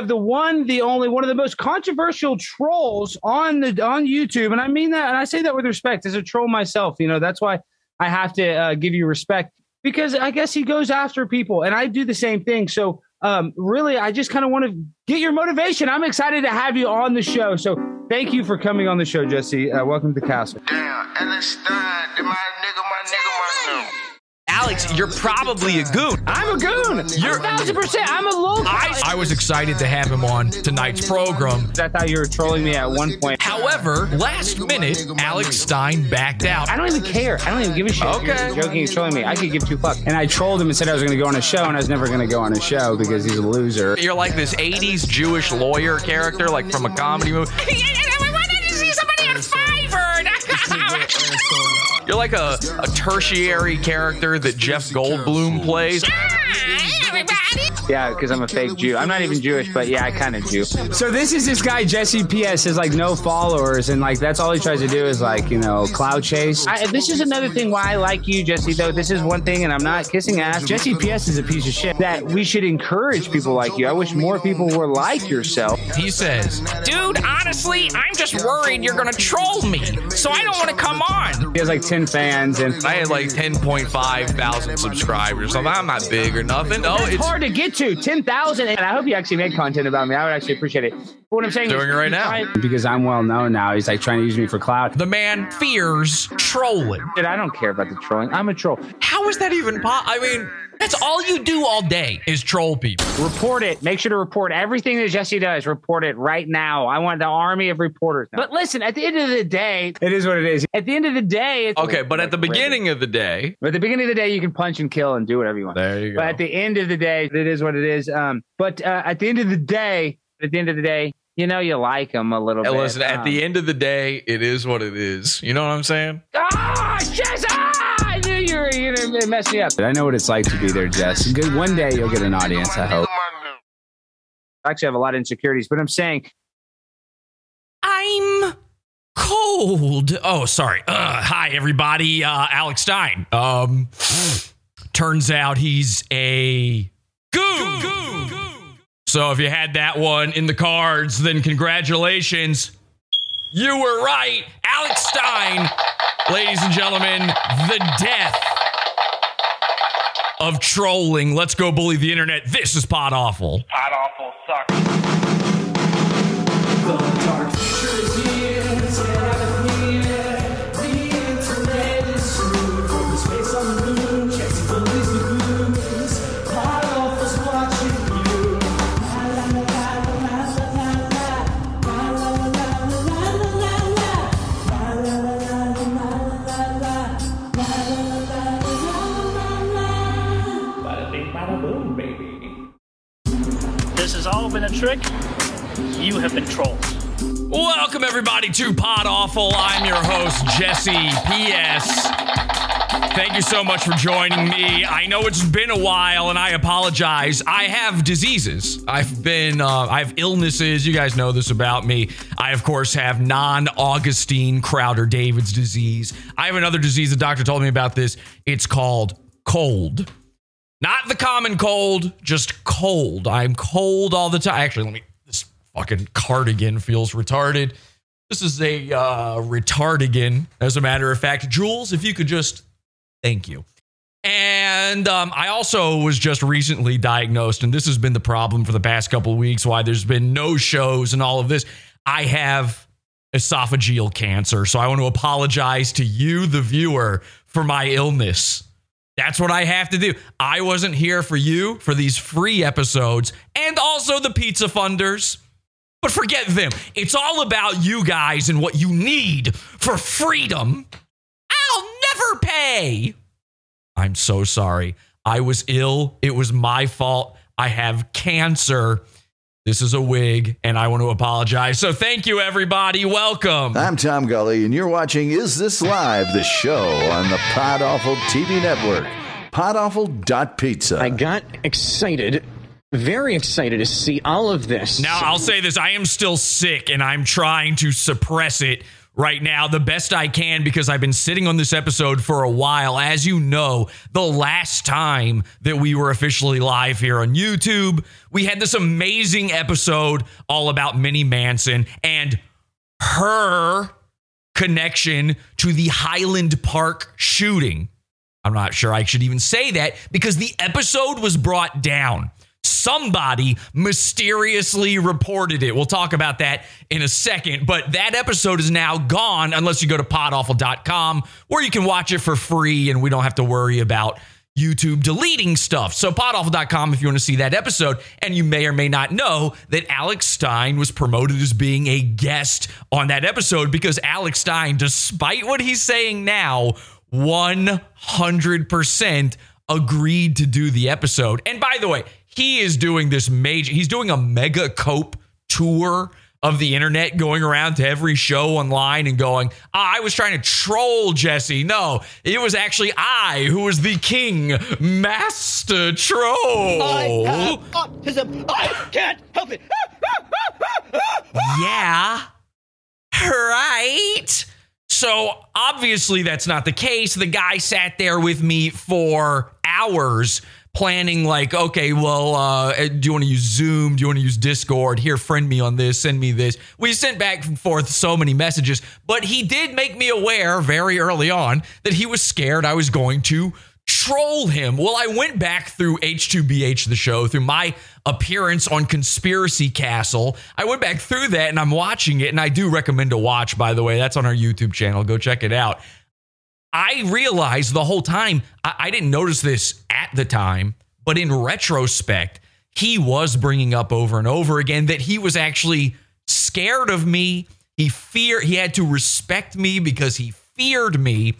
Have the one, the only, one of the most controversial trolls on the on YouTube, and I mean that, and I say that with respect. As a troll myself, you know, that's why I have to uh, give you respect because I guess he goes after people, and I do the same thing. So, um, really, I just kind of want to get your motivation. I'm excited to have you on the show. So, thank you for coming on the show, Jesse. Uh, welcome to Castle. Damn, Alex, you're probably a goon. I'm a goon. You're a thousand percent. I'm a low. I, I was excited to have him on tonight's program. I thought you were trolling me at one point. However, last minute, Alex Stein backed out. I don't even care. I don't even give a shit. Okay. You're joking, you're trolling me. I could give two fucks. And I trolled him and said I was going to go on a show, and I was never going to go on a show because he's a loser. You're like this 80s Jewish lawyer character, like from a comedy movie. You're like a, a tertiary character that Jeff Goldblum plays. Yeah, because I'm a fake Jew. I'm not even Jewish, but yeah, I kind of Jew. So this is this guy Jesse PS has like no followers, and like that's all he tries to do is like you know clout chase. I, this is another thing why I like you, Jesse. Though this is one thing, and I'm not kissing ass. Jesse PS is a piece of shit. That we should encourage people like you. I wish more people were like yourself. He says, Dude, honestly, I'm just worried you're going to troll me. So I don't want to come on. He has like 10 fans, and I had like 10.5 thousand subscribers. So I'm not big or nothing. No, it's it's hard to get to 10,000. And I hope you actually make content about me. I would actually appreciate it. But what I'm saying is Doing is, it right now. I- because I'm well known now. He's like trying to use me for clout. the man fears trolling. Dude, I don't care about the trolling. I'm a troll. How is that even possible? I mean, that's all you do all day is troll people. Report it. Make sure to report everything that Jesse does. Report it right now. I want the army of reporters. But listen, at the end of the day, it is what it is. At the end of the day, it's Okay, but at the beginning of the day, But at the beginning of the day, you can punch and kill and do whatever you want. There you go. But at the end of the day, it is what it is. Um, but uh, at the end of the day, at the end of the day, you know you like them a little and bit. listen, at Um, the end of the day, it is what it is. You know what I'm saying? Ah, Jess! Ah, I knew you were gonna me up. I know what it's like to be there, Jess. Good. One day you'll get an audience. I hope. I actually have a lot of insecurities, but I'm saying I'm cold. Oh, sorry. Uh, hi, everybody. Uh, Alex Stein. Um, turns out he's a goon. So if you had that one in the cards, then congratulations. You were right. Alex Stein, ladies and gentlemen, the death of trolling. Let's go bully the internet. This is Pod Awful. Pod Awful suck. Trick. You have been trolled. Welcome everybody to Pod Awful. I'm your host Jesse. P.S. Thank you so much for joining me. I know it's been a while, and I apologize. I have diseases. I've been, uh, I have illnesses. You guys know this about me. I of course have non-Augustine Crowder David's disease. I have another disease. The doctor told me about this. It's called cold. Not the common cold, just cold. I'm cold all the time. Actually, let me. This fucking cardigan feels retarded. This is a uh, retardigan, as a matter of fact. Jules, if you could just thank you. And um, I also was just recently diagnosed, and this has been the problem for the past couple weeks. Why there's been no shows and all of this. I have esophageal cancer, so I want to apologize to you, the viewer, for my illness. That's what I have to do. I wasn't here for you for these free episodes and also the pizza funders. But forget them. It's all about you guys and what you need for freedom. I'll never pay. I'm so sorry. I was ill. It was my fault. I have cancer. This is a wig, and I want to apologize. So thank you, everybody. Welcome. I'm Tom Gully, and you're watching Is This Live, the show on the Pod Awful TV network. Podawful.pizza. I got excited, very excited to see all of this. Now, I'll say this I am still sick and I'm trying to suppress it right now the best I can because I've been sitting on this episode for a while. As you know, the last time that we were officially live here on YouTube, we had this amazing episode all about Minnie Manson and her connection to the Highland Park shooting. I'm not sure I should even say that because the episode was brought down. Somebody mysteriously reported it. We'll talk about that in a second, but that episode is now gone unless you go to podawful.com where you can watch it for free and we don't have to worry about YouTube deleting stuff. So podawful.com if you want to see that episode. And you may or may not know that Alex Stein was promoted as being a guest on that episode because Alex Stein, despite what he's saying now, 100% agreed to do the episode. And by the way, he is doing this major, he's doing a mega cope tour of the internet, going around to every show online and going, ah, I was trying to troll Jesse. No, it was actually I who was the king, master troll. I have autism. I can't help it. yeah. Right. So obviously that's not the case. The guy sat there with me for hours planning like okay well uh, do you want to use zoom? Do you want to use discord? Here friend me on this send me this. We sent back and forth so many messages but he did make me aware very early on that he was scared i was going to troll him. Well i went back through h2bh the show through my appearance on conspiracy castle. I went back through that and i'm watching it and i do recommend to watch by the way. That's on our youtube channel. Go check it out I realized the whole time, I, I, didn't notice this at the time, but in retrospect, he was bringing up over and over again that he was actually scared of me. He fear he had to respect me because he feared me.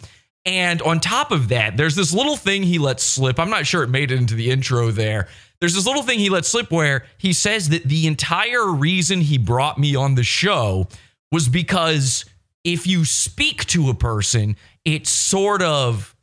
And on top of that, there's this little thing he let slip. I'm not sure it made it into the intro there. There's this little thing he let slip where he says that the entire reason he brought me on the show was because if you speak to a person, it sort of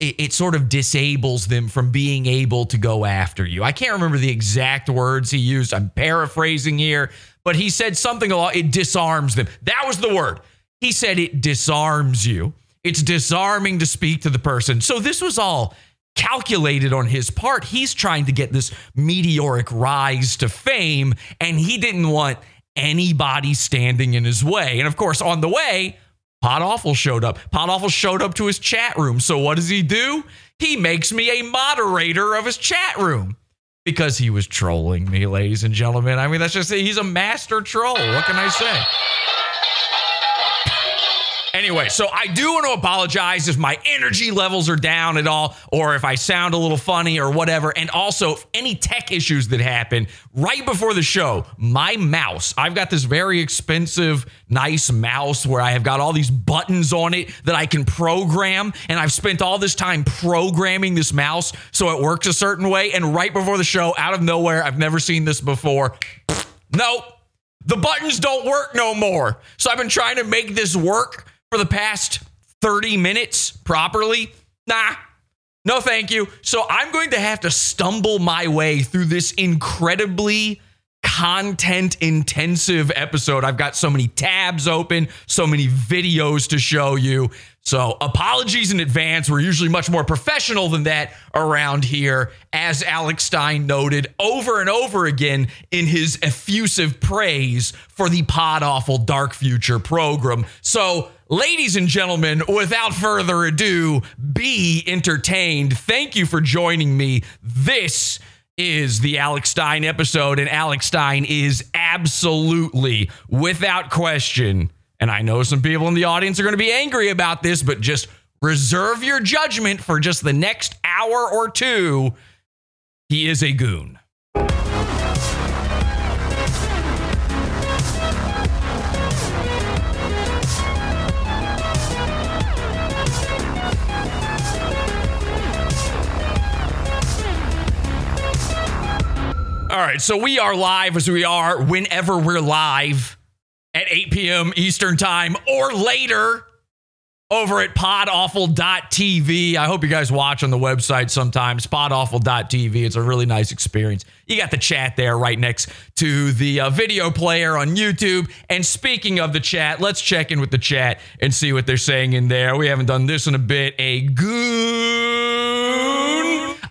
it, it, sort of disables them from being able to go after you. I can't remember the exact words he used. I'm paraphrasing here, but he said something along it disarms them. That was the word. He said it disarms you. It's disarming to speak to the person. So this was all calculated on his part. He's trying to get this meteoric rise to fame and he didn't want anybody standing in his way. And of course, on the way, Pod Awful showed up. Pod Awful showed up to his chat room. So what does he do? He makes me a moderator of his chat room because he was trolling me, ladies and gentlemen. I mean, that's just he's a master troll. What can I say? Anyway, so I do want to apologize if my energy levels are down at all, or if I sound a little funny or whatever. And also, any tech issues that happen right before the show, my mouse, I've got this very expensive, nice mouse where I have got all these buttons on it that I can program. And I've spent all this time programming this mouse so it works a certain way. And right before the show, out of nowhere, I've never seen this before. Nope. The buttons don't work no more. So I've been trying to make this work for the past 30 minutes properly? Nah, no, thank you. So I'm going to have to stumble my way through this incredibly content intensive episode. I've got so many tabs open, so many videos to show you. So, apologies in advance. We're usually much more professional than that around here, as Alex Stein noted over and over again in his effusive praise for the Pod Awful Dark Future program. So, ladies and gentlemen, without further ado, be entertained. Thank you for joining me. This is the Alex Stein episode, and Alex Stein is absolutely, without question, and I know some people in the audience are going to be angry about this, but just reserve your judgment for just the next hour or two. He is a goon. All right, so we are live as we are whenever we're live at 8 p.m. Eastern Time or later. over at podawful.tv. I hope you guys watch on the website sometimes. Podawful.tv. It's a really nice experience. You got the chat there right next to the uh, video player on YouTube. And speaking of the chat, let's check in with the chat and see what they're saying in there. We haven't done this in a bit. A goon.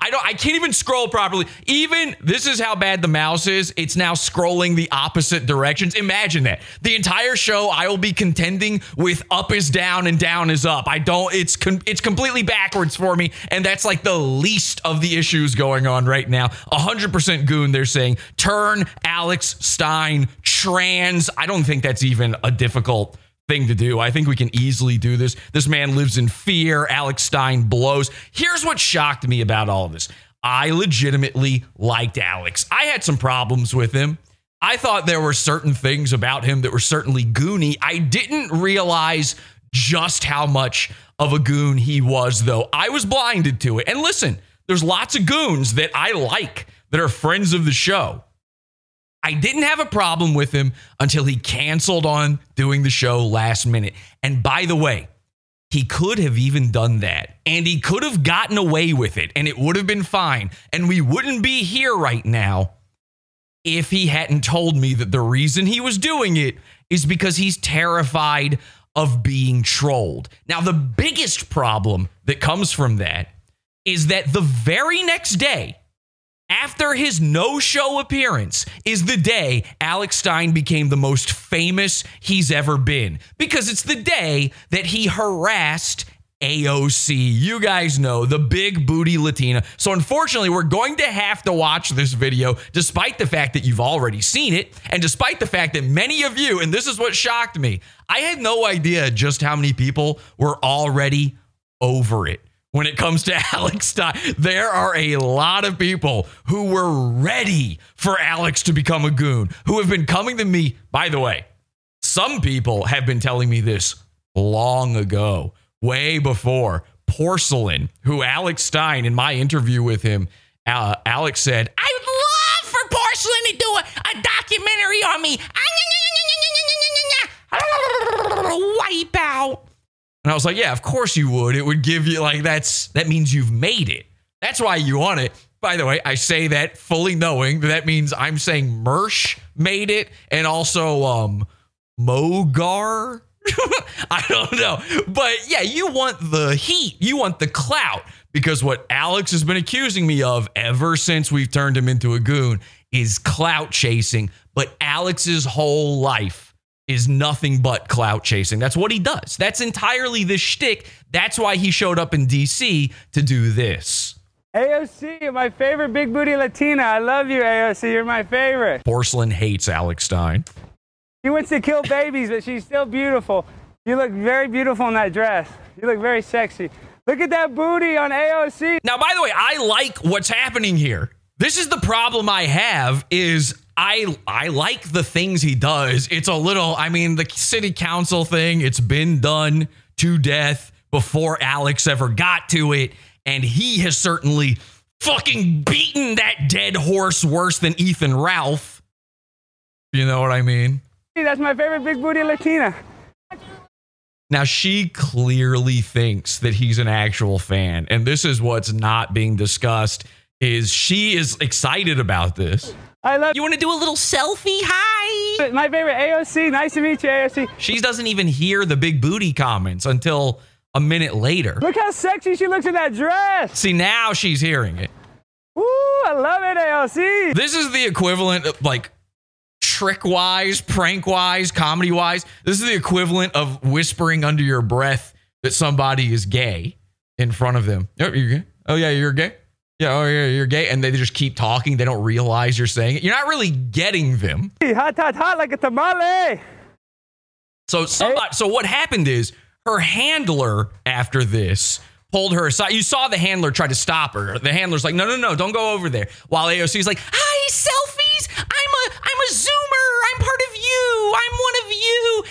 I don't I can't even scroll properly. Even this is how bad the mouse is. It's now scrolling the opposite directions. Imagine that. The entire show I will be contending with up is down and down is up. I don't it's com- it's completely backwards for me and that's like the least of the issues going on right now. 100% goon they're saying turn Alex Stein trans. I don't think that's even a difficult thing to do. I think we can easily do this. This man lives in fear. Alex Stein blows. Here's what shocked me about all of this I legitimately liked Alex. I had some problems with him. I thought there were certain things about him that were certainly goony. I didn't realize just how much of a goon he was, though. I was blinded to it. And listen, there's lots of goons that I like that are friends of the show. I didn't have a problem with him until he canceled on doing the show last minute. And by the way, he could have even done that and he could have gotten away with it and it would have been fine. And we wouldn't be here right now if he hadn't told me that the reason he was doing it is because he's terrified of being trolled. Now, the biggest problem that comes from that is that the very next day, after his no show appearance is the day Alex Stein became the most famous he's ever been because it's the day that he harassed AOC. You guys know the big booty Latina. So, unfortunately, we're going to have to watch this video, despite the fact that you've already seen it, and despite the fact that many of you, and this is what shocked me, I had no idea just how many people were already over it when it comes to Alex Stein. There are a lot of people who were ready for Alex to become a goon, who have been coming to me. By the way, some people have been telling me this long ago, way before. Porcelain, who Alex Stein, in my interview with him, uh, Alex said, I would love for Porcelain to do a, a documentary on me. Wipe out. And I was like, yeah, of course you would. It would give you like that's that means you've made it. That's why you want it. By the way, I say that fully knowing that that means I'm saying Mersh made it and also um Mogar. I don't know. But yeah, you want the heat. You want the clout because what Alex has been accusing me of ever since we've turned him into a goon is clout chasing. But Alex's whole life is nothing but clout chasing. That's what he does. That's entirely the shtick. That's why he showed up in DC to do this. AOC, my favorite big booty Latina. I love you, AOC. You're my favorite. Porcelain hates Alex Stein. She wants to kill babies, but she's still beautiful. You look very beautiful in that dress. You look very sexy. Look at that booty on AOC. Now, by the way, I like what's happening here. This is the problem I have is I I like the things he does. It's a little, I mean, the city council thing, it's been done to death before Alex ever got to it, and he has certainly fucking beaten that dead horse worse than Ethan Ralph. You know what I mean? That's my favorite big booty Latina. Now she clearly thinks that he's an actual fan, and this is what's not being discussed is she is excited about this. I love You want to do a little selfie? Hi. my favorite AOC. Nice to meet you, AOC. She doesn't even hear the big booty comments until a minute later. Look how sexy she looks in that dress. See, now she's hearing it. Woo, I love it, AOC. This is the equivalent of like trick wise, prank wise, comedy wise. This is the equivalent of whispering under your breath that somebody is gay in front of them. Oh, you're gay? Oh, yeah, you're gay? Yeah, oh, yeah, you're gay. And they just keep talking. They don't realize you're saying it. You're not really getting them. Hot, hot, hot like a tamale. So somebody, so what happened is her handler after this pulled her aside. You saw the handler try to stop her. The handler's like, "No, no, no, don't go over there." While AOC's like, "Hi, selfies. I'm a I'm a zoomer. I'm part of you. I'm one of you."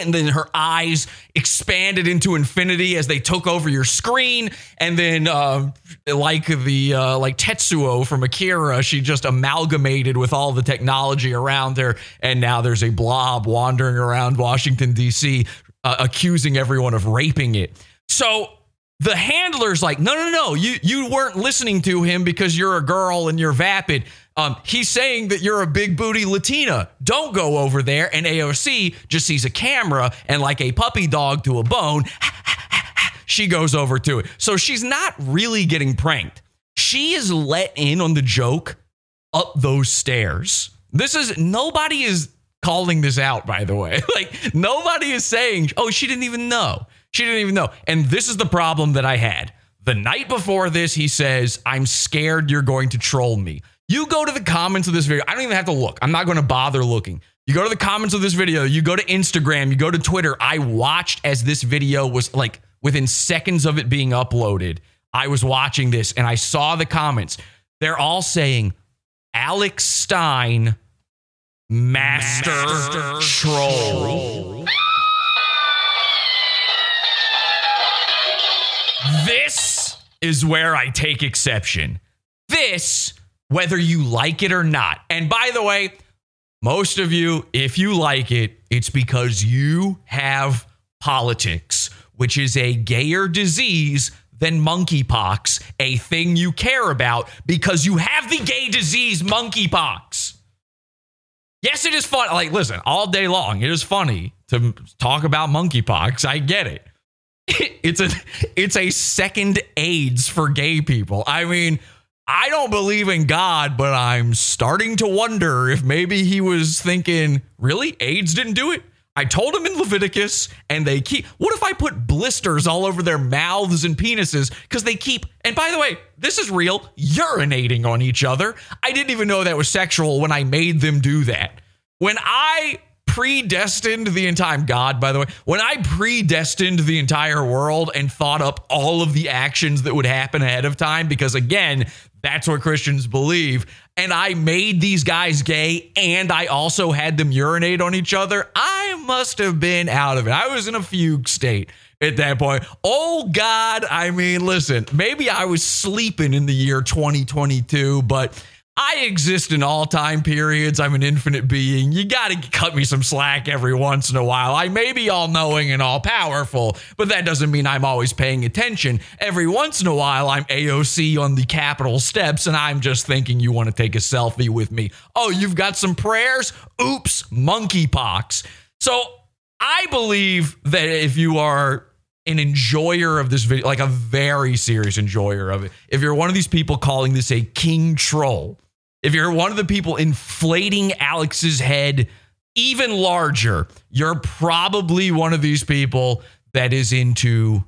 And then her eyes expanded into infinity as they took over your screen. And then, uh, like the uh, like Tetsuo from Akira, she just amalgamated with all the technology around her. And now there's a blob wandering around Washington D.C uh, accusing everyone of raping it. So the handler's like, no, no, no, you you weren't listening to him because you're a girl and you're vapid. Um, he's saying that you're a big booty Latina. Don't go over there. And AOC just sees a camera and like a puppy dog to a bone, she goes over to it. So she's not really getting pranked. She is let in on the joke up those stairs. This is nobody is calling this out, by the way. Like nobody is saying, oh, she didn't even know. She didn't even know. And this is the problem that I had. The night before this, he says, I'm scared you're going to troll me. You go to the comments of this video. I don't even have to look. I'm not going to bother looking. You go to the comments of this video, you go to Instagram, you go to Twitter. I watched as this video was like within seconds of it being uploaded. I was watching this and I saw the comments. They're all saying, Alex Stein, master, master troll. This is where I take exception. This, whether you like it or not. And by the way, most of you, if you like it, it's because you have politics, which is a gayer disease than monkeypox, a thing you care about because you have the gay disease monkeypox. Yes, it is fun. Like, listen, all day long, it is funny to talk about monkeypox. I get it. It's a it's a second AIDS for gay people. I mean, I don't believe in God, but I'm starting to wonder if maybe he was thinking, really? AIDS didn't do it? I told him in Leviticus, and they keep. What if I put blisters all over their mouths and penises because they keep? And by the way, this is real. Urinating on each other. I didn't even know that was sexual when I made them do that. When I predestined the entire God, by the way, when I predestined the entire world and thought up all of the actions that would happen ahead of time, because again, that's what Christians believe. And I made these guys gay and I also had them urinate on each other. I must have been out of it. I was in a fugue state at that point. Oh God, I mean, listen, maybe I was sleeping in the year 2022, but I exist in all time periods. I'm an infinite being. You got to cut me some slack every once in a while. I may be all knowing and all powerful, but that doesn't mean I'm always paying attention. Every once in a while, I'm AOC on the Capitol steps and I'm just thinking you want to take a selfie with me. Oh, you've got some prayers? Oops, monkeypox. So I believe that if you are an enjoyer of this video, like a very serious enjoyer of it, if you're one of these people calling this a king troll, if you're one of the people inflating Alex's head even larger, you're probably one of these people that is into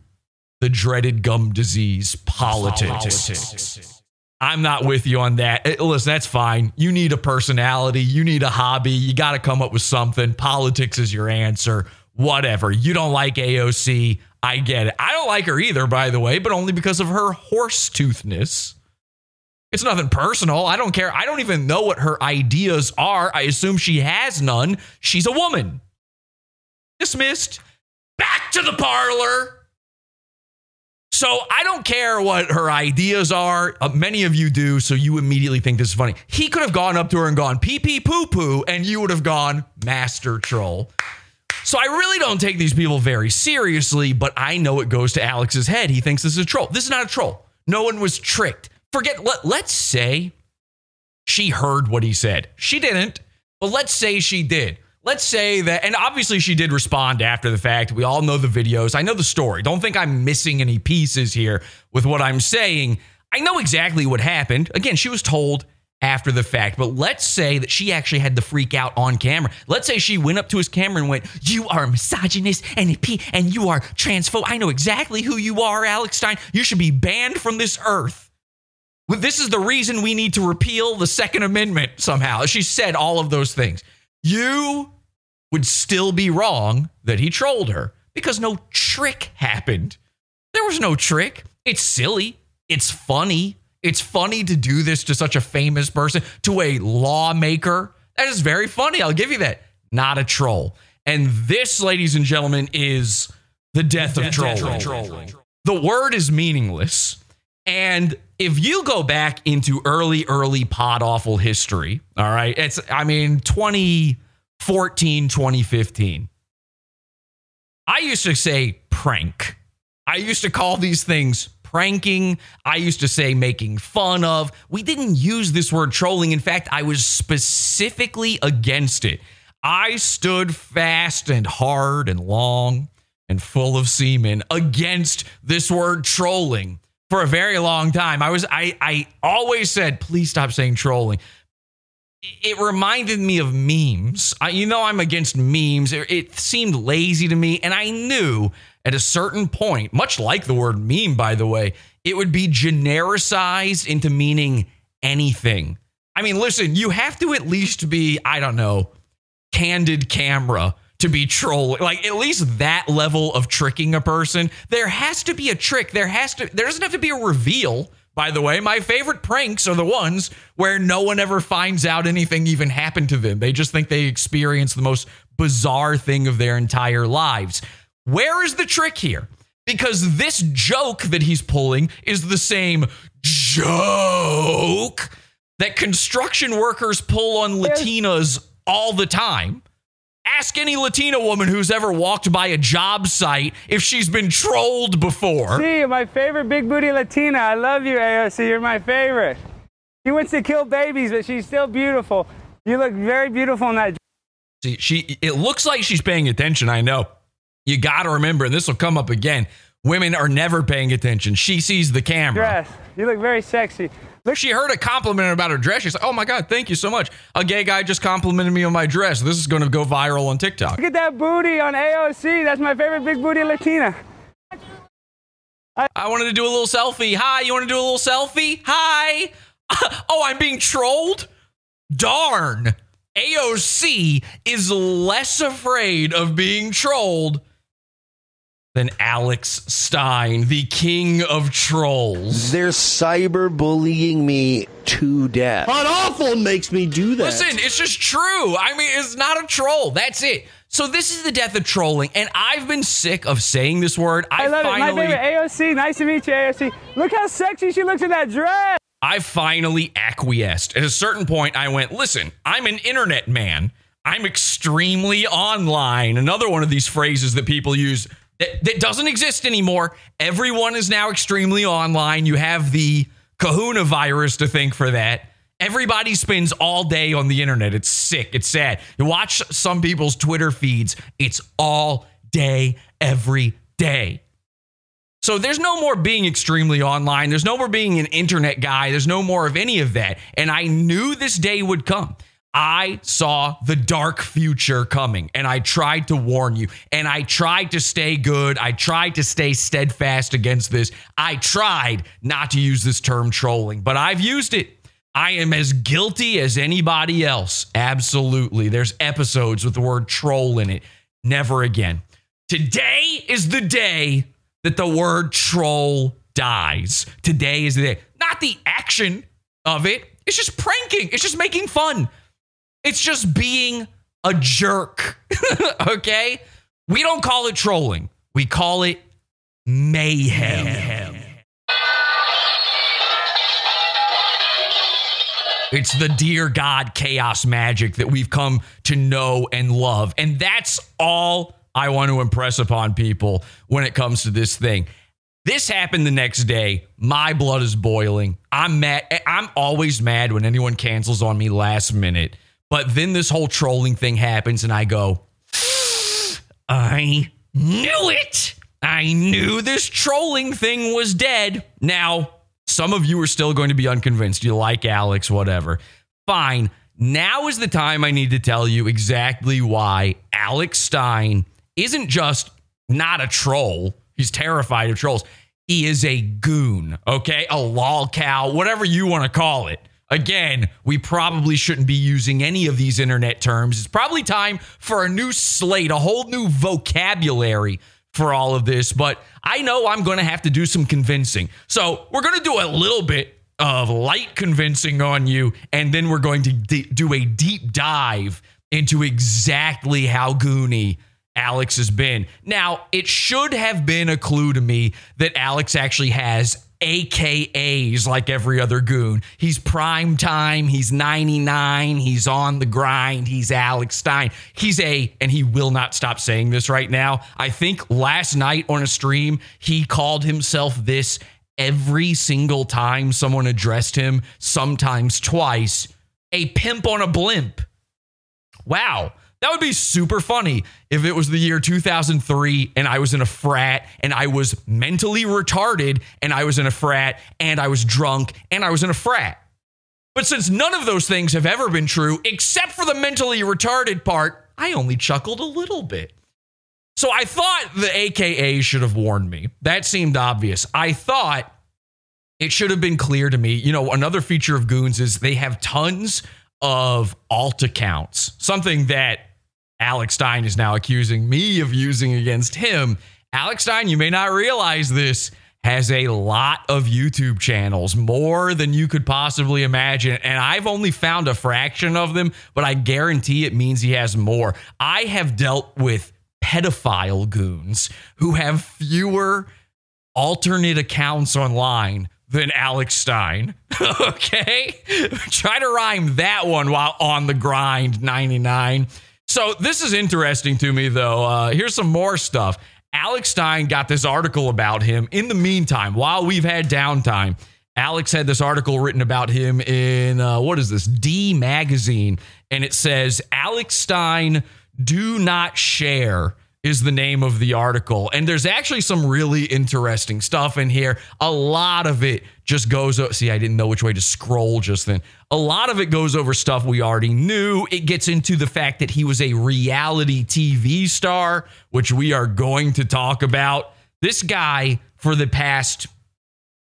the dreaded gum disease politics. politics. I'm not with you on that. Eh, listen, that's fine. You need a personality, you need a hobby, you got to come up with something. Politics is your answer. Whatever. You don't like AOC. I get it. I don't like her either, by the way, but only because of her horse toothness. It's nothing personal. I don't care. I don't even know what her ideas are. I assume she has none. She's a woman. Dismissed. Back to the parlor. So I don't care what her ideas are. Uh, many of you do, so you immediately think this is funny. He could have gone up to her and gone pee pee poo poo, and you would have gone master troll. So I really don't take these people very seriously, but I know it goes to Alex's head. He thinks this is a troll. This is not a troll. No one was tricked forget let, let's say she heard what he said. She didn't, but let's say she did. Let's say that, and obviously she did respond after the fact. We all know the videos. I know the story. Don't think I'm missing any pieces here with what I'm saying. I know exactly what happened. Again, she was told after the fact, but let's say that she actually had the freak out on camera. Let's say she went up to his camera and went, You are a misogynist and a p and you are transphobe. I know exactly who you are, Alex Stein. You should be banned from this earth. This is the reason we need to repeal the Second Amendment somehow. She said all of those things. You would still be wrong that he trolled her because no trick happened. There was no trick. It's silly. It's funny. It's funny to do this to such a famous person, to a lawmaker. That is very funny. I'll give you that. Not a troll. And this, ladies and gentlemen, is the death, the death of trolling. The word is meaningless. And if you go back into early, early pod awful history, all right, it's, I mean, 2014, 2015, I used to say prank. I used to call these things pranking. I used to say making fun of. We didn't use this word trolling. In fact, I was specifically against it. I stood fast and hard and long and full of semen against this word trolling for a very long time. I was I I always said please stop saying trolling. It reminded me of memes. I, you know I'm against memes. It, it seemed lazy to me and I knew at a certain point, much like the word meme by the way, it would be genericized into meaning anything. I mean, listen, you have to at least be I don't know, candid camera to be trolling. Like at least that level of tricking a person. There has to be a trick. There has to there doesn't have to be a reveal. By the way, my favorite pranks are the ones where no one ever finds out anything even happened to them. They just think they experienced the most bizarre thing of their entire lives. Where is the trick here? Because this joke that he's pulling is the same joke that construction workers pull on Latinas all the time. Ask any Latina woman who's ever walked by a job site if she's been trolled before. See, my favorite big booty Latina. I love you, AOC. You're my favorite. She wants to kill babies, but she's still beautiful. You look very beautiful in that. See, she it looks like she's paying attention, I know. You got to remember, and this will come up again. Women are never paying attention. She sees the camera. dress. You look very sexy. She heard a compliment about her dress. She's like, "Oh my god, thank you so much." A gay guy just complimented me on my dress. This is going to go viral on TikTok. Look at that booty on AOC. That's my favorite big booty Latina. I wanted to do a little selfie. Hi, you want to do a little selfie? Hi. oh, I'm being trolled? Darn. AOC is less afraid of being trolled than Alex Stein, the king of trolls. They're cyberbullying me to death. Hot awful makes me do that. Listen, it's just true. I mean, it's not a troll. That's it. So this is the death of trolling, and I've been sick of saying this word. I, I love finally, it. My favorite AOC. Nice to meet you, AOC. Look how sexy she looks in that dress. I finally acquiesced. At a certain point, I went, listen, I'm an internet man. I'm extremely online. Another one of these phrases that people use that, that doesn't exist anymore. Everyone is now extremely online. You have the kahuna virus to thank for that. Everybody spends all day on the internet. It's sick. It's sad. You watch some people's Twitter feeds, it's all day, every day. So there's no more being extremely online. There's no more being an internet guy. There's no more of any of that. And I knew this day would come. I saw the dark future coming and I tried to warn you and I tried to stay good. I tried to stay steadfast against this. I tried not to use this term trolling, but I've used it. I am as guilty as anybody else. Absolutely. There's episodes with the word troll in it. Never again. Today is the day that the word troll dies. Today is the day. Not the action of it. It's just pranking. It's just making fun. It's just being a jerk. okay? We don't call it trolling. We call it mayhem. It's the dear God chaos magic that we've come to know and love. And that's all I want to impress upon people when it comes to this thing. This happened the next day. My blood is boiling. I'm mad. I'm always mad when anyone cancels on me last minute. But then this whole trolling thing happens, and I go, I knew it. I knew this trolling thing was dead. Now, some of you are still going to be unconvinced. You like Alex, whatever. Fine. Now is the time I need to tell you exactly why Alex Stein isn't just not a troll. He's terrified of trolls. He is a goon, okay? A lol cow, whatever you want to call it. Again, we probably shouldn't be using any of these internet terms. It's probably time for a new slate, a whole new vocabulary for all of this, but I know I'm going to have to do some convincing. So, we're going to do a little bit of light convincing on you, and then we're going to d- do a deep dive into exactly how goony Alex has been. Now, it should have been a clue to me that Alex actually has AKAs like every other goon. He's prime time, he's 99, he's on the grind, he's Alex Stein. He's a, and he will not stop saying this right now. I think last night on a stream, he called himself this every single time someone addressed him, sometimes twice. A pimp on a blimp. Wow. That would be super funny if it was the year 2003 and I was in a frat and I was mentally retarded and I was in a frat and I was drunk and I was in a frat. But since none of those things have ever been true, except for the mentally retarded part, I only chuckled a little bit. So I thought the AKA should have warned me. That seemed obvious. I thought it should have been clear to me. You know, another feature of Goons is they have tons of alt accounts, something that Alex Stein is now accusing me of using against him. Alex Stein, you may not realize this, has a lot of YouTube channels, more than you could possibly imagine. And I've only found a fraction of them, but I guarantee it means he has more. I have dealt with pedophile goons who have fewer alternate accounts online than Alex Stein. okay? Try to rhyme that one while on the grind 99. So this is interesting to me, though. Uh, here's some more stuff. Alex Stein got this article about him. In the meantime, while we've had downtime, Alex had this article written about him in uh, what is this? D Magazine. And it says Alex Stein, do not share is the name of the article. And there's actually some really interesting stuff in here. A lot of it just goes, see, I didn't know which way to scroll just then. A lot of it goes over stuff we already knew. It gets into the fact that he was a reality TV star, which we are going to talk about. This guy, for the past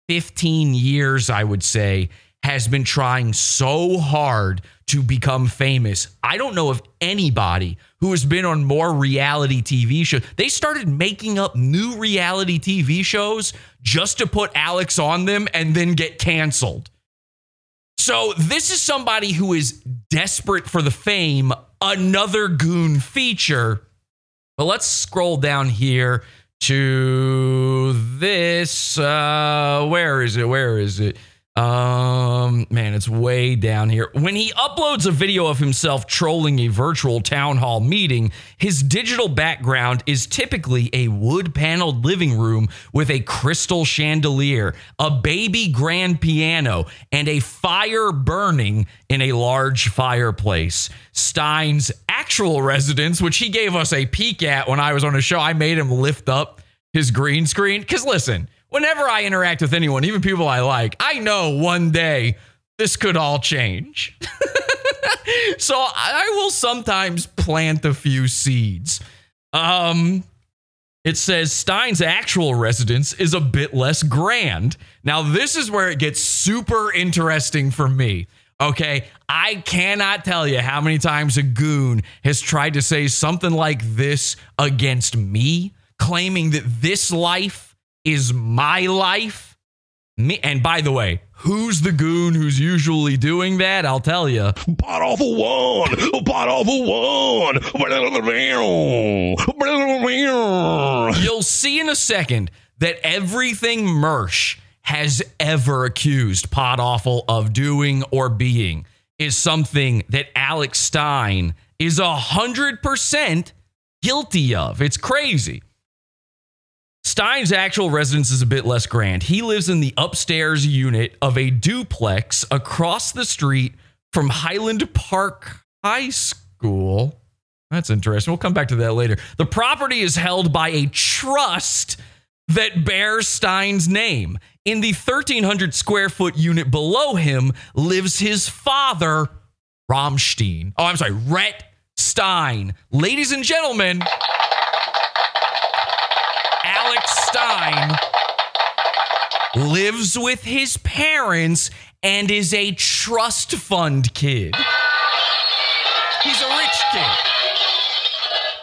15 years, I would say, has been trying so hard to become famous. I don't know of anybody who has been on more reality TV shows. They started making up new reality TV shows just to put Alex on them and then get canceled. So, this is somebody who is desperate for the fame, another goon feature. But let's scroll down here to this. Uh, where is it? Where is it? Um, man, it's way down here. When he uploads a video of himself trolling a virtual town hall meeting, his digital background is typically a wood paneled living room with a crystal chandelier, a baby grand piano, and a fire burning in a large fireplace. Stein's actual residence, which he gave us a peek at when I was on a show, I made him lift up his green screen. Because listen, whenever I interact with anyone, even people I like, I know one day this could all change. so I will sometimes plant a few seeds. Um, it says Stein's actual residence is a bit less grand. Now, this is where it gets super interesting for me. Okay, I cannot tell you how many times a goon has tried to say something like this against me, claiming that this life is my life. Me, and by the way, who's the goon who's usually doing that? I'll tell you. Pot awful one. Pot awful one. You'll see in a second that everything Mersh has ever accused Pod Awful of doing or being is something that Alex Stein is a hundred percent guilty of. It's crazy. Stein's actual residence is a bit less grand. He lives in the upstairs unit of a duplex across the street from Highland Park High School. That's interesting. We'll come back to that later. The property is held by a trust that bears Stein's name. In the 1,300 square foot unit below him lives his father, Romstein. Oh, I'm sorry, Rhett Stein. Ladies and gentlemen, lives with his parents and is a trust fund kid. He's a rich kid.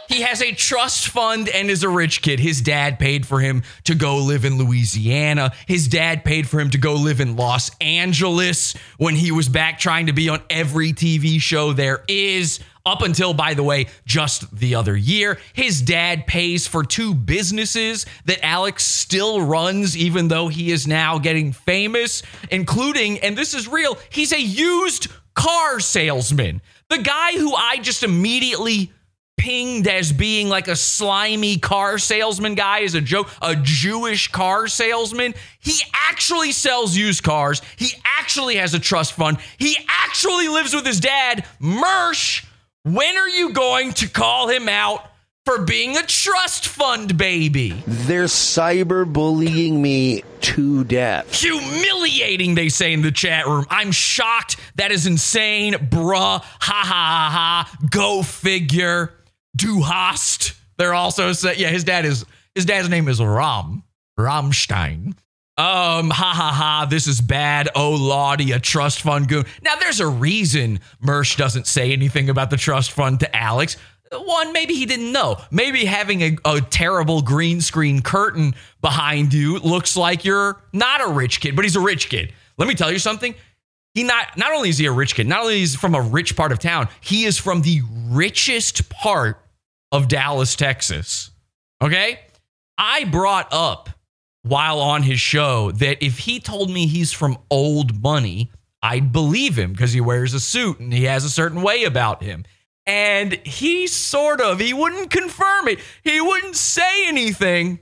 He has a trust fund and is a rich kid. His dad paid for him to go live in Louisiana. His dad paid for him to go live in Los Angeles when he was back trying to be on every TV show there is. Up until, by the way, just the other year, his dad pays for two businesses that Alex still runs, even though he is now getting famous, including, and this is real, he's a used car salesman. The guy who I just immediately pinged as being like a slimy car salesman guy is a joke, a Jewish car salesman. He actually sells used cars. He actually has a trust fund. He actually lives with his dad, Mersh. When are you going to call him out for being a trust fund baby? They're cyberbullying me to death. Humiliating, they say in the chat room. I'm shocked. That is insane. Bruh. Ha ha ha ha. Go figure. Du hast. They're also saying, yeah, his dad is, his dad's name is Ram. Ramstein. Um, ha ha ha, this is bad. Oh, Lottie, a trust fund goon. Now, there's a reason Mersh doesn't say anything about the trust fund to Alex. One, maybe he didn't know. Maybe having a, a terrible green screen curtain behind you looks like you're not a rich kid, but he's a rich kid. Let me tell you something. He not not only is he a rich kid, not only is he from a rich part of town, he is from the richest part of Dallas, Texas. Okay? I brought up while on his show that if he told me he's from old money, I'd believe him because he wears a suit and he has a certain way about him. And he sort of, he wouldn't confirm it. He wouldn't say anything,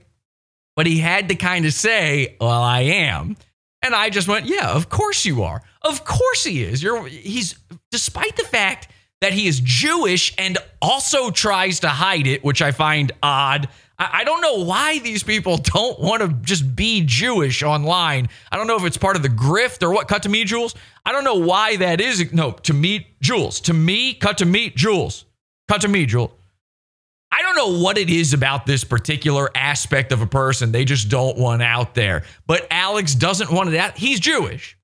but he had to kind of say, Well, I am. And I just went, Yeah, of course you are. Of course he is. You're he's despite the fact that he is Jewish and also tries to hide it, which I find odd. I, I don't know why these people don't want to just be Jewish online. I don't know if it's part of the grift or what. Cut to me, Jules. I don't know why that is. No, to me, Jules. To me, cut to me, Jules. Cut to me, Jules. I don't know what it is about this particular aspect of a person. They just don't want out there. But Alex doesn't want it out. He's Jewish.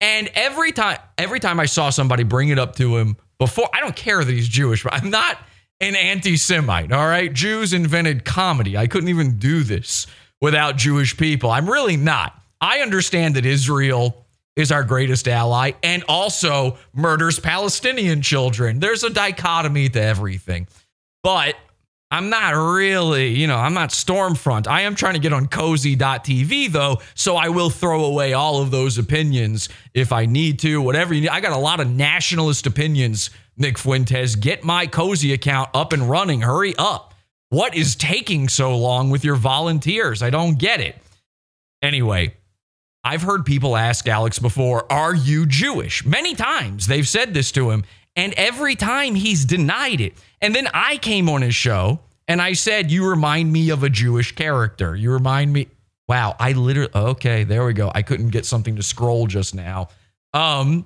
And every time every time I saw somebody bring it up to him before, I don't care that he's Jewish, but I'm not an anti-Semite, all right? Jews invented comedy. I couldn't even do this without Jewish people. I'm really not. I understand that Israel is our greatest ally and also murders Palestinian children. There's a dichotomy to everything. But I'm not really, you know, I'm not Stormfront. I am trying to get on cozy.tv though, so I will throw away all of those opinions if I need to, whatever you need. I got a lot of nationalist opinions, Nick Fuentes. Get my cozy account up and running. Hurry up. What is taking so long with your volunteers? I don't get it. Anyway, I've heard people ask Alex before, Are you Jewish? Many times they've said this to him, and every time he's denied it. And then I came on his show and I said, You remind me of a Jewish character. You remind me. Wow, I literally, okay, there we go. I couldn't get something to scroll just now. Um,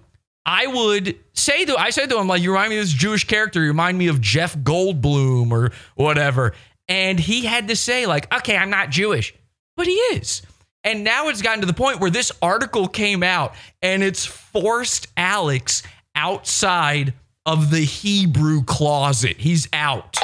I would say to, I said to him, like, you remind me of this Jewish character. You remind me of Jeff Goldblum or whatever. And he had to say, like, okay, I'm not Jewish, but he is. And now it's gotten to the point where this article came out and it's forced Alex outside of the Hebrew closet. He's out.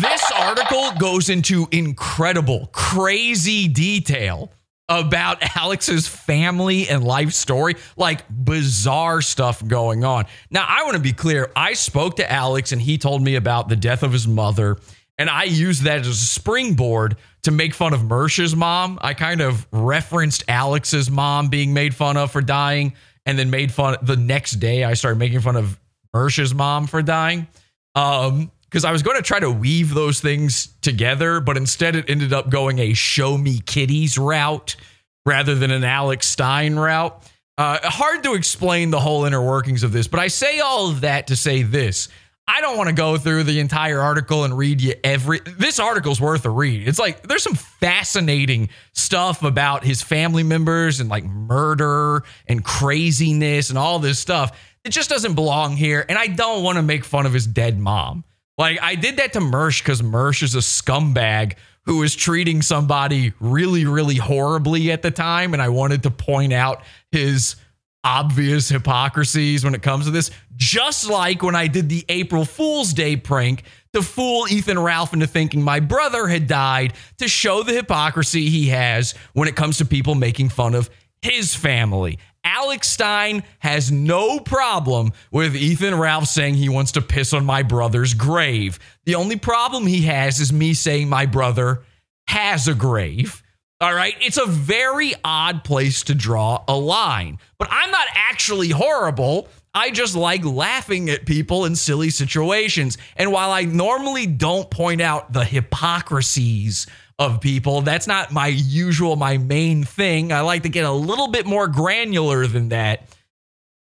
This article goes into incredible, crazy detail about Alex's family and life story, like bizarre stuff going on. Now, I want to be clear. I spoke to Alex and he told me about the death of his mother, and I used that as a springboard to make fun of Mersh's mom. I kind of referenced Alex's mom being made fun of for dying, and then made fun the next day. I started making fun of Mersh's mom for dying. Um, because I was going to try to weave those things together, but instead it ended up going a show me kitties route rather than an Alex Stein route. Uh, hard to explain the whole inner workings of this, but I say all of that to say this. I don't want to go through the entire article and read you every. This article's worth a read. It's like there's some fascinating stuff about his family members and like murder and craziness and all this stuff. It just doesn't belong here. And I don't want to make fun of his dead mom. Like I did that to Mersh because Mersh is a scumbag who was treating somebody really, really horribly at the time, and I wanted to point out his obvious hypocrisies when it comes to this. Just like when I did the April Fool's Day prank to fool Ethan Ralph into thinking my brother had died to show the hypocrisy he has when it comes to people making fun of his family. Alex Stein has no problem with Ethan Ralph saying he wants to piss on my brother's grave. The only problem he has is me saying my brother has a grave. All right. It's a very odd place to draw a line, but I'm not actually horrible. I just like laughing at people in silly situations. And while I normally don't point out the hypocrisies of people, that's not my usual, my main thing. I like to get a little bit more granular than that.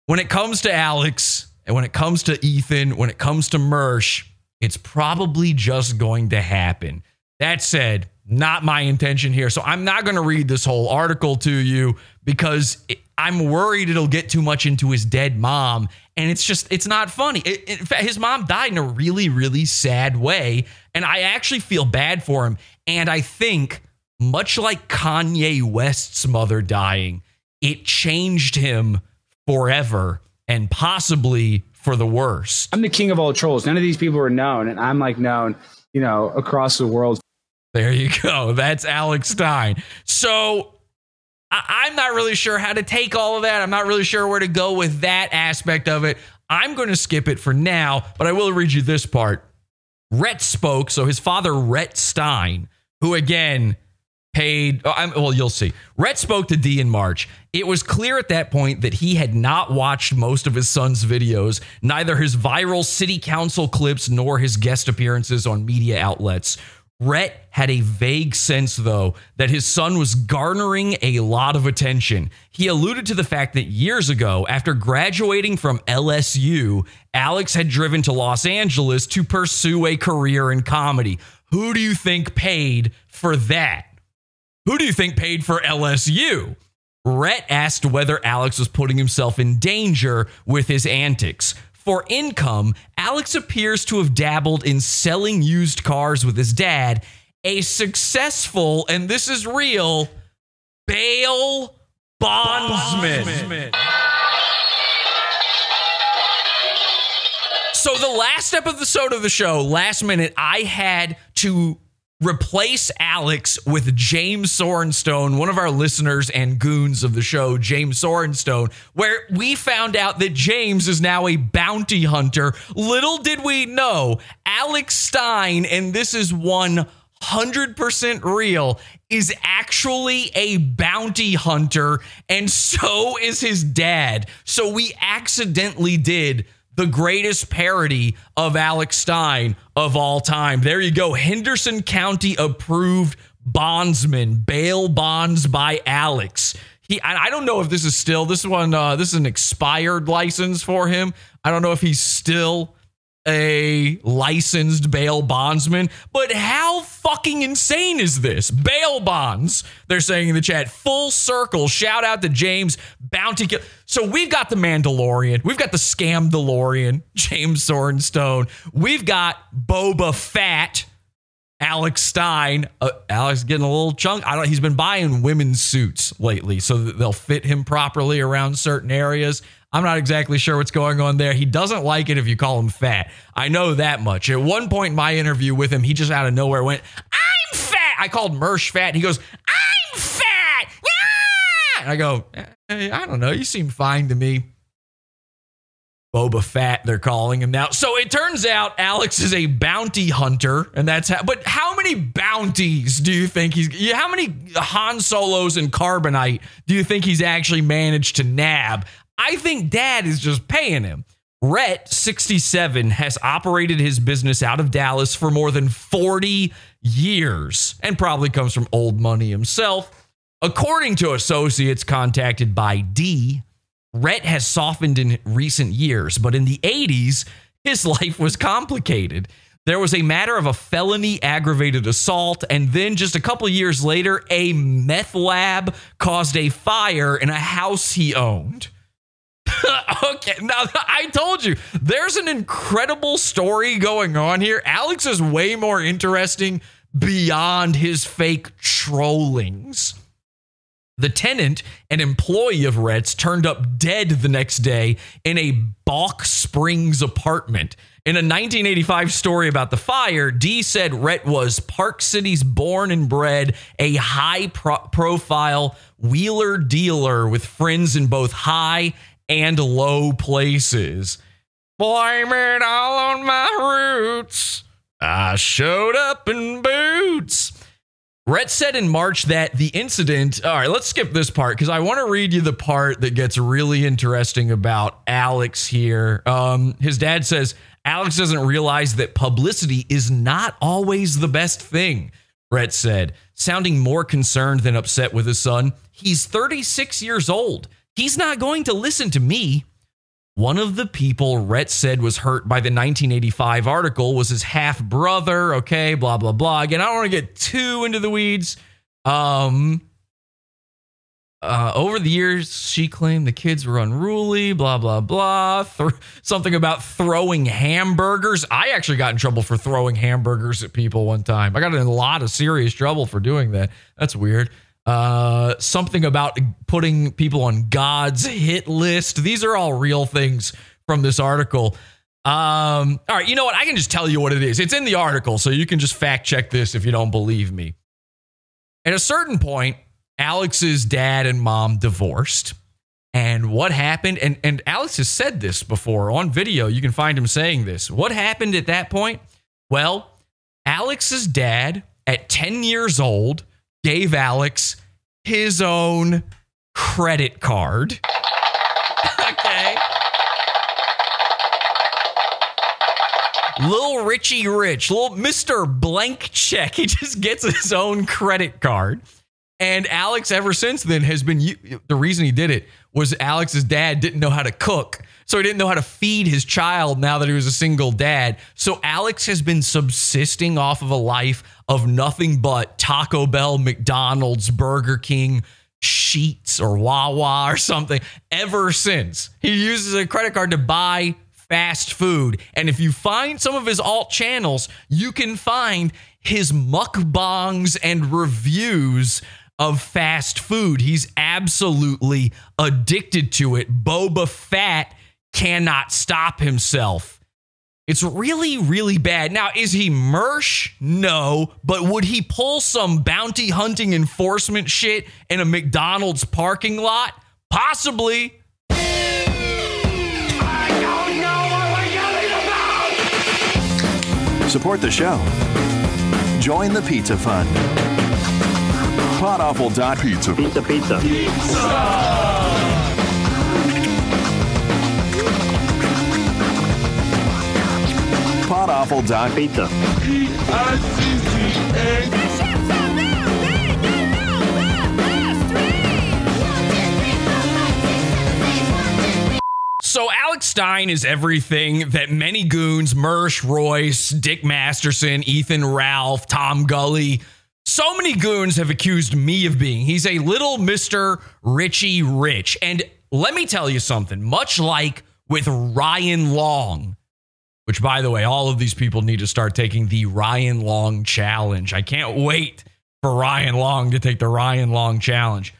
When it comes to Alex and when it comes to Ethan, when it comes to Mersh, it's probably just going to happen. That said, not my intention here. So I'm not going to read this whole article to you because I'm worried it'll get too much into his dead mom. And it's just, it's not funny. In fact, his mom died in a really, really sad way. And I actually feel bad for him. And I think, much like Kanye West's mother dying, it changed him forever and possibly for the worst. I'm the king of all trolls. None of these people are known, and I'm like known, you know, across the world. There you go. That's Alex Stein. So I- am not really sure how to take all of that. I'm not really sure where to go with that aspect of it. I'm going to skip it for now, but I will read you this part. Rhett spoke. So his father, Rhett Stein, who again paid, oh, well, you'll see. Rhett spoke to D in March. It was clear at that point that he had not watched most of his son's videos, neither his viral city council clips nor his guest appearances on media outlets. Rhett had a vague sense, though, that his son was garnering a lot of attention. He alluded to the fact that years ago, after graduating from LSU, Alex had driven to Los Angeles to pursue a career in comedy. Who do you think paid for that? Who do you think paid for LSU? Rhett asked whether Alex was putting himself in danger with his antics. For income, Alex appears to have dabbled in selling used cars with his dad, a successful, and this is real, bail bondsman. bondsman. So the last episode of the show, last minute, I had to replace Alex with James Sorenstone, one of our listeners and goons of the show, James Sorenstone, where we found out that James is now a bounty hunter. Little did we know, Alex Stein, and this is 100% real, is actually a bounty hunter, and so is his dad. So we accidentally did the greatest parody of Alex Stein of all time. There you go. Henderson County approved bondsman, bail bonds by Alex. He, I don't know if this is still this one. Uh, this is an expired license for him. I don't know if he's still a licensed bail bondsman. But how fucking insane is this? Bail bonds, they're saying in the chat. Full circle. Shout out to James Bounty. Kill- so we've got the Mandalorian. We've got the scam DeLorean, James Sorenstone. We've got Boba Fett. Alex Stein, uh, Alex getting a little chunk. I don't. He's been buying women's suits lately, so they'll fit him properly around certain areas. I'm not exactly sure what's going on there. He doesn't like it if you call him fat. I know that much. At one point in my interview with him, he just out of nowhere went, I'm fat. I called Mersh fat. He goes, I'm fat. Yeah! And I go, hey, I don't know. You seem fine to me. Boba Fat, they're calling him now. So it turns out Alex is a bounty hunter, and that's how. But how many bounties do you think he's? How many Han Solos and Carbonite do you think he's actually managed to nab? I think dad is just paying him. Rhett, 67, has operated his business out of Dallas for more than 40 years and probably comes from old money himself. According to associates contacted by D, Rhett has softened in recent years, but in the 80s, his life was complicated. There was a matter of a felony aggravated assault, and then just a couple years later, a meth lab caused a fire in a house he owned. okay, now I told you there's an incredible story going on here. Alex is way more interesting beyond his fake trollings. The tenant, an employee of Rhett's, turned up dead the next day in a Balch Springs apartment. In a 1985 story about the fire, D said Rhett was Park Cities born and bred, a high pro- profile wheeler dealer with friends in both high and low places. Blame it all on my roots. I showed up in boots. Rhett said in March that the incident. All right, let's skip this part because I want to read you the part that gets really interesting about Alex here. Um, his dad says Alex doesn't realize that publicity is not always the best thing. Rhett said, sounding more concerned than upset with his son. He's 36 years old. He's not going to listen to me. One of the people Rhett said was hurt by the 1985 article was his half brother. Okay, blah blah blah. Again, I don't want to get too into the weeds. Um, uh, over the years, she claimed the kids were unruly. Blah blah blah. Th- something about throwing hamburgers. I actually got in trouble for throwing hamburgers at people one time. I got in a lot of serious trouble for doing that. That's weird. Uh, something about putting people on God's hit list. These are all real things from this article. Um, all right, you know what? I can just tell you what it is. It's in the article, so you can just fact check this if you don't believe me. At a certain point, Alex's dad and mom divorced. And what happened? And, and Alex has said this before on video. You can find him saying this. What happened at that point? Well, Alex's dad, at 10 years old, gave Alex his own credit card. okay. Little Richie Rich, little Mr. Blank Check. He just gets his own credit card. And Alex, ever since then, has been the reason he did it was Alex's dad didn't know how to cook. So he didn't know how to feed his child now that he was a single dad. So Alex has been subsisting off of a life of nothing but Taco Bell, McDonald's, Burger King, Sheetz, or Wawa or something ever since. He uses a credit card to buy fast food. And if you find some of his alt channels, you can find his mukbangs and reviews of fast food. He's absolutely addicted to it. Boba Fett cannot stop himself. It's really, really bad. Now, is he Mersh? No. But would he pull some bounty hunting enforcement shit in a McDonald's parking lot? Possibly. Support the show. Join the Pizza Fund. Podawful.pizza. Pizza, pizza. Podawful.pizza. Pizza. So Alex Stein is everything that many goons, Mersh, Royce, Dick Masterson, Ethan Ralph, Tom Gully, so many goons have accused me of being. He's a little Mr. Richie Rich. And let me tell you something, much like with Ryan Long, which by the way, all of these people need to start taking the Ryan Long challenge. I can't wait for Ryan Long to take the Ryan Long challenge.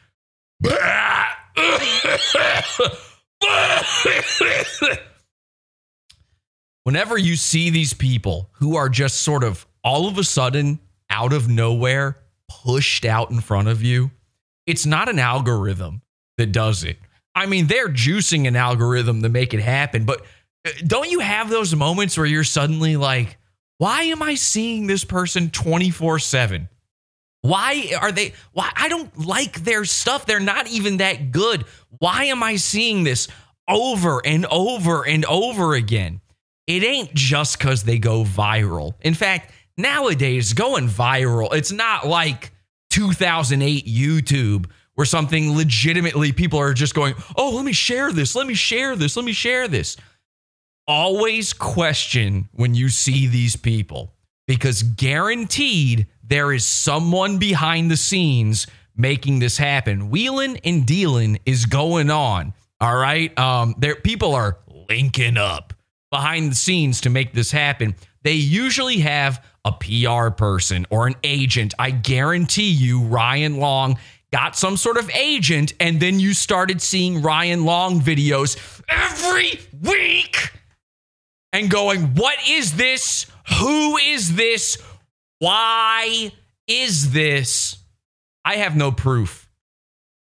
Whenever you see these people who are just sort of all of a sudden out of nowhere pushed out in front of you, it's not an algorithm that does it. I mean, they're juicing an algorithm to make it happen, but don't you have those moments where you're suddenly like, why am I seeing this person 24 7? Why are they? Why I don't like their stuff. They're not even that good. Why am I seeing this over and over and over again? It ain't just because they go viral. In fact, nowadays, going viral, it's not like 2008 YouTube where something legitimately people are just going, oh, let me share this, let me share this, let me share this. Always question when you see these people because guaranteed there is someone behind the scenes making this happen. Wheeling and dealing is going on. All right. Um, there people are linking up behind the scenes to make this happen. They usually have a PR person or an agent. I guarantee you, Ryan Long got some sort of agent, and then you started seeing Ryan Long videos every week and going, What is this? Who is this? Why is this? I have no proof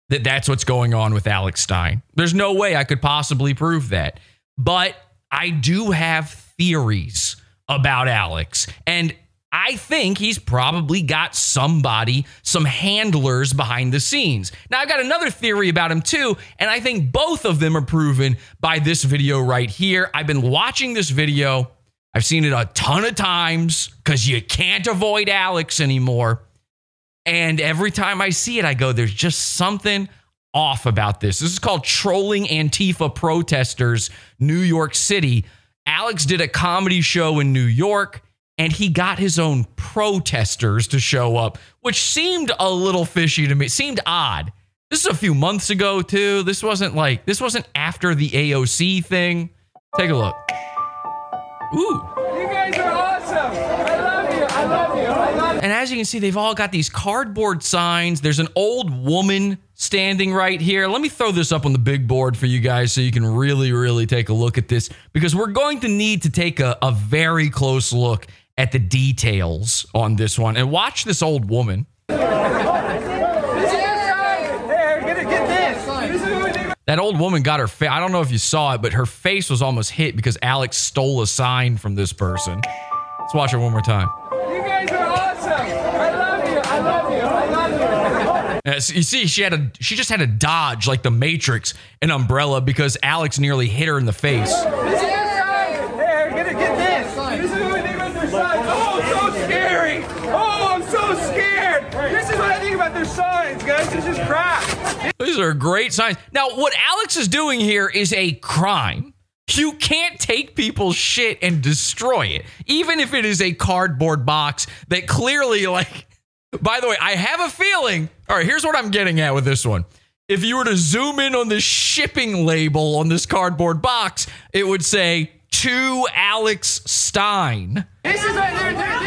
that that's what's going on with Alex Stein. There's no way I could possibly prove that. But I do have theories about Alex. And I think he's probably got somebody, some handlers behind the scenes. Now, I've got another theory about him too, and I think both of them are proven by this video right here. I've been watching this video, I've seen it a ton of times because you can't avoid Alex anymore. And every time I see it, I go, there's just something off about this. This is called Trolling Antifa Protesters, New York City. Alex did a comedy show in New York and he got his own protesters to show up, which seemed a little fishy to me. It seemed odd. This is a few months ago, too. This wasn't like, this wasn't after the AOC thing. Take a look. Ooh. You guys are awesome. I love you. I love you. I love you. And as you can see, they've all got these cardboard signs. There's an old woman standing right here. Let me throw this up on the big board for you guys so you can really, really take a look at this because we're going to need to take a, a very close look at the details on this one and watch this old woman. That old woman got her face. I don't know if you saw it, but her face was almost hit because Alex stole a sign from this person. Let's watch it one more time. You guys are awesome. I love you. I love you. I love you. Uh, As you see, she had a she just had to dodge like the Matrix an umbrella because Alex nearly hit her in the face. This is your sign. Here, get, get this. This is what I think about their signs. Oh, so scary. Oh, I'm so scared. This is what I think about their signs, guys. This is crap. These are great signs. Now, what Alex is doing here is a crime. You can't take people's shit and destroy it, even if it is a cardboard box that clearly, like, by the way, I have a feeling. All right, here's what I'm getting at with this one. If you were to zoom in on the shipping label on this cardboard box, it would say to Alex Stein. This is they're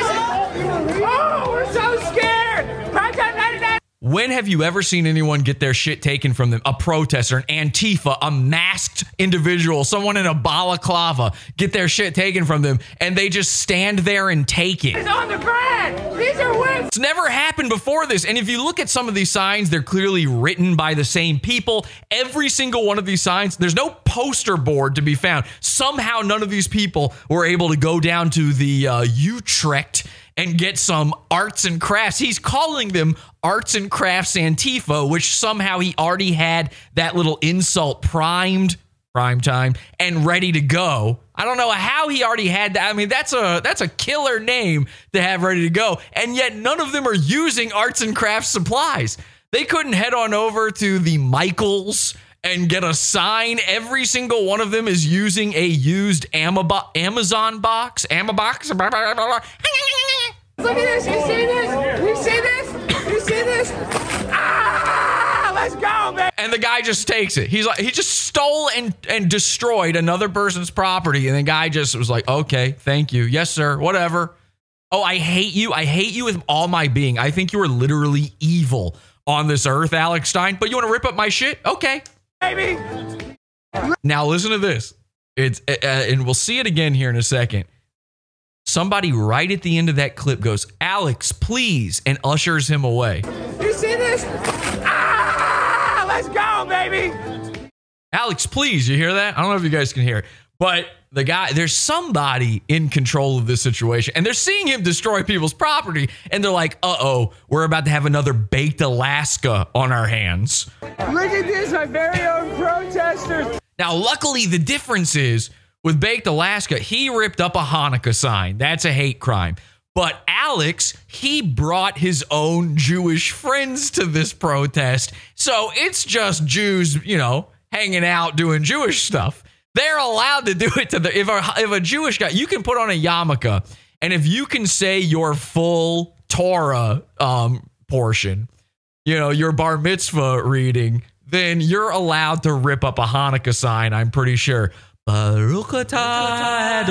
When have you ever seen anyone get their shit taken from them? A protester, an Antifa, a masked individual, someone in a balaclava get their shit taken from them and they just stand there and take it. It's on the ground. These are whips. It's never happened before this. And if you look at some of these signs, they're clearly written by the same people. Every single one of these signs, there's no poster board to be found. Somehow, none of these people were able to go down to the uh, Utrecht and get some arts and crafts. He's calling them arts and crafts Antifa, which somehow he already had that little insult primed prime time and ready to go. I don't know how he already had that. I mean, that's a that's a killer name to have ready to go. And yet none of them are using arts and crafts supplies. They couldn't head on over to the Michaels and get a sign. Every single one of them is using a used Amabo- Amazon box. Look at this. You see this? You see this? You see this? Ah! Let's go, man. And the guy just takes it. He's like, he just stole and, and destroyed another person's property. And the guy just was like, okay, thank you. Yes, sir. Whatever. Oh, I hate you. I hate you with all my being. I think you are literally evil on this earth, Alex Stein. But you want to rip up my shit? Okay. Baby. Now listen to this. It's uh, and we'll see it again here in a second. Somebody right at the end of that clip goes, "Alex, please," and ushers him away. You see this? Ah! Let's go, baby. Alex, please, you hear that? I don't know if you guys can hear it, but the guy, there's somebody in control of this situation, and they're seeing him destroy people's property, and they're like, "Uh oh, we're about to have another baked Alaska on our hands." Look at this, my very own protesters. Now, luckily, the difference is with Baked Alaska, he ripped up a Hanukkah sign. That's a hate crime. But Alex, he brought his own Jewish friends to this protest. So it's just Jews, you know, hanging out doing Jewish stuff. They're allowed to do it to the if a if a Jewish guy, you can put on a yarmulke, and if you can say your full Torah um, portion, you know, your bar mitzvah reading, then you're allowed to rip up a Hanukkah sign, I'm pretty sure. Baruch atah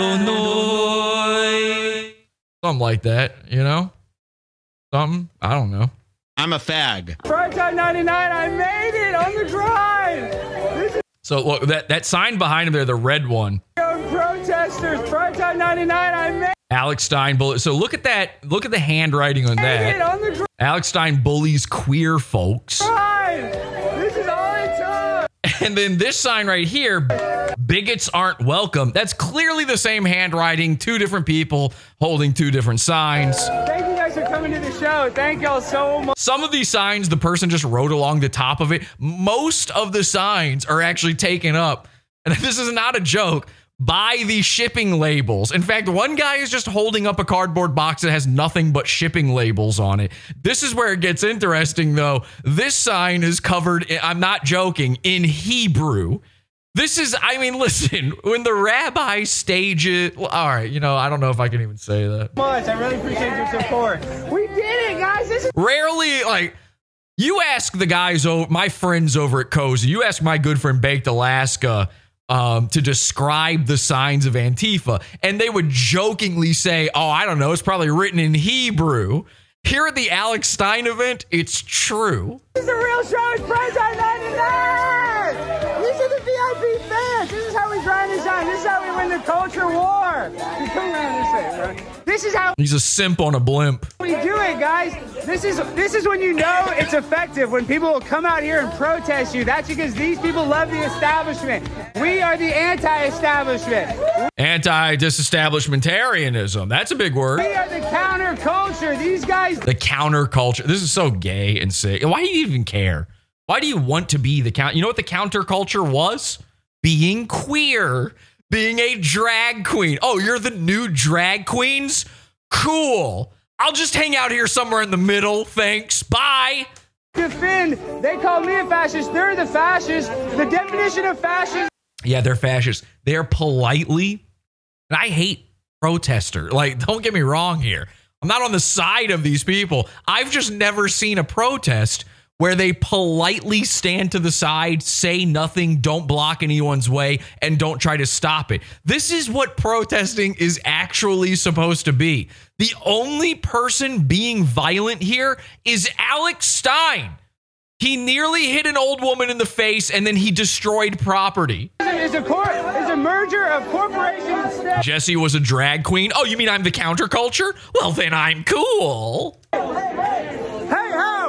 Adonai. Something like that, you know? Something. I don't know. I'm a fag. Primetime 99, I made it on the grind. This is So look, that that sign behind him there, the red one, young protesters. Primetime 99, I made Alex Stein bully. So look at that. Look at the handwriting on it that. on the Alex Stein bullies queer folks. grind. And then this sign right here, bigots aren't welcome. That's clearly the same handwriting, two different people holding two different signs. Thank you guys for coming to the show. Thank y'all so much. Some of these signs, the person just wrote along the top of it. Most of the signs are actually taken up, and this is not a joke, by the shipping labels. In fact, one guy is just holding up a cardboard box that has nothing but shipping labels on it. This is where it gets interesting, though. This sign is covered, in, I'm not joking, in Hebrew. This is, I mean, listen, when the rabbi stages, well, all right, you know, I don't know if I can even say that. much. I really appreciate your support. We did it, guys. This is rarely like you ask the guys over my friends over at cozy you ask my good friend baked alaska um, to describe the signs of antifa and they would jokingly say oh i don't know it's probably written in hebrew here at the alex stein event it's true This is a real show. It's Primetime 99. These are the VIP fans. This is how we grind this out. This is how we win the culture war. You this. This is how he's a simp on a blimp we do it, guys. This is this is when you know it's effective. When people will come out here and protest you. That's because these people love the establishment. We are the anti-establishment. anti-disestablishmentarianism that's a big word We are the counterculture. These guys the counterculture. This is so gay and sick. Why do you even care? Why do you want to be the count? You know what the counterculture was? Being queer, being a drag queen. Oh, you're the new drag queens? Cool. I'll just hang out here somewhere in the middle. Thanks. Bye. defend. They call me a fascist. They're the fascists. The definition of fascist Yeah, they're fascists. They're politely, and I hate protester. Like, don't get me wrong here. I'm not on the side of these people. I've just never seen a protest where they politely stand to the side, say nothing, don't block anyone's way, and don't try to stop it. This is what protesting is actually supposed to be. The only person being violent here is Alex Stein. He nearly hit an old woman in the face and then he destroyed property. is a cor- is a merger of corporation and state. Jesse was a drag queen. Oh, you mean I'm the counterculture? Well, then I'm cool. Hey ho!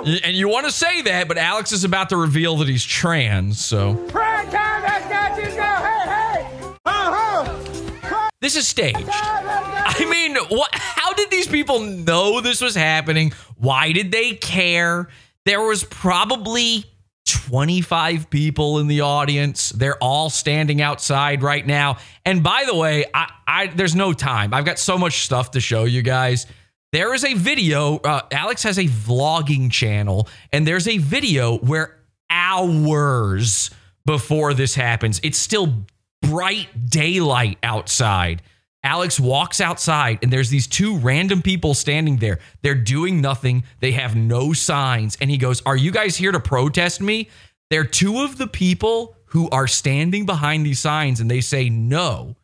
And you want to say that, but Alex is about to reveal that he's trans, so time. You go. Hey hey! Ho! this is staged. I mean, what how did these people know this was happening? Why did they care? There was probably 25 people in the audience. They're all standing outside right now. And by the way, I, I there's no time. I've got so much stuff to show you guys. There is a video. Uh, Alex has a vlogging channel, and there's a video where hours before this happens, it's still bright daylight outside. Alex walks outside, and there's these two random people standing there. They're doing nothing. They have no signs. And he goes, Are you guys here to protest me? They're two of the people who are standing behind these signs, and they say no.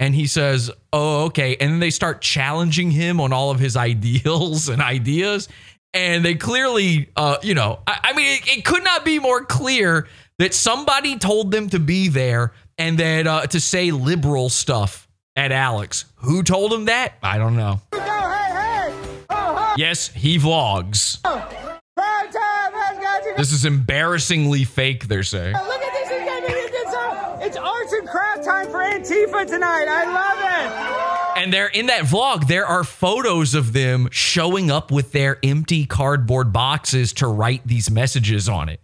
And he says, Oh, okay. And then they start challenging him on all of his ideals and ideas. And they clearly, uh, you know, I, I mean, it, it could not be more clear that somebody told them to be there and that uh, to say liberal stuff at Alex. Who told him that? I don't know. Hey hey! Ho ho! Yes, he vlogs. Prime time. That's got you go. This is embarrassingly fake, they're saying. Look at this. It's gonna be a good song. It's arts and craft time for Antifa tonight. I love it. And they're in that vlog, there are photos of them showing up with their empty cardboard boxes to write these messages on it.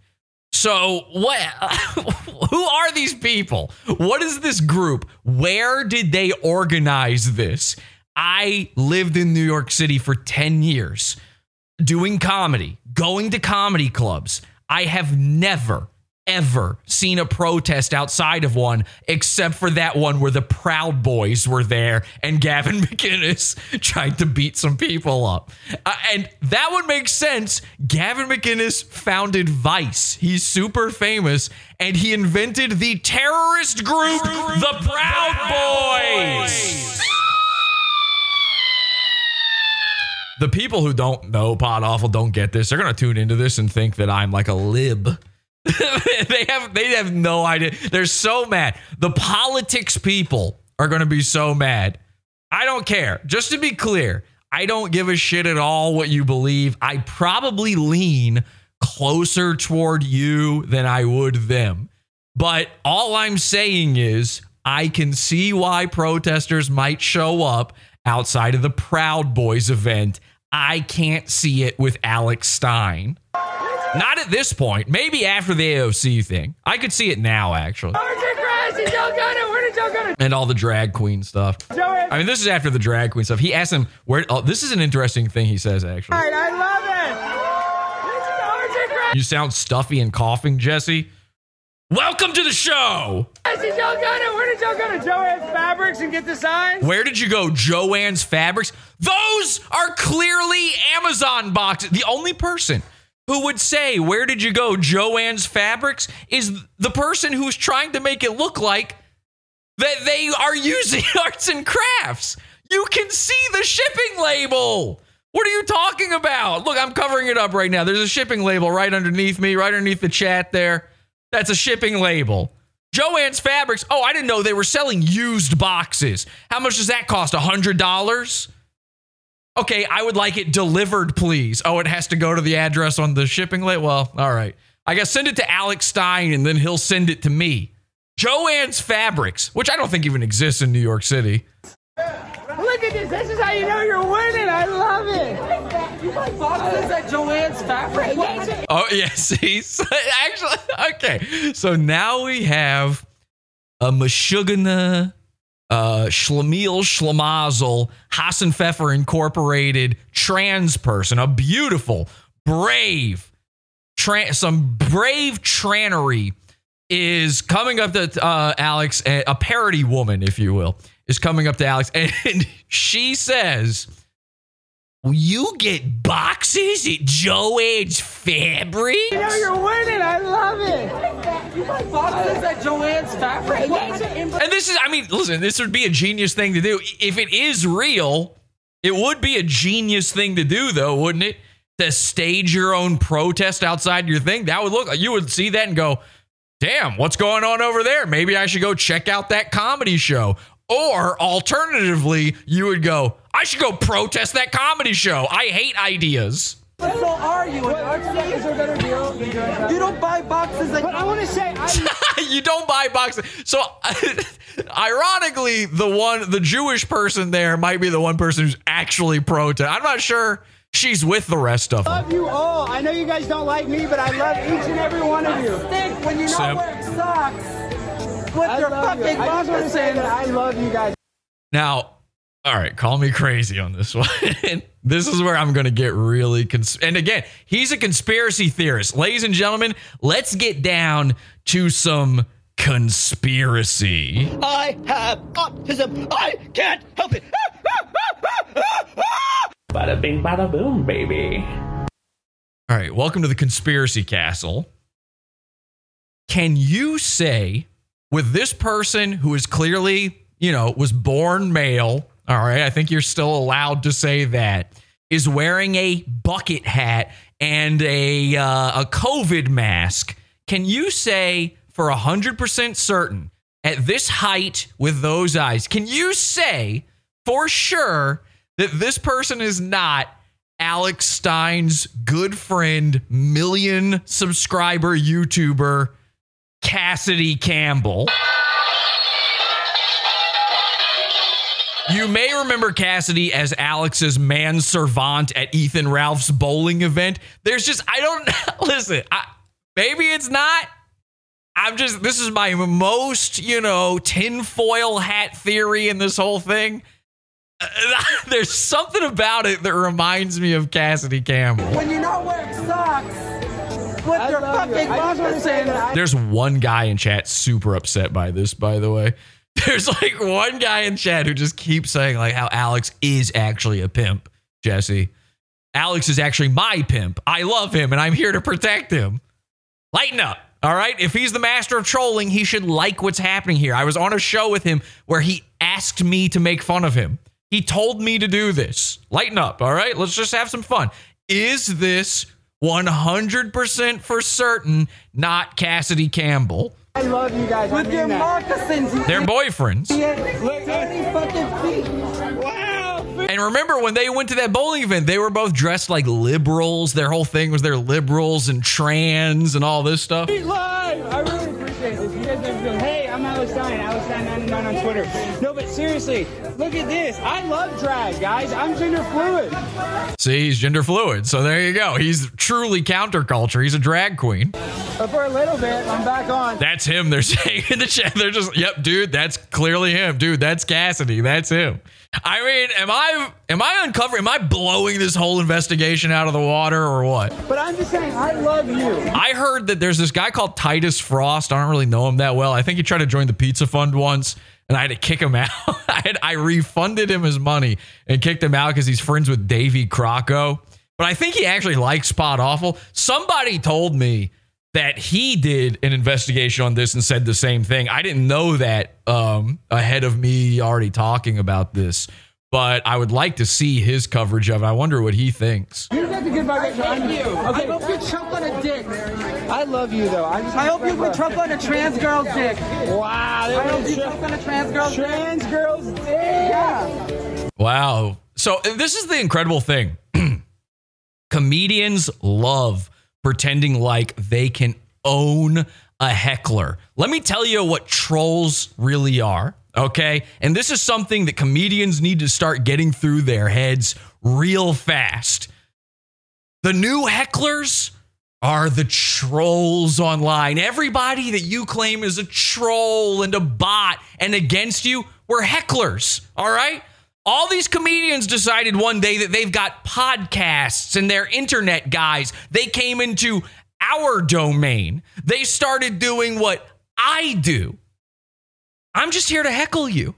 So, what who are these people? What is this group? Where did they organize this? I lived in New York City for 10 years doing comedy, going to comedy clubs. I have never ever seen a protest outside of one except for that one where the Proud Boys were there and Gavin McInnes tried to beat some people up. Uh, and that would make sense. Gavin McInnes founded Vice. He's super famous and he invented the terrorist group, the Proud Boys. the people who don't know Pod Awful don't get this. They're gonna tune into this and think that I'm like a lib. they have they have no idea. They're so mad. The politics people are gonna be so mad. I don't care. Just to be clear, I don't give a shit at all what you believe. I probably lean closer toward you than I would them. But all I'm saying is I can see why protesters might show up outside of the Proud Boys event. I can't see it with Alex Stein. Not at this point. Maybe after the AOC thing. I could see it now, actually. Oh, and all the drag queen stuff. I mean, this is after the drag queen stuff. He asked him where. Oh, this is an interesting thing he says, actually. I love it. Oh, you sound stuffy and coughing, Jesse. Welcome to the show. Where did y'all go to? Where did y'all go to Joann's Fabrics and get the signs? Where did you go? Joann's Fabrics? Those are clearly Amazon boxes. The only person who would say, Where did you go? Joann's Fabrics is the person who's trying to make it look like that they are using arts and crafts. You can see the shipping label. What are you talking about? Look, I'm covering it up right now. There's a shipping label right underneath me, right underneath the chat there. That's a shipping label. Joann's Fabrics. Oh, I didn't know they were selling used boxes. How much does that cost? A $100? Okay, I would like it delivered, please. Oh, it has to go to the address on the shipping label? Well, all right. I guess send it to Alex Stein and then he'll send it to me. Joann's Fabrics, which I don't think even exists in New York City. Look at this. This is how you know you're winning. I love it. You buy boxes at Joann's Fabrics? Oh, yes. He's actually okay. So now we have a Meshuggah, uh, Schlemiel Schlemazel, Hasenpfeffer Incorporated trans person, a beautiful, brave, tra- some brave trannery is coming up to uh, Alex, a parody woman, if you will, is coming up to Alex, and she says, "Will you get boxes at Joann's Fabrics?" You know you're winning. I love it. You buy boxes at Joann's Fabrics? And this is, I mean, listen, this would be a genius thing to do. If it is real, it would be a genius thing to do, though, wouldn't it? To stage your own protest outside your thing. That would look, you would see that and go, damn, what's going on over there? Maybe I should go check out that comedy show. Or alternatively, you would go, I should go protest that comedy show. I hate ideas. So are you? Is there a better deal? You don't buy boxes at. But I want to say, I, you don't buy boxes. So, ironically, the one, the Jewish person there might be the one person who's actually protest. I'm not sure she's with the rest of them. love you all. I know you guys don't like me, but I love each and every one of you. Stink when you're Simp. not wearing socks with your fucking boxes in. I love you guys. Now, all right, call me crazy on this one. this is where I'm going to get really cons- and again, he's a conspiracy theorist. Ladies and gentlemen, let's get down to some conspiracy. I have autism. I can't help it. Bada bing, bada boom, baby. All right, welcome to the conspiracy castle. Can you say with this person who is clearly, you know, was born male, all right, I think you're still allowed to say that, is wearing a bucket hat and a uh, a COVID mask. Can you say for 100% certain at this height with those eyes, can you say for sure that this person is not Alex Stein's good friend, million subscriber YouTuber, Cassidy Campbell. You may remember Cassidy as Alex's man servant at Ethan Ralph's bowling event. There's just, I don't, listen, I, maybe it's not. I'm just, this is my most, you know, tinfoil hat theory in this whole thing. There's something about it that reminds me of Cassidy Campbell. When you're not wearing socks with your fucking boxers in. There's one guy in chat super upset by this, by the way. There's like one guy in chat who just keeps saying like how Alex is actually a pimp, Jesse. Alex is actually my pimp. I love him and I'm here to protect him. Lighten up. All right. If he's the master of trolling, he should like what's happening here. I was on a show with him where he asked me to make fun of him. He told me to do this. Lighten up, all right? Let's just have some fun. Is this 100% for certain not Cassidy Campbell? I love you guys. With your moccasins. They're boyfriends. Look, 30 fucking feet. Wow. And remember when they went to that bowling event, they were both dressed like liberals. Their whole thing was they're liberals and trans and all this stuff. Live. I really appreciate this. You guys feel, hey, I'm Alex Stein, Alex Stein 99 on Twitter. No, but seriously, look at this. I love drag, guys. I'm gender fluid. See, he's gender fluid. So there you go. He's truly counterculture. He's a drag queen. But for a little bit, I'm back on. That's him. They're saying in the chat. They're just, yep, dude, that's clearly him. Dude, that's Cassidy. That's him. I mean, am I am I uncovering? Am I blowing this whole investigation out of the water or what? But I'm just saying, I love you. I heard that there's this guy called Titus Frost. I don't really know him that well. I think he tried to join the Pizza Fund once, and I had to kick him out. I, had, I refunded him his money and kicked him out because he's friends with Davey Crocco. But I think he actually likes Pod Awful. Somebody told me that he did an investigation on this and said the same thing. I didn't know that um, ahead of me already talking about this, but I would like to see his coverage of it. I wonder what he thinks. You got the good vibration. I hate you. Okay. I hope you choke on a dick. I love you though. I, just I hope you would choke on a trans girl's dick. Wow. I hope you choke on a trans girl's dick. Trans girls. Yeah. Wow. So this is the incredible thing. Comedians love pretending like they can own a heckler. Let me tell you what trolls really are, okay? And this is something that comedians need to start getting through their heads real fast. The new hecklers are the trolls online. Everybody that you claim is a troll and a bot and against you were hecklers, all right? All these comedians decided one day that they've got podcasts and they're internet guys. They came into our domain. They started doing what I do. I'm just here to heckle you.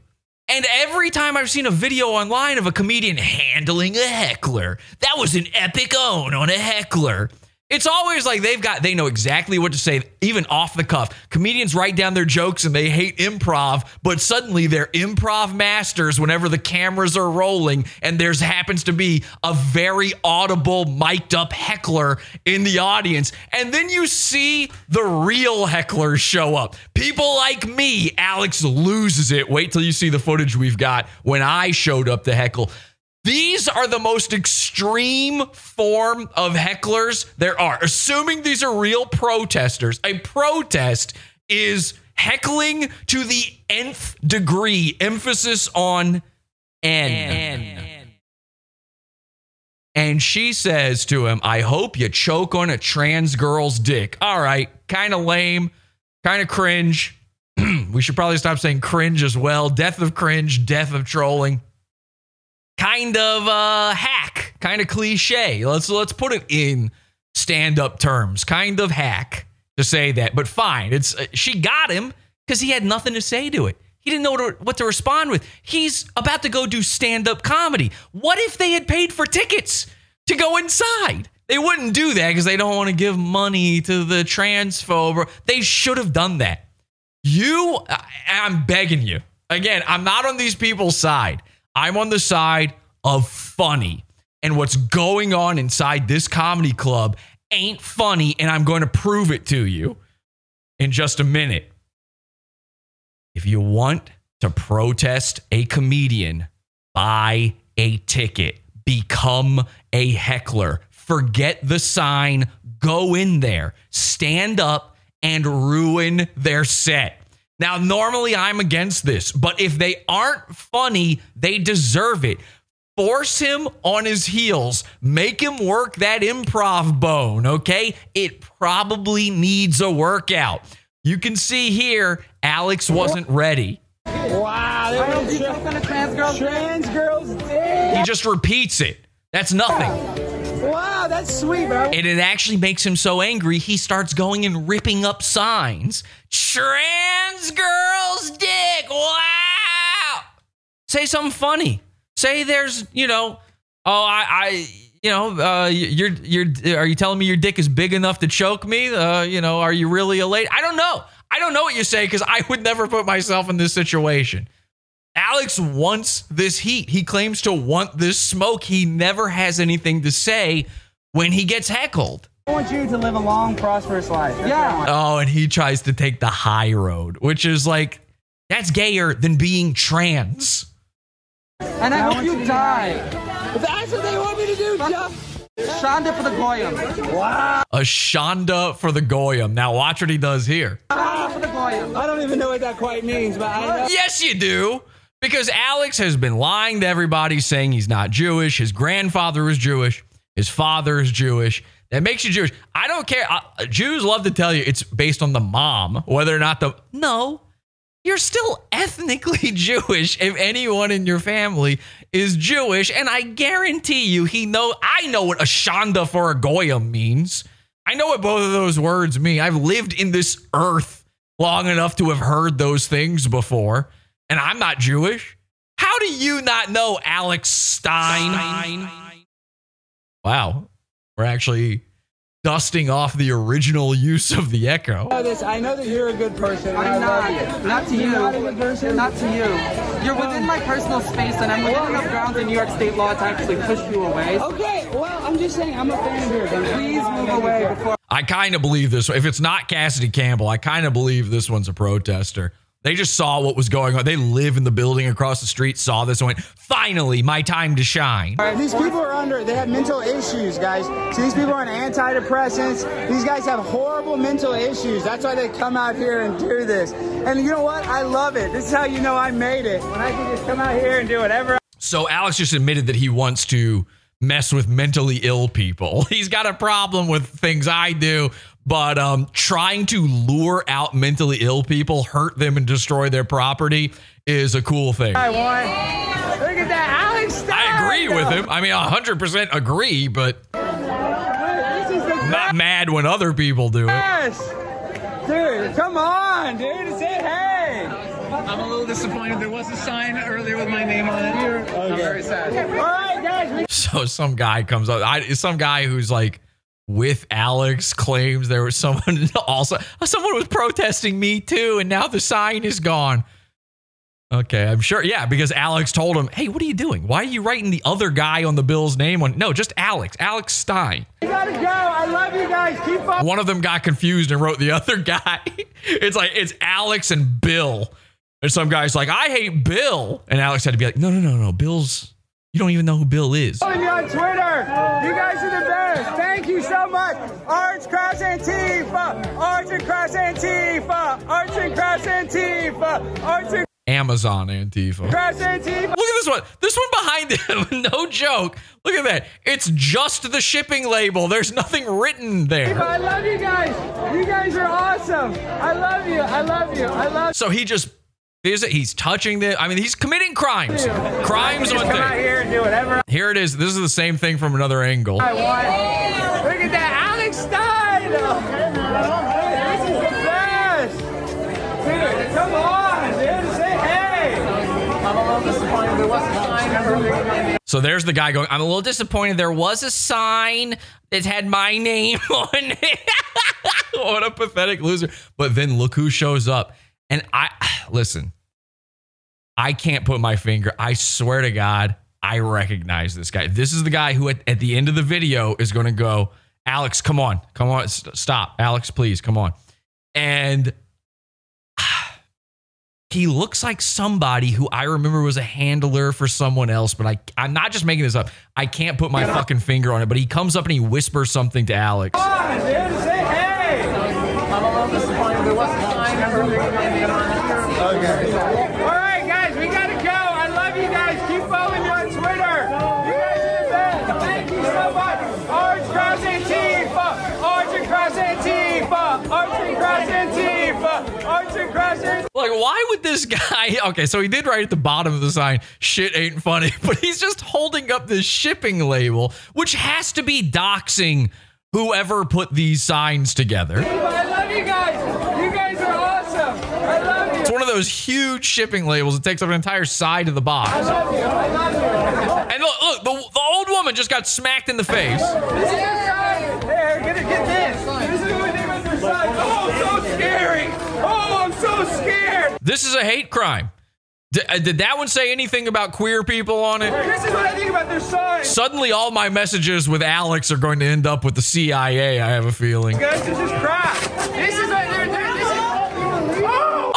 And every time I've seen a video online of a comedian handling a heckler, that was an epic own on a heckler. It's always like they've got, they know exactly what to say, even off the cuff. Comedians write down their jokes and they hate improv, but suddenly they're improv masters whenever the cameras are rolling and there's happens to be a very audible, mic'd up heckler in the audience. And then you see the real hecklers show up. People like me, Alex loses it. Wait till you see the footage we've got when I showed up to heckle. These are the most extreme form of hecklers there are. Assuming these are real protesters, a protest is heckling to the nth degree, emphasis on N. And she says to him, I hope you choke on a trans girl's dick. All right, kind of lame, kind of cringe. we should probably stop saying cringe as well. Death of cringe, death of trolling kind of uh, hack, kind of cliche. Let's let's put it in stand-up terms. Kind of hack to say that, but fine. It's uh, she got him because he had nothing to say to it. He didn't know what to, what to respond with. He's about to go do stand-up comedy. What if they had paid for tickets to go inside? They wouldn't do that because they don't want to give money to the transphobe. They should have done that. You, I- I'm begging you. Again, I'm not on these people's side. I'm on the side of funny. And what's going on inside this comedy club ain't funny, and I'm going to prove it to you in just a minute. If you want to protest a comedian, buy a ticket, become a heckler, forget the sign, go in there, stand up, and ruin their set. Now, normally I'm against this, but if they aren't funny, they deserve it. Force him on his heels, make him work that improv bone, okay? It probably needs a workout. You can see here, Alex wasn't ready. Wow. I They hope were you tra- choke on a trans girl's trans girls. dick. He just repeats it. That's nothing. Wow, that's sweet, bro. And it actually makes him so angry, he starts going and ripping up signs. Trans girl's dick. Wow. Say something funny. Say there's, you know, oh, I, I you know, uh, you're, you're, are you telling me your dick is big enough to choke me? Uh, you know, are you really a lady? I don't know. I don't know what you say because I would never put myself in this situation. Alex wants this heat. He claims to want this smoke. He never has anything to say when he gets heckled. I want you to live a long, prosperous life. yeah. Oh, and he tries to take the high road, which is like, that's gayer than being trans. And I, hope you die. If that's what they want me to do, Jeff. Shonda for the Goyim. Wow. A Shonda for the Goyim. Now, watch what he does here. Ah, for the Goyim. I don't even know what that quite means, but I know. Yes, you do. Because Alex has been lying to everybody saying he's not Jewish. His grandfather is Jewish. His father is Jewish. That makes you Jewish. I don't care. Uh, Jews love to tell you it's based on the mom, whether or not the. No. You're still ethnically Jewish if anyone in your family is Jewish. And I guarantee you, he know. I know what a for a Goyim means. I know what both of those words mean. I've lived in this earth long enough to have heard those things before and I'm not Jewish. How do you not know Alex Stein? Wow. We're actually dusting off the original use of the echo. I know this. I know that you're a good person. I'm not. Not to you. Not a good person. Not to you. You're within my personal space, and I'm within enough grounds in New York State law to actually push you away. Okay. Well, I'm just saying. I'm a fan of yours. Please move away before. I kind of believe this. If it's not Cassidy Campbell, I kind of believe this one's a protester. They just saw what was going on. They live in the building across the street, saw this, and went, finally, my time to shine. All right, these people are under, they have mental issues, guys. So these people are on antidepressants. These guys have horrible mental issues. That's why they come out here and do this. And you know what? I love it. This is how you know I made it. When I can just come out here and do whatever. So Alex just admitted that he wants to mess with mentally ill people. He's got a problem with things I do, but um, trying to lure out mentally ill people, hurt them, and destroy their property is a cool thing. I want. Look at that, Alex. Stein. I agree with him. I mean, 100% agree, but not mad when other people do it. Yes. Dude, come on, dude. Say hey. I'm a little disappointed. There was a sign earlier with my name on it. I'm very sad. All right, guys. So some guy comes up, I, some guy who's like with Alex claims there was someone also, someone was protesting me too, and now the sign is gone. Okay, I'm sure. Yeah, because Alex told him, "Hey, what are you doing? Why are you writing the other guy on the Bill's name on? No, just Alex, Alex Stein." We gotta go. I love you guys. Keep up. One of them got confused and wrote the other guy. It's like it's Alex and Bill, and some guy's like, "I hate Bill," and Alex had to be like, "No, no, no, no, Bill's. You don't even know who Bill is." Following me on Twitter. You guys are the best. Thank you so much. Arts Cross Antifa. Arts and Cross Antifa. Arts and Cross Antifa. Arts and Amazon Antifa. Cross Antifa. Look at this one. This one behind him. no joke. Look at that. It's just the shipping label. There's nothing written there. I love you guys. You guys are awesome. I love you. I love you. I love you! So he just is it? He's touching the. I mean, he's committing crimes. Crimes on come out thing. here and do whatever Here it is. This is the same thing from another angle. I want. Look at that, Alex Stein. Oh, this is the best. Dude, come on, dude. Say hey. I'm a little disappointed. There was a sign earlier with. So there's the guy going. I'm a little disappointed. There was a sign that had my name on it. what a pathetic loser. But then look who shows up. And I listen. I can't put my finger. I swear to God, I recognize this guy. This is the guy who, at, at the end of the video, is going to go, Alex, come on, come on, st- stop, Alex, please, come on. And he looks like somebody who I remember was a handler for someone else, but I, I'm not just making this up. I can't put my fucking finger on it, but he comes up and he whispers something to Alex. Like, why would this guy? Okay, so he did write at the bottom of the sign, shit ain't funny, but he's just holding up this shipping label, which has to be doxing whoever put these signs together. I love you guys. You guys are awesome. I love you. It's one of those huge shipping labels. It takes up an entire side of the box. I love you. I love you. And look, look the, the old woman just got smacked in the face. This is your son. Here, get, get. This is what they with their son. Oh, so scary. Oh, I'm so scared. This is a hate crime. D- uh, did that one say anything about queer people on it? This is what I think about their signs. Suddenly, all my messages with Alex are going to end up with the CIA. I have a feeling. Guys, this is crap. This is what they're, they're this is. Oh!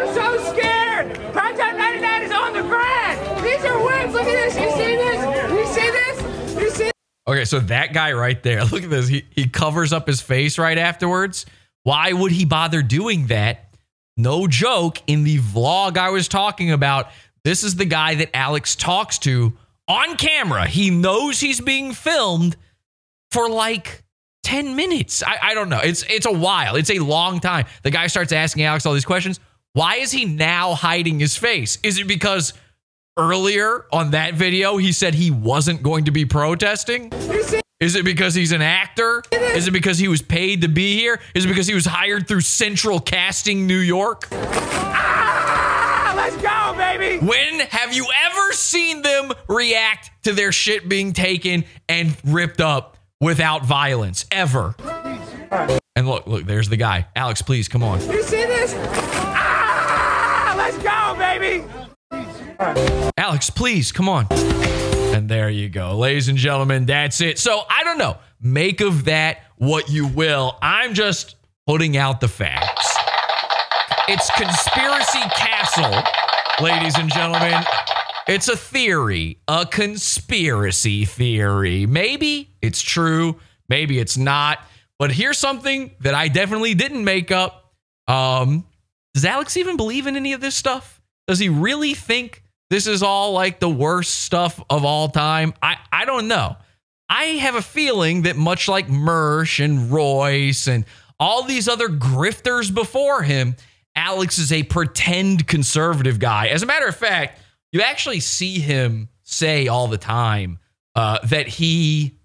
I'm so scared. Primetime 99 is on the ground. These are whips. Look at this. You see this? You see this? You see Okay, so that guy right there, look at this. He, he covers up his face right afterwards. Why would he bother doing that? No joke. In the vlog I was talking about, this is the guy that Alex talks to on camera. He knows he's being filmed for like 10 minutes. I, I don't know. It's it's a while. It's a long time. The guy starts asking Alex all these questions. Why is he now hiding his face? Is it because earlier on that video he said he wasn't going to be protesting? Is it because he's an actor? Is it because he was paid to be here? Is it because he was hired through Central Casting New York? Ah, let's go, baby. When have you ever seen them react to their shit being taken and ripped up without violence? Ever. And look, look, there's the guy. Alex, please come on. You see this? Ah, let's go, baby. Alex, please come on. And there you go. Ladies and gentlemen, that's it. So I don't know. Make of that what you will. I'm just putting out the facts. It's Conspiracy Castle, ladies and gentlemen. It's a theory, a conspiracy theory. Maybe it's true, maybe it's not. But here's something that I definitely didn't make up. Um, does Alex even believe in any of this stuff? Does he really think this is all like the worst stuff of all time? I, I don't know. I have a feeling that much like Mersh and Royce and all these other grifters before him, Alex is a pretend conservative guy. As a matter of fact, you actually see him say all the time uh, that he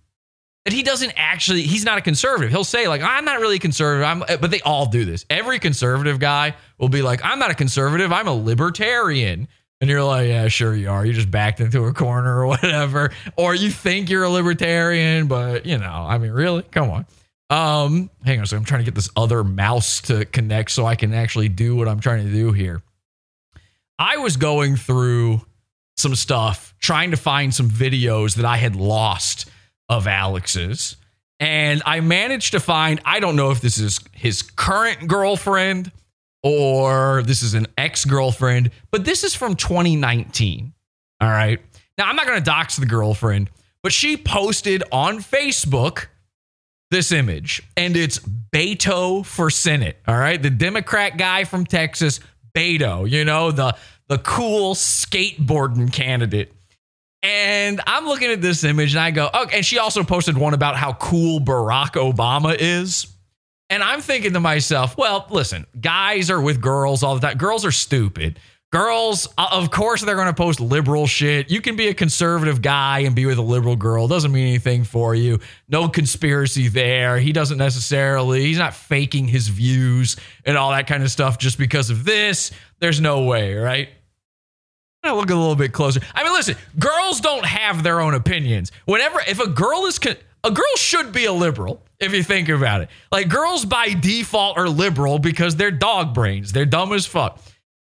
that he doesn't actually he's not a conservative. He'll say like I'm not really a conservative. I'm but they all do this. Every conservative guy will be like I'm not a conservative. I'm a libertarian. And you're like, yeah, sure you are. You just backed into a corner or whatever. Or you think you're a libertarian, but you know, I mean, really? Come on. Um, hang on second. I'm trying to get this other mouse to connect so I can actually do what I'm trying to do here. I was going through some stuff, trying to find some videos that I had lost of Alex's. And I managed to find, I don't know if this is his current girlfriend or this is an ex girlfriend, but this is from 2019. All right. Now, I'm not going to dox the girlfriend, but she posted on Facebook this image, and it's Beto for Senate. All right. The Democrat guy from Texas, Beto, you know, the, the cool skateboarding candidate. And I'm looking at this image and I go, okay. And she also posted one about how cool Barack Obama is. And I'm thinking to myself, well, listen, guys are with girls all the time. Girls are stupid. Girls, uh, of course, they're going to post liberal shit. You can be a conservative guy and be with a liberal girl. Doesn't mean anything for you. No conspiracy there. He doesn't necessarily, he's not faking his views and all that kind of stuff just because of this. There's no way, right? I look a little bit closer. I mean, listen, girls don't have their own opinions. Whenever, if a girl is, con- a girl should be a liberal if you think about it. Like girls by default are liberal because they're dog brains. They're dumb as fuck.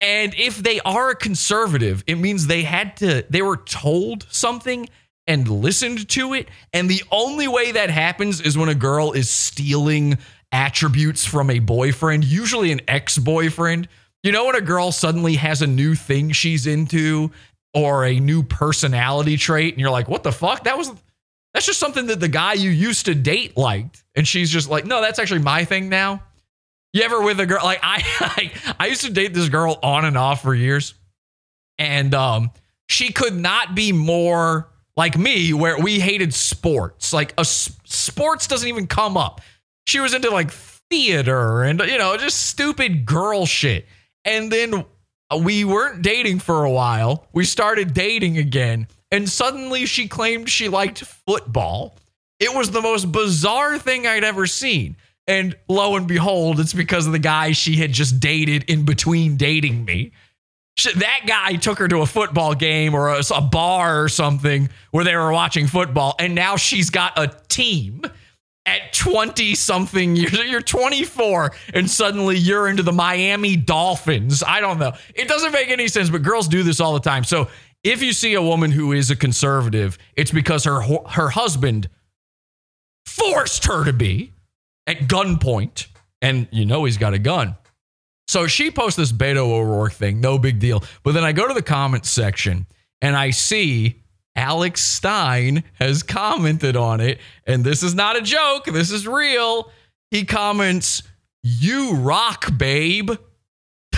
And if they are a conservative, it means they had to, they were told something and listened to it. And the only way that happens is when a girl is stealing attributes from a boyfriend, usually an ex boyfriend. You know, when a girl suddenly has a new thing she's into or a new personality trait, and you're like, what the fuck? That was, that's just something that the guy you used to date liked. And she's just like, no, that's actually my thing now. You ever with a girl like I like I used to date this girl on and off for years. And um she could not be more like me where we hated sports. Like a sports doesn't even come up. She was into like theater and you know, just stupid girl shit. And then we weren't dating for a while. We started dating again and suddenly she claimed she liked football. It was the most bizarre thing I'd ever seen. And lo and behold, it's because of the guy she had just dated in between dating me. That guy took her to a football game or a, a, bar or something where they were watching football, and now she's got a team. at 20 something years. You're 24 and suddenly you're into the Miami Dolphins. I don't know. It doesn't make any sense, but girls do this all the time. So if you see a woman who is a conservative, it's because her her husband forced her to be at gunpoint, and you know he's got a gun. So she posts this Beto O'Rourke thing, no big deal. But then I go to the comments section and I see Alex Stein has commented on it. And this is not a joke, this is real. He comments, You rock, babe.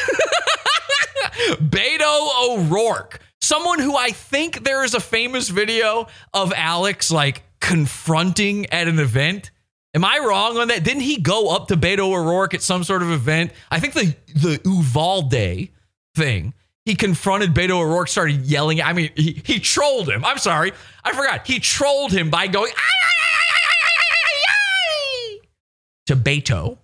Beto O'Rourke, someone who I think there is a famous video of Alex like confronting at an event. Am I wrong on that? Didn't he go up to Beto O'Rourke at some sort of event? I think the the Uvalde thing. He confronted Beto O'Rourke, started yelling. I mean, he, he trolled him. I'm sorry, I forgot. He trolled him by going to Beto.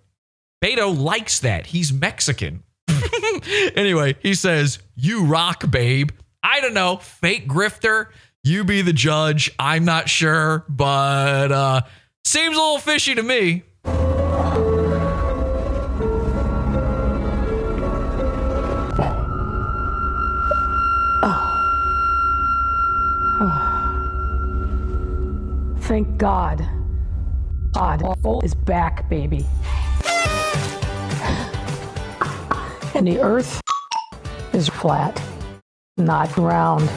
Beto likes that. He's Mexican. anyway, he says, "You rock, babe." I don't know, fake grifter. You be the judge. I'm not sure, but uh seems a little fishy to me. Thank God. God is back, baby. And the earth is flat, not round.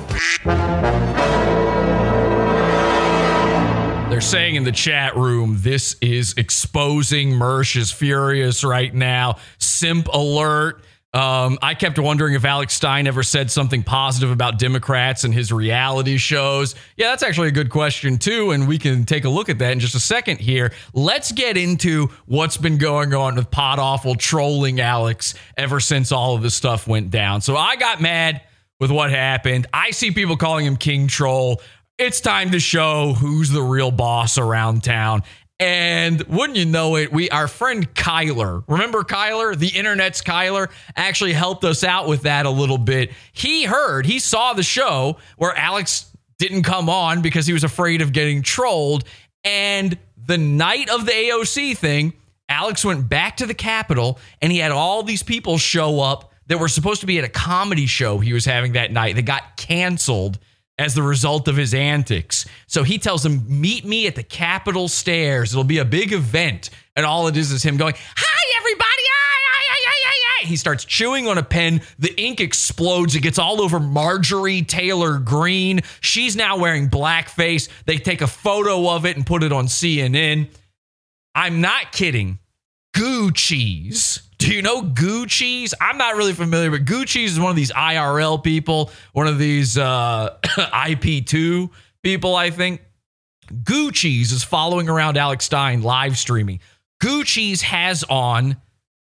They're saying in the chat room, this is exposing Mersh is furious right now. Simp alert. Um, I kept wondering if Alex Stein ever said something positive about Democrats and his reality shows. Yeah, that's actually a good question, too. And we can take a look at that in just a second here. Let's get into what's been going on with Pod Awful trolling Alex ever since all of this stuff went down. So I got mad with what happened. I see people calling him King Troll. It's time to show who's the real boss around town. And wouldn't you know it, we our friend Kyler, remember Kyler, the internet's Kyler, actually helped us out with that a little bit. He heard, he saw the show where Alex didn't come on because he was afraid of getting trolled. And the night of the AOC thing, Alex went back to the Capitol and he had all these people show up that were supposed to be at a comedy show he was having that night that got canceled as the result of his antics. So he tells them, Meet me at the Capitol stairs. It'll be a big event. And all it is is him going, Hi, everybody. He starts chewing on a pen. The ink explodes. It gets all over Marjorie Taylor Greene. She's now wearing blackface. They take a photo of it and put it on CNN. I'm not kidding. Goo cheese. Do you know Gucci's? I'm not really familiar, but Gucci's is one of these IRL people, one of these uh, IP2 people, I think. Gucci's is following around Alex Stein live streaming. Gucci's has on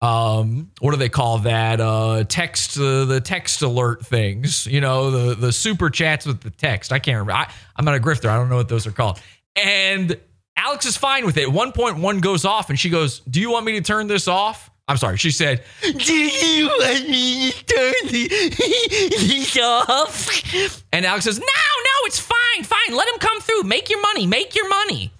um what do they call that? Uh text uh, the text alert things you know the the super chats with the text. I can't remember. I, i'm not a grifter. I don't know what those are called. And alex is fine with it. One point one goes off and she goes do you want me to turn this off i'm sorry she said do you want me to turn this off and alex says no no it's fine fine let him come through make your money make your money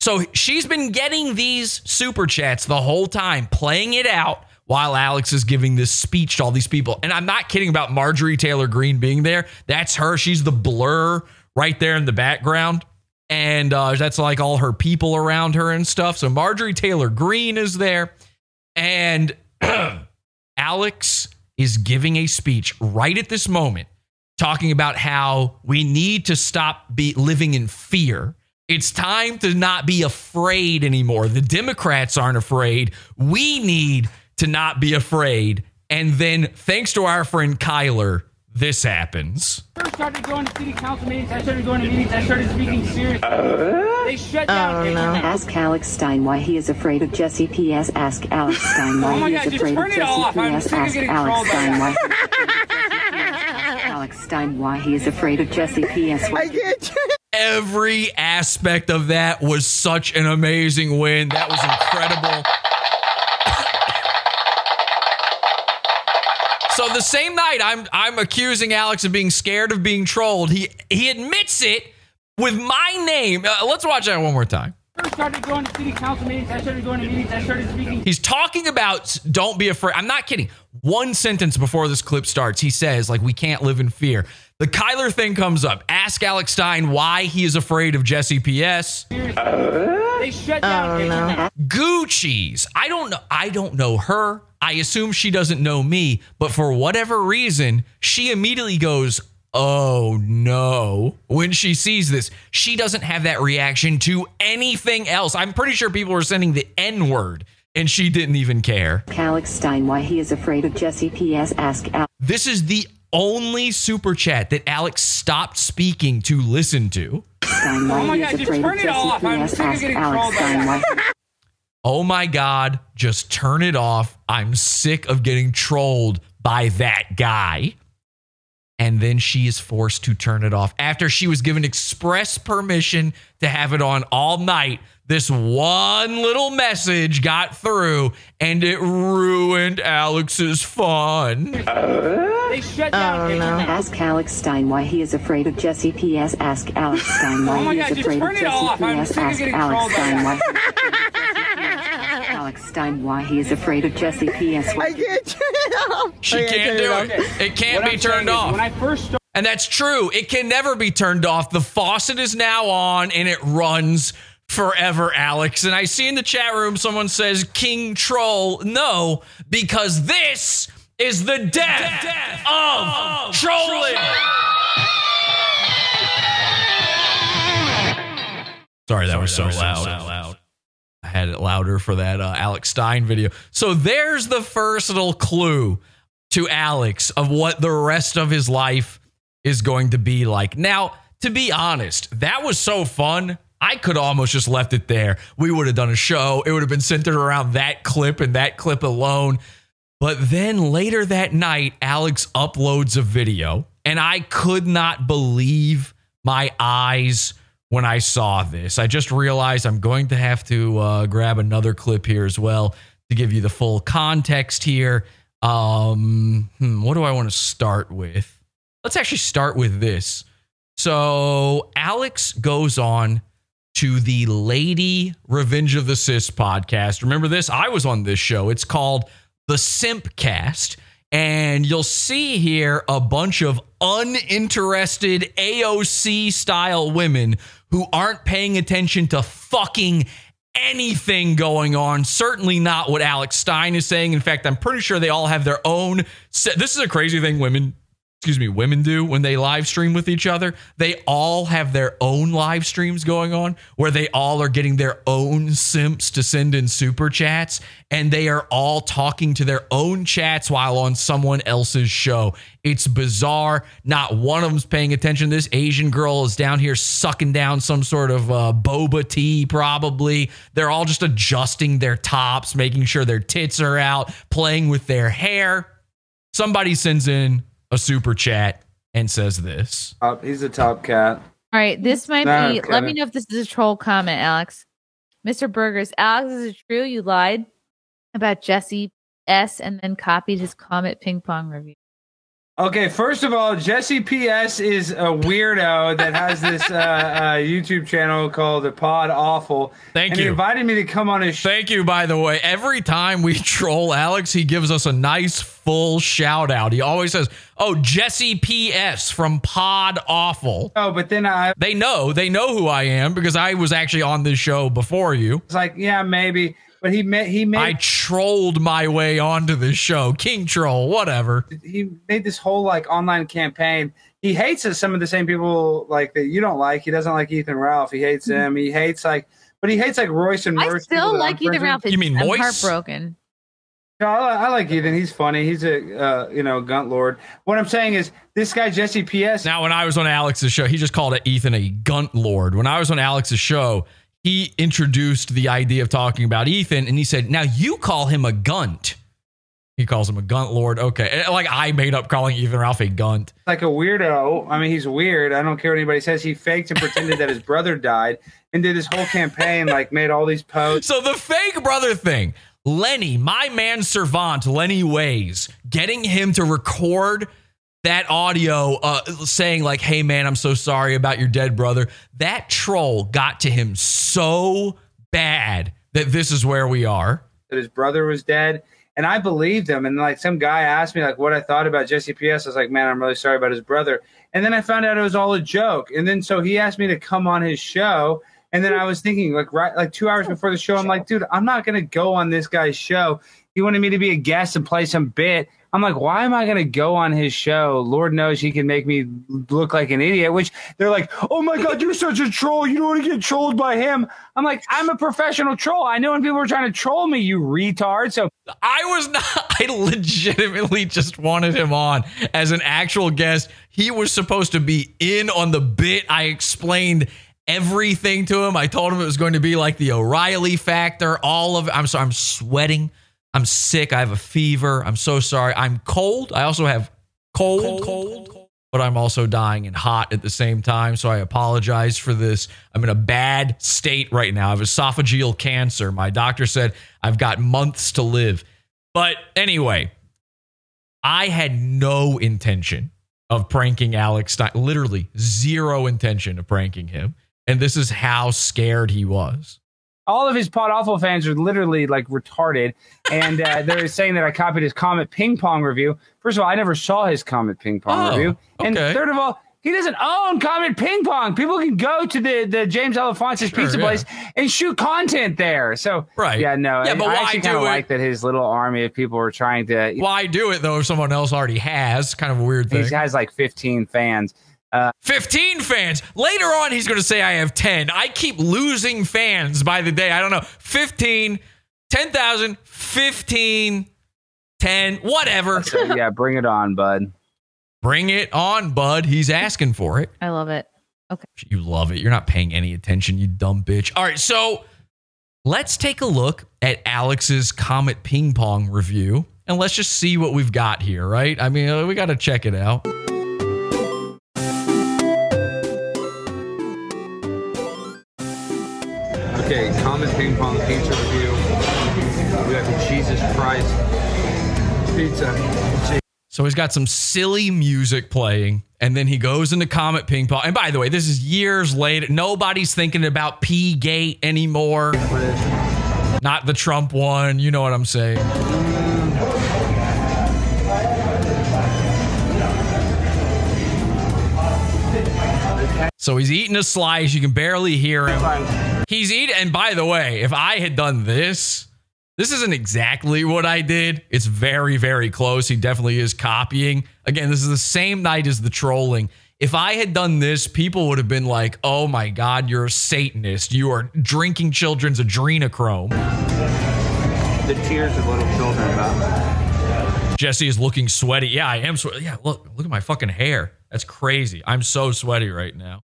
so she's been getting these super chats the whole time, playing it out while Alex is giving this speech to all these people. And I'm not kidding about Marjorie Taylor Greene being there. That's her. She's the blur right there in the background. And uh, that's like all her people around her and stuff. So Marjorie Taylor Greene is there. And Alex is giving a speech right at this moment talking about how we need to stop be living in fear it's time to not be afraid anymore. The Democrats aren't afraid. We need to not be afraid. And then, thanks to our friend Kyler, this happens. First started going to city council meetings. I started going to meetings. I started speaking seriously. they shut down. Oh, no. Ask Alex Stein why he is afraid of Jesse P.S. Ask Alex Stein why Oh he God, is afraid of Jesse P.S. Ask Alex Stein why. Alex Stein why he is afraid of Jesse P.S. I get Every aspect of that was such an amazing win. That was incredible. The same night I'm I'm accusing Alex of being scared of being trolled. He he admits it with my name. Uh, let's watch that one more time. first started going to city council meetings, I started going to meetings, I started speaking. He's talking about don't be afraid. I'm not kidding. One sentence before this clip starts, he says, like, we can't live in fear. The Kyler thing comes up. Ask Alex Stein why he is afraid of Jesse PS. They shut down. Gucci's. I don't know. I don't know her. I assume she doesn't know me, but for whatever reason, she immediately goes, "Oh no." When she sees this, she doesn't have that reaction to anything else. I'm pretty sure people were sending the N-word and she didn't even care. Alex Stein why he is afraid of Jesse P.S. Ask Alex. This is the only super chat that Alex stopped speaking to listen to. Stein why Oh my God, is just afraid of turn it Jesse off. I'm P.S. sick of Ask getting Alex trolled by Stein that. why. Oh my God, just turn it off. I'm sick of getting trolled by that guy. And then she is forced to turn it off after she was given express permission to have it on all night. This one little message got through and it ruined Alex's fun. They shut down. Oh, Ask Alex Stein why he is afraid of Jesse P.S. Ask Alex Stein why Oh my he God, is afraid of Jesse P.S. sick of Ask getting Alex trolled by Stein that. why. Alex Stein why he is afraid of Jesse P.S. I can't turn it off. She I can't do turn it. It can't What be I'm turned off. When I first started. And that's true. It can never be turned off. The faucet is now on and it runs forever, Alex. And I see in the chat room someone says King Troll. No, because this is the death, of, trolling. Sorry, that was so loud. I had it louder for that uh, Alex Stein video. So there's the first little clue to Alex of what the rest of his life is going to be like. Now, to be honest, that was so fun. I could almost just left it there. We would have done a show. It would have been centered around that clip and that clip alone. But then later that night, Alex uploads a video, and I could not believe my eyes when I saw this. I just realized I'm going to have to uh, grab another clip here as well to give you the full context here. Um, hmm, what do I want to start with? Let's actually start with this. So Alex goes on to the Lady Revenge of the Cis podcast. Remember this? I was on this show. It's called the Simpcast. And you'll see here a bunch of uninterested AOC style women who aren't paying attention to fucking anything going on. Certainly not what Alex Stein is saying. In fact, I'm pretty sure they all have their own. Se- this is a crazy thing women, excuse me, women do when they live stream with each other. They all have their own live streams going on where they all are getting their own simps to send in super chats and they are all talking to their own chats while on someone else's show. It's bizarre. Not one of them's paying attention. This Asian girl is down here sucking down some sort of uh, boba tea, probably. They're all just adjusting their tops, making sure their tits are out, playing with their hair. Somebody sends in a super chat and says this. Uh, he's a top cat. All right, this might Nah, be. I'm Let me know if this is a troll comment, Alex. Mr. Burgers, Alex, is it true you lied about Jesse S and then copied his Comet Ping Pong review? Okay, first of all, Jesse PS is a weirdo that has this uh, uh, YouTube channel called The Pod Awful. Thank and He you. invited me to come on his show. Thank you, by the way. Every time we troll Alex, he gives us a nice full shout out. He always says, Oh, Jesse PS from Pod Awful. Oh, but then I They know, they know who I am because I was actually on this show before you. It's like, yeah, maybe. But he made he made I trolled my way onto this show. King Troll, whatever. he made this whole like online campaign. He hates some of the same people like that you don't like. He doesn't like Ethan Ralph. He hates him. He hates like, but he hates like Royce and I Merce. still people like Ethan Ralph. You mean I'm Moise? heartbroken. No, I, I like Ethan. He's funny. He's a uh, you know gunt lord. What I'm saying is this guy Jesse PS. Now, when I was on Alex's show, he just called it Ethan a gunt lord. When I was on Alex's show, he introduced the idea of talking about Ethan, and he said, "Now you call him a gunt." He calls him a gunt lord. Okay, like I made up calling Ethan Ralph a gunt. like a weirdo. I mean, he's weird. I don't care what anybody says. He faked and pretended that his brother died and did this whole campaign, like made all these posts. So the fake brother thing, Lenny, my man servant, Lenny Ways, getting him to record that audio uh, saying like, "Hey man, I'm so sorry about your dead brother." That troll got to him so bad that this is where we are. that his brother was dead. And I believed him. And like some guy asked me like what I thought about Jesse PS. I was like, man, I'm really sorry about his brother. And then I found out it was all a joke. And then so he asked me to come on his show. And then I was thinking like right like two hours before the show, I'm like, dude, I'm not gonna go on this guy's show. He wanted me to be a guest and play some bit. I'm like, why am I going to go on his show? Lord knows he can make me look like an idiot, which they're like, oh my God, you're such a troll. You don't want to get trolled by him. I'm like, I'm a professional troll. I know when people are trying to troll me, you retard. So I was not, I legitimately just wanted him on as an actual guest. He was supposed to be in on the bit. I explained everything to him. I told him it was going to be like the O'Reilly factor, all of. I'm sorry, I'm sweating. I'm sick. I have a fever. I'm so sorry. I'm cold. I also have cold, cold, cold, but I'm also dying and hot at the same time. So I apologize for this. I'm in a bad state right now. I have esophageal cancer. My doctor said I've got months to live. But anyway, I had no intention of pranking Alex Stein, literally zero intention of pranking him. And this is how scared he was all of his pod awful fans are literally like retarded, and uh, they're saying that I copied his Comet Ping Pong review. First of all, I never saw his Comet Ping Pong Oh, review, and okay. third of all, he doesn't own Comet Ping Pong. People can go to the the James Alefantis Pizza yeah. Place and shoot content there. So Right. yeah, no, Yeah, but I why do it? like that his little army of people were trying to. Why do it though if someone else already has? Kind of a weird thing. He has like 15 fans. Uh, 15 fans. Later on, he's going to say I have 10. I keep losing fans by the day. I don't know. 15, 10,000, 15, 10, whatever. so yeah, bring it on, bud. Bring it on, bud. He's asking for it. I love it. Okay. You love it. You're not paying any attention, you dumb bitch. All right, so let's take a look at Alex's Comet Ping Pong review and let's just see what we've got here, right? I mean, we got to check it out. Pizza review. We got the Jesus Christ pizza. So he's got some silly music playing, and then he goes into Comet Ping Pong. And by the way, this is years later. Nobody's thinking about P Gate anymore. Not the Trump one. You know what I'm saying. So he's eating a slice. You can barely hear him. He's eating. And by the way, if I had done this, this isn't exactly what I did. It's very, very close. He definitely is copying. Again, this is the same night as the trolling. If I had done this, people would have been like, oh my God, you're a Satanist. You are drinking children's adrenochrome. The tears of little children about Jesse is looking sweaty. Yeah, I am sweaty. Yeah, look, look at my fucking hair. That's crazy. I'm so sweaty right now.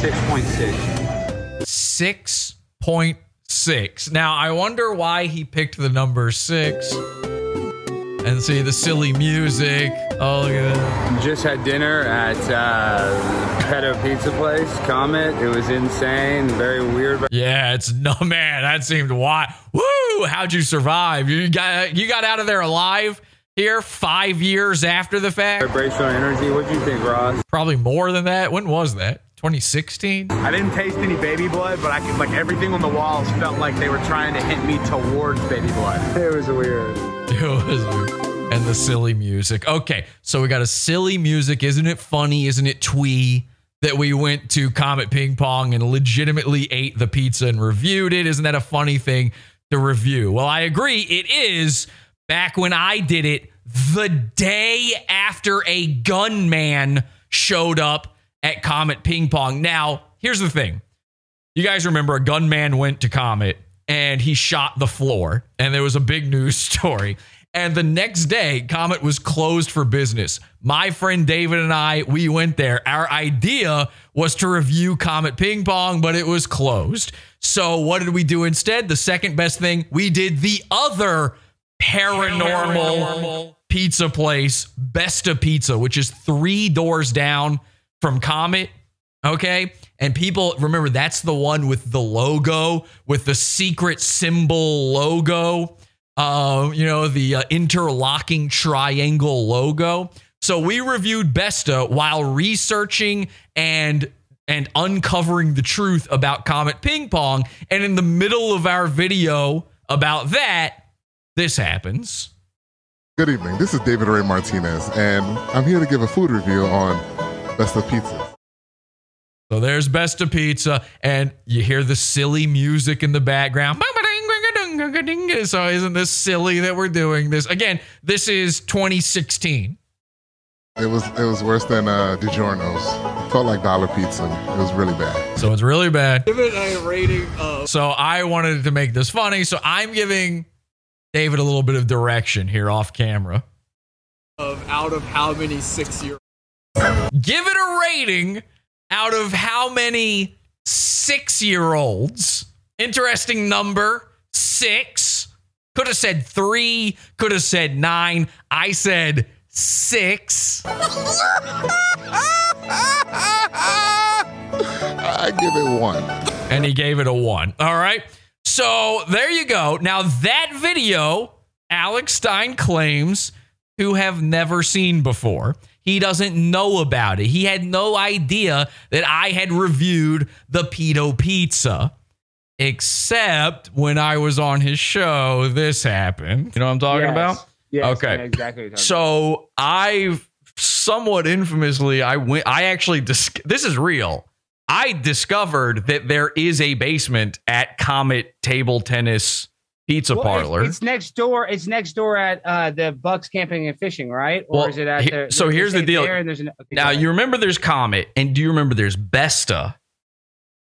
6.6. 6.6. Now, I wonder why he picked the number six. And see the silly music. Oh, look at that. Just had dinner at uh, Pedo Pizza Place, Comet. It was insane, very weird. Yeah, it's no man. That seemed wild. Woo! How'd you survive? You got you got out of there alive here five years after the fact. Vibrational energy. What do you think, Ross? Probably more than that. When was that? 2016. I didn't taste any baby blood, but I could like everything on the walls felt like they were trying to hint me towards baby blood. It was weird. It was weird. and the silly music. Okay, so we got a silly music. Isn't it funny? Isn't it twee that we went to Comet Ping Pong and legitimately ate the pizza and reviewed it? Isn't that a funny thing to review? Well, I agree. It is. Back when I did it, the day after a gunman showed up at Comet Ping Pong. Now, here's the thing. You guys remember a gunman went to Comet and he shot the floor, and there was a big news story. And the next day, Comet was closed for business. My friend David and I, we went there. Our idea was to review Comet Ping Pong, but it was closed. So, what did we do instead? The second best thing, we did the other paranormal pizza place, Besta Pizza, which is three doors down from Comet. Okay. And people remember that's the one with the logo, with the secret symbol logo, um, you know, the uh, interlocking triangle logo. So we reviewed Besta while researching and and uncovering the truth about Comet Ping Pong. And in the middle of our video about that, this happens. Good evening. This is David Ray Martinez, and I'm here to give a food review on Besta Pizza. So there's Besta Pizza, and you hear the silly music in the background. So isn't this silly that we're doing this? Again, this is 2016. It was it was worse than uh, DiGiorno's. It felt like dollar pizza. It was really bad. So it's really bad. Give it a rating of. So I wanted to make this funny. So I'm giving David a little bit of direction here off camera. Of out of how many six year Give it a rating out of how many six year olds. Interesting number six. Could have said three, could have said nine. I said six. I give it one. And he gave it a one. All right. So there you go. Now, that video, Alex Stein claims to have never seen before. He doesn't know about it. He had no idea that I had reviewed the Pedo Pizza. Except when I was on his show, this happened. You know what I'm talking Yes. about? Okay. Exactly what you're talking So I somewhat infamously, I went. I actually dis- this is real. I discovered that there is a basement at Comet Table Tennis Pizza Well, Parlor. It's, next door. It's next door at uh, the Bucks Camping and Fishing, right? Or Well, is it at he- the? so here's the deal. There an, okay, now you remember there's Comet, and do you remember there's Besta?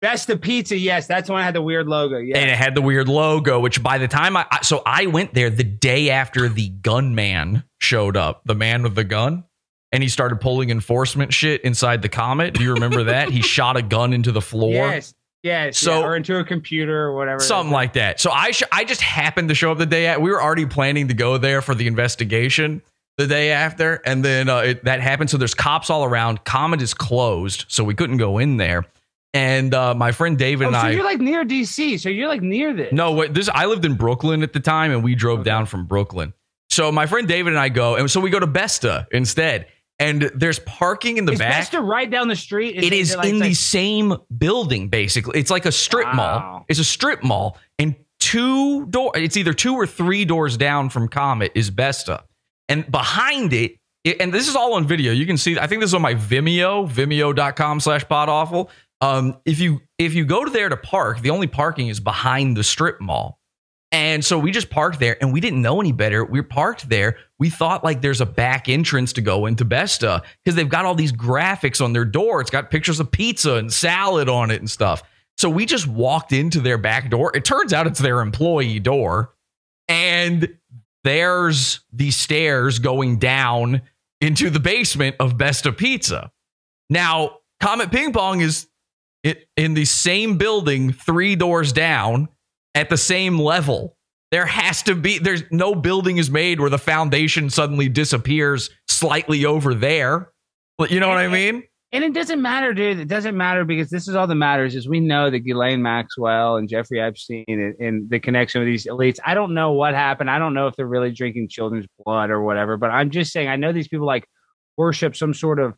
Besta Pizza. Yes, that's when I had the weird logo. Yeah. and it had the weird logo which by the time I, I so i went there the day after the gunman showed up the man with the gun and he started pulling enforcement shit inside the comet do you remember that he shot a gun into the floor Yes. Yes. So- yeah, or into a computer or whatever. something like that so i sh- i just happened to show up the day at we were already planning to go there for the investigation the day after and then uh, it, that happened so there's cops all around comet is closed so we couldn't go in there and uh, my friend david Oh, and so i you're like near DC. So you're like near this. No, wait, this I lived in Brooklyn at the time, and we drove down from Brooklyn. So my friend David and I go, and so we go to Besta instead. And there's parking in the Is back. to ride down the street? it is like- in it's the like- same building, basically. It's like a strip Wow. mall. It's a strip mall, and two door. It's either two or three doors down from Comet is Besta, and behind it. it- and this is all on video. You can see. I think this is on my Vimeo, Vimeo.com/slash Pod Awful. Um, if you if you go to there to park, the only parking is behind the strip mall. And so we just parked there and we didn't know any better. We parked there. We thought like there's a back entrance to go into Besta because they've got all these graphics on their door. It's got pictures of pizza and salad on it and stuff. So we just walked into their back door. It turns out it's their employee door. And there's the stairs going down into the basement of Besta Pizza. Now, Comet Ping Pong is in the same building, three doors down, at the same level. There has to be, there's no building is made where the foundation suddenly disappears slightly over there. But you know what I mean? And it doesn't matter, dude. It doesn't matter because this is all that matters is we know that Ghislaine Maxwell and Jeffrey Epstein and, and the connection with these elites. I don't know what happened. I don't know if they're really drinking children's blood or whatever, but I'm just saying I know these people like worship some sort of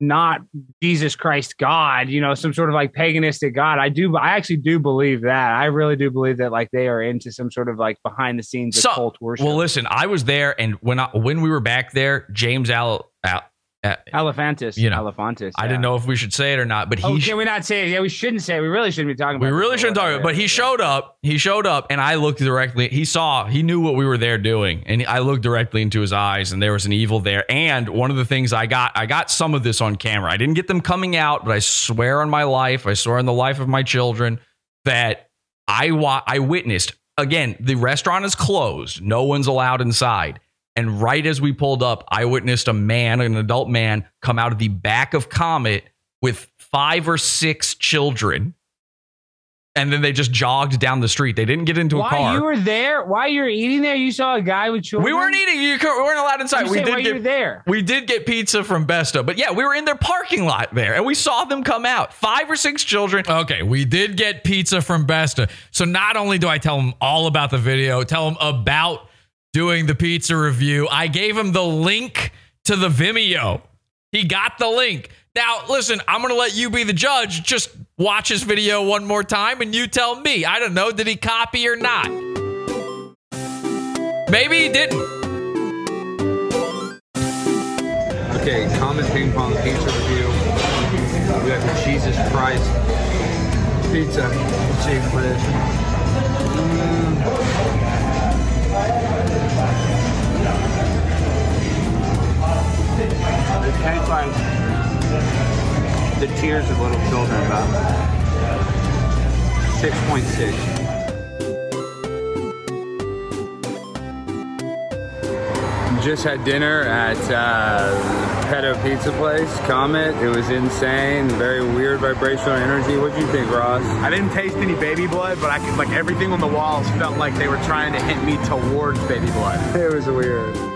not Jesus Christ God, you know, some sort of like paganistic God. I do I actually do believe that. I really do believe that like they are into some sort of like behind the scenes So, occult worship. well, listen, I was there, and when I, when we were back there, James Al, Al, Uh, Al Alefantis. you know, Alefantis. I didn't know if we should say it or not, but he Oh, can we not say it? Yeah, we shouldn't say it. We really shouldn't be talking about We really shouldn't talk about it. But he showed up. He showed up, and I looked directly. He saw, he knew what we were there doing. And I looked directly into his eyes, and there was an evil there. And one of the things I got, I got some of this on camera. I didn't get them coming out, but I swear on my life, I swear on the life of my children, that I, wa- I witnessed. Again, the restaurant is closed, no one's allowed inside. And right as we pulled up, I witnessed a man, an adult man, come out of the back of Comet with five or six children. And then they just jogged down the street. They didn't get into a car. you were there, while you were eating there, you saw a guy with children. we weren't eating. You we weren't allowed inside. You we did while get you were there. We did get pizza from Besta, but yeah, we were in their parking lot there, and we saw them come out. Five or six children. Okay, we did get pizza from Besta. So not only do I tell them all about the video, tell them about doing the pizza review, I gave him the link to the Vimeo. He got the link. Now, listen, I'm going to let you be the judge. Just watch his video one more time and you tell me. I don't know, did he copy or not? Maybe he didn't. Okay, Comet ping pong pizza review. We got the Jesus Christ pizza. Let's see what it is. It tastes the tears of little children about 6.6. Just had dinner at uh, Pedo Pizza Place, Comet. It was insane, very weird vibrational energy. What'd you think, Ross? I didn't taste any baby blood, but I could, like everything on the walls felt like they were trying to hit me towards baby blood. It was weird.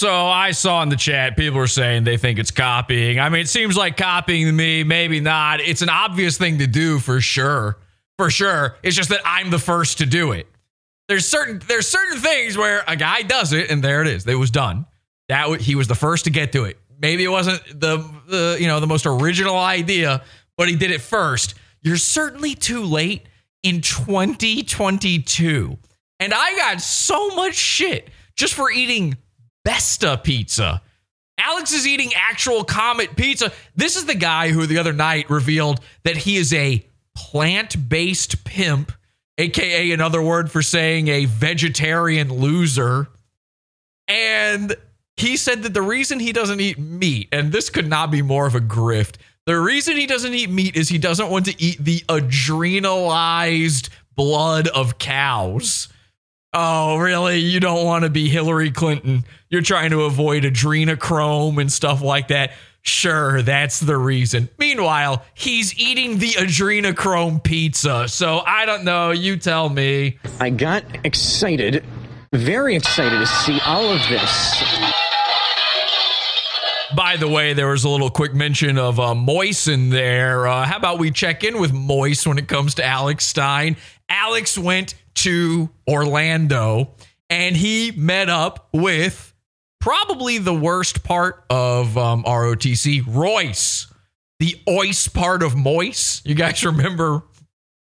So I saw in the chat people are saying they think it's copying. I mean, it seems like copying to me, maybe not. It's an obvious thing to do for sure. For sure. It's just that I'm the first to do it. There's certain there's certain things where a guy does it and there it is. It was done. That he was the first to get to it. Maybe it wasn't the the you know the most original idea, but he did it first. You're certainly too late in 2022. And I got so much shit just for eating Besta pizza. Alex is eating actual Comet pizza. This is the guy who the other night revealed that he is a plant based pimp, aka another word for saying a vegetarian loser. And he said that the reason he doesn't eat meat, and this could not be more of a grift, the reason he doesn't eat meat is he doesn't want to eat the adrenalized blood of cows. Oh, really? You don't want to be Hillary Clinton. You're trying to avoid adrenochrome and stuff like that. Sure, that's the reason. Meanwhile, he's eating the adrenochrome pizza. So I don't know. You tell me. I got excited, very excited to see all of this. By the way, there was a little quick mention of uh, Moise in there. Uh, how about we check in with Moise when it comes to Alex Stein? Alex went to Orlando and he met up with probably the worst part of um, ROTC, Royce, the Ois part of Moise. You guys remember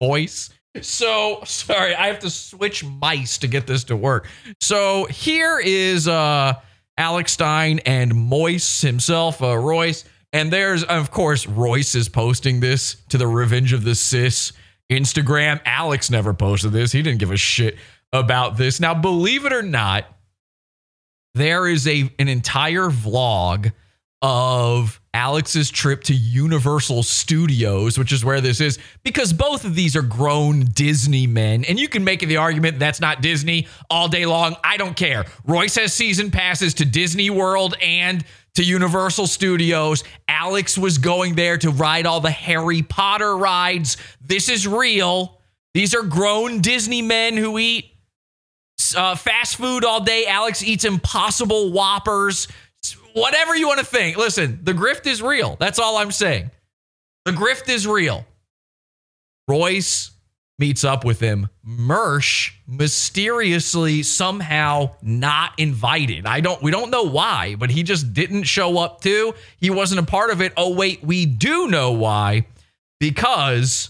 Moise? So sorry, I have to switch mice to get this to work. So here is uh Alex Stein and Moise himself, uh, Royce. And there's, of course, Royce is posting this to the Revenge of the Cis Instagram. Alex never posted this. He didn't give a shit about this. Now, believe it or not, there is a an entire vlog of Alex's trip to Universal Studios, which is where this is, because both of these are grown Disney men. And you can make the argument that's not Disney all day long. I don't care. Royce has season passes to Disney World and to Universal Studios. Alex was going there to ride all the Harry Potter rides. This is real. These are grown Disney men who eat uh, fast food all day. Alex eats impossible whoppers whatever you want to think. Listen, the grift is real. That's all I'm saying. The grift is real. Royce meets up with him. Mersh mysteriously somehow not invited. I don't we don't know why, but he just didn't show up too. He wasn't a part of it. Oh wait, we do know why. Because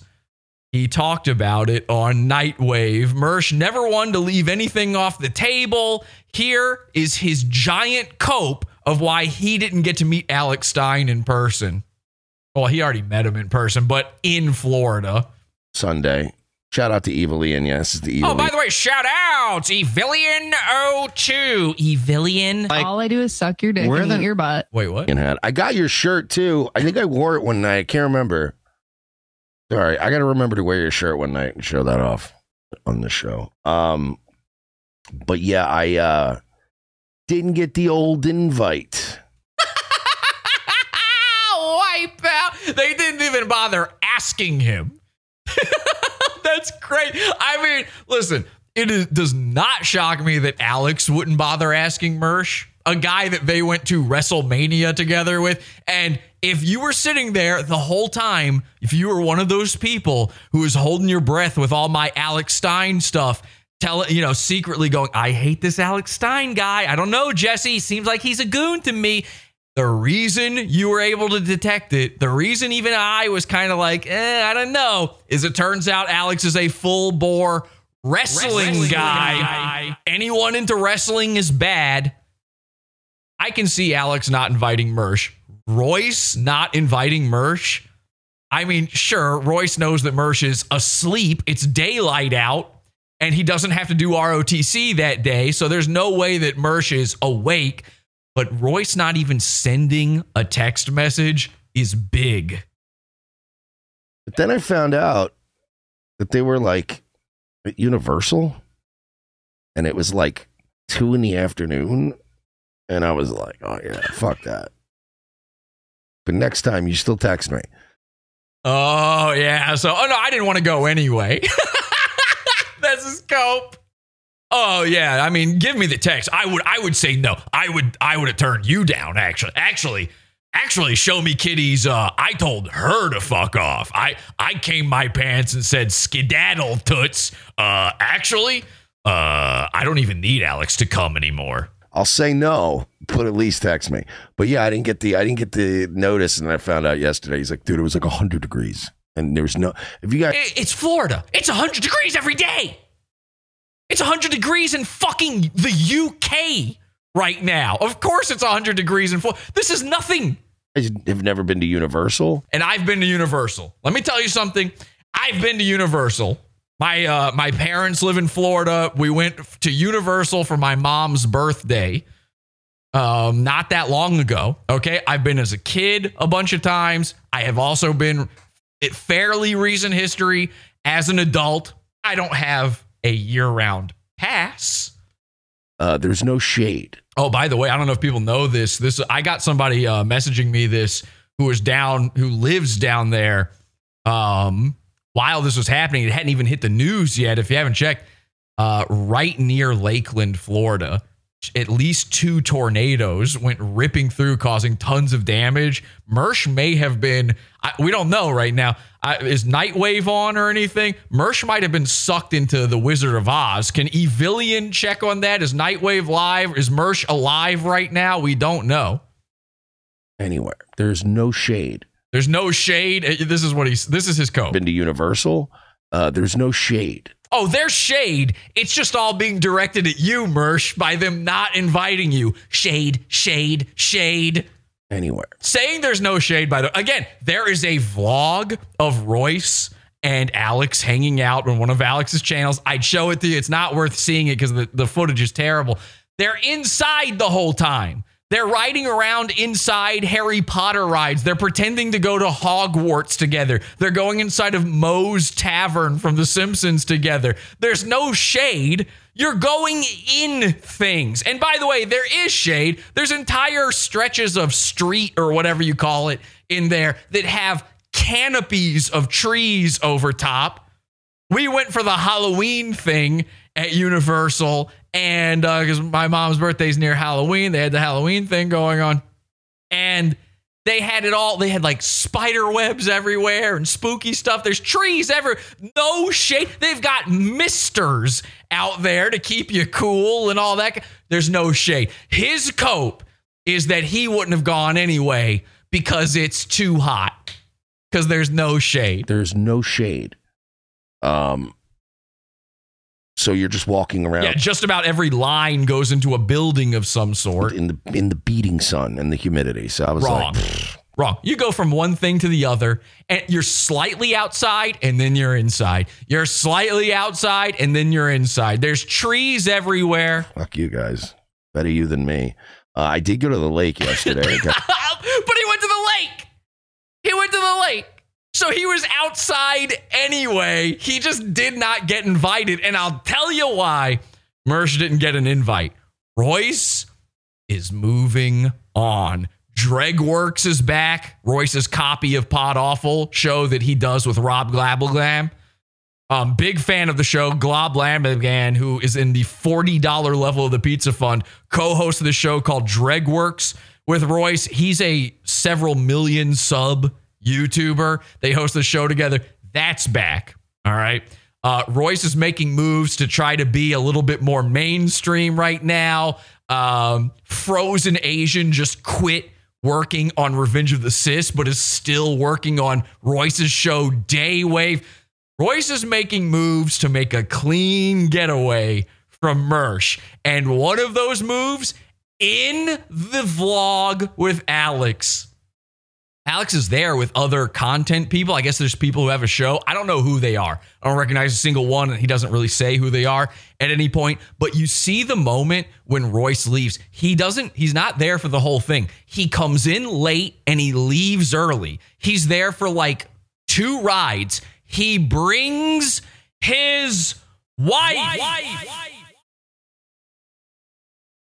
he talked about it on Nightwave. Mersh never wanted to leave anything off the table. Here is his giant cope of why he didn't get to meet Alex Stein in person. Well, he already met him in person, but in Florida. Sunday. Shout out to Evilian. Yes, it's the Evilian. Oh, by the way, shout out Evilian02. Evilian. All I do is suck your dick Where and the- eat your butt. Wait, what? Hat. I got your shirt too. I think I wore it one night. I can't remember. All right, I got to remember to wear your shirt one night and show that off on the show. Um, but yeah, I uh didn't get the old invite. Wipe out. They didn't even bother asking him. That's great. I mean, listen, it is, does not shock me that Alex wouldn't bother asking Mersh, a guy that they went to WrestleMania together with. And if you were sitting there the whole time, if you were one of those people who was holding your breath with all my Alex Stein stuff, tell you know, secretly going, I hate this Alex Stein guy. I don't know, Jesse. Seems like he's a goon to me. The reason you were able to detect it, the reason even I was kind of like, eh, I don't know, is it turns out Alex is a full bore wrestling, Wrestling guy. guy. Anyone into wrestling is bad. I can see Alex not inviting Mersh. Royce not inviting Mersh. I mean, sure, Royce knows that Mersh is asleep. It's daylight out, and he doesn't have to do ROTC that day. So there's no way that Mersh is awake. But Royce not even sending a text message is big. But then I found out that they were like at Universal, and it was like two in the afternoon, and I was like, "Oh yeah, fuck that." But next time, you still text me. Oh, yeah. So, oh no, I didn't want to go anyway. That's a scope. Oh yeah, I mean, give me the text. I would, I would say no. I would, I would have turned you down. Actually, actually, actually, show me kitties. Uh, I told her to fuck off. I, I came my pants and said skedaddle toots. Uh, actually, uh, I don't even need Alex to come anymore. I'll say no, but at least text me. But yeah, I didn't get the I didn't get the notice, and I found out yesterday. He's like, dude, it was like hundred degrees, and there was no. If you got, It's Florida. It's 100 degrees every day. It's 100 degrees in fucking the UK right now. Of course it's 100 degrees in Florida. This is nothing. I have never been to Universal. And I've been to Universal. Let me tell you something. I've been to Universal. My uh, my parents live in Florida. We went to Universal for my mom's birthday. Um, not that long ago. Okay, I've been as a kid a bunch of times. I have also been it fairly recent history as an adult. I don't have a year-round pass. Uh, there's no shade. Oh, by the way, I don't know if people know this. This I got somebody uh, messaging me this who is down, who lives down there. Um, while this was happening, it hadn't even hit the news yet. If you haven't checked, uh, right near Lakeland, Florida, at least two tornadoes went ripping through, causing tons of damage. Mersh may have been, I, we don't know right now. Uh, is Nightwave on or anything? Mersh might have been sucked into the Wizard of Oz. Can Evillian check on that? Is Nightwave live? Is Mersh alive right now? We don't know. Anywhere. There's no shade. There's no shade. Uh, This is what he's. This is his code. Been to Universal. Uh, there's no shade. Oh, there's shade. It's just all being directed at you, Mersh, by them not inviting you. Shade, shade, shade. Anywhere. Saying there's no shade, by the again, there is a vlog of Royce and Alex hanging out on one of Alex's channels. I'd show it to you. It's not worth seeing it because the, the footage is terrible. They're inside the whole time. They're riding around inside Harry Potter rides. They're pretending to go to Hogwarts together. They're going inside of Moe's Tavern from The Simpsons together. There's no shade. You're going in things. And by the way, there is shade. There's entire stretches of street or whatever you call it in there that have canopies of trees over top. We went for the Halloween thing at Universal, and uh, because my mom's birthday's near Halloween, they had the Halloween thing going on, and they had it all. They had like spider webs everywhere and spooky stuff. There's trees ever, no shade. They've got misters out there to keep you cool and all that. There's no shade. His cope is that he wouldn't have gone anyway because it's too hot. Because there's no shade. There's no shade. Um. So you're just walking around. Yeah, just about every line goes into a building of some sort. in the in the beating sun and the humidity. So I was Wrong. like, Wrong. You go from one thing to the other, and you're slightly outside, and then you're inside. You're slightly outside, and then you're inside. There's trees everywhere. "Fuck you guys, better you than me." Uh, I did go to the lake yesterday. But he went to the lake. He went to the lake. So he was outside anyway. He just did not get invited. And I'll tell you why Mersh didn't get an invite. Royce is moving on. Dregworks is back. Royce's copy of Pod Awful show that he does with Rob Glabbleglam. Um, big fan of the show. Glob Lambigan, who is in the $40 level of the Pizza Fund, co host of the show called Dregworks with Royce. He's a several million sub YouTuber. They host the show together. That's back. All right. Uh, Royce is making moves to try to be a little bit more mainstream right now. Um, Frozen Asian just quit working on Revenge of the Cis, but is still working on Royce's show Daywave. Royce is making moves to make a clean getaway from Mersh. And one of those moves in the vlog with Alex. Alex is there with other content people. I guess there's people who have a show. I don't know who they are. I don't recognize a single one, and he doesn't really say who they are at any point. But you see the moment when Royce leaves. He doesn't, he's not there for the whole thing. He comes in late and he leaves early. He's there for like two rides. He brings his wife.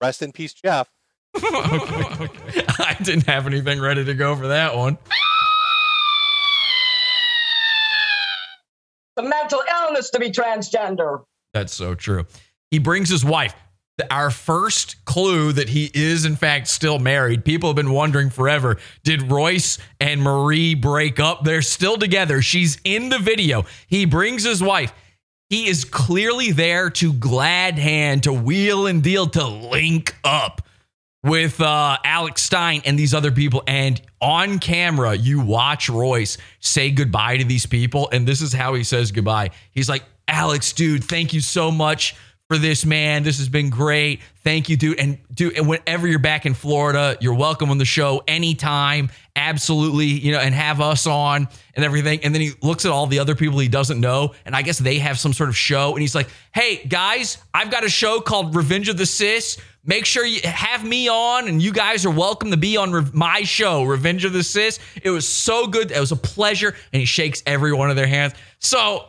Rest in peace, Jeff. I didn't have anything ready to go for that one. The mental illness to be transgender. That's so true. He brings his wife. Our first clue that he is, in fact, still married. People have been wondering forever did Royce and Marie break up? They're still together. She's in the video. He brings his wife. He is clearly there to glad hand, to wheel and deal, to link up with uh, Alex Stein and these other people. And on camera, you watch Royce say goodbye to these people. And this is how he says goodbye. He's like, Alex, dude, thank you so much for this, man. This has been great. Thank you, dude. And dude, and whenever you're back in Florida, you're welcome on the show anytime. Absolutely, you know, and have us on and everything. And then he looks at all the other people he doesn't know, and I guess they have some sort of show. And he's like, "Hey guys, I've got a show called Revenge of the Cis. Make sure you have me on, and you guys are welcome to be on Re- my show, Revenge of the Cis. It was so good. It was a pleasure." And he shakes every one of their hands. So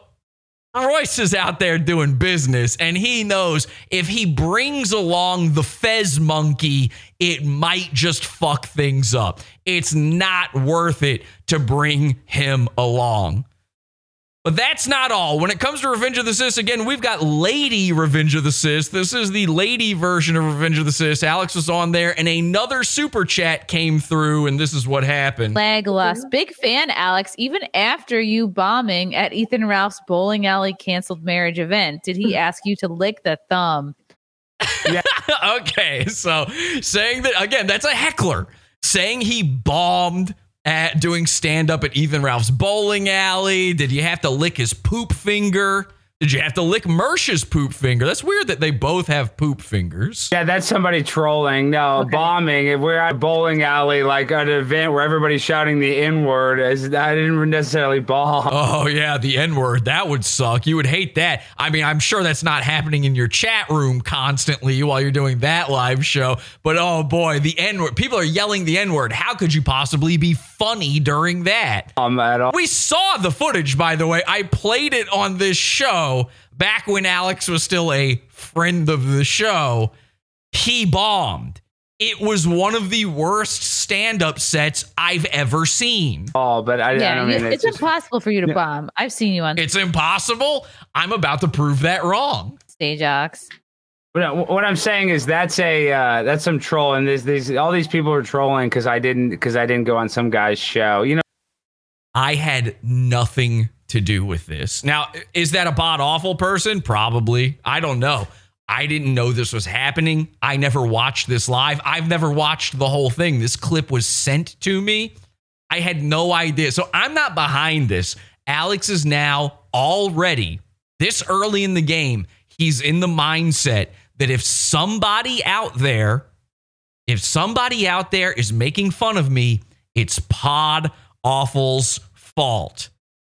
Royce is out there doing business, and he knows if he brings along the Fez monkey, it might just fuck things up. It's not worth it to bring him along. But that's not all. When it comes to Revenge of the Cis, again, we've got Lady Revenge of the Cis. This is the lady version of Revenge of the Cis. Alex was on there, and another super chat came through, and this is what happened. Legolas, big fan, Alex. Even after you bombing at Ethan Ralph's bowling alley canceled marriage event, did he ask you to lick the thumb? Yeah. okay, so saying that again, that's a heckler. Saying he bombed at doing stand up at Ethan Ralph's bowling alley. Did you have to lick his poop finger? Did you have to lick Mersh's poop finger? That's weird that they both have poop fingers. Yeah, that's somebody trolling. No, bombing. If we're at a bowling alley, like at an event where everybody's shouting the N word, I didn't necessarily bomb. Oh, yeah, the N word. That would suck. You would hate that. I mean, I'm sure that's not happening in your chat room constantly while you're doing that live show. But oh boy, the N word. People are yelling the N word. How could you possibly be funny during that? Um, at all. We saw the footage, by the way. I played it on this show back when Alex was still a friend of the show. He bombed. It was one of the worst stand up sets I've ever seen. Oh, but I, I yeah, don't you- mean it's, impossible for you to bomb. I've seen you on It's impossible. I'm about to prove that wrong. stage, Alex. But what I'm saying is that's a uh, that's some troll, and there's these all these people are trolling because I didn't because I didn't go on some guy's show. You know, I had nothing to do with this. Now, is that a Pod Awful person? Probably. I don't know. I didn't know this was happening. I never watched this live. I've never watched the whole thing. This clip was sent to me. I had no idea. So I'm not behind this. Alex is now already this early in the game. He's in the mindset that if somebody out there, if somebody out there is making fun of me, it's Pod Awful's fault.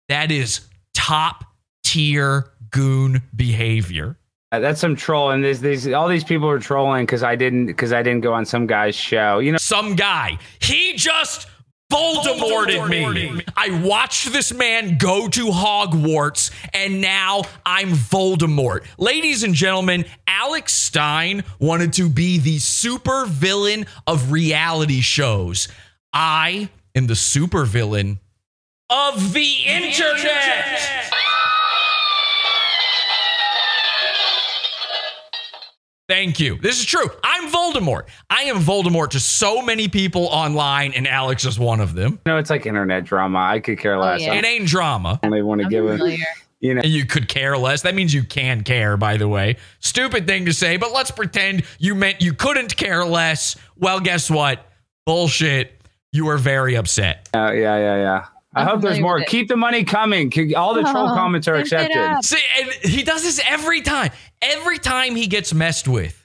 That is top tier goon behavior. Uh, that's some troll, and there's these all these people are trolling because I didn't because I didn't go on some guy's show. You know, Some guy, he just Voldemorted me. I watched this man go to Hogwarts, and now I'm Voldemort. Ladies and gentlemen, Alex Stein wanted to be the super villain of reality shows. I am the super villain of the internet. Thank you. This is true. I'm Voldemort. I am Voldemort to so many people online, and Alex is one of them. No, it's like internet drama. I could care less. yeah. It ain't drama. I only want to I'm give it. You know, you could care less. That means you can care, by the way. Stupid thing to say, but let's pretend you meant you couldn't care less. Well, guess what? Bullshit. You are very upset. Uh, yeah, yeah, yeah. I hope there's more. Keep the money coming. All the troll Oh, comments are accepted. See, and he does this every time. Every time he gets messed with,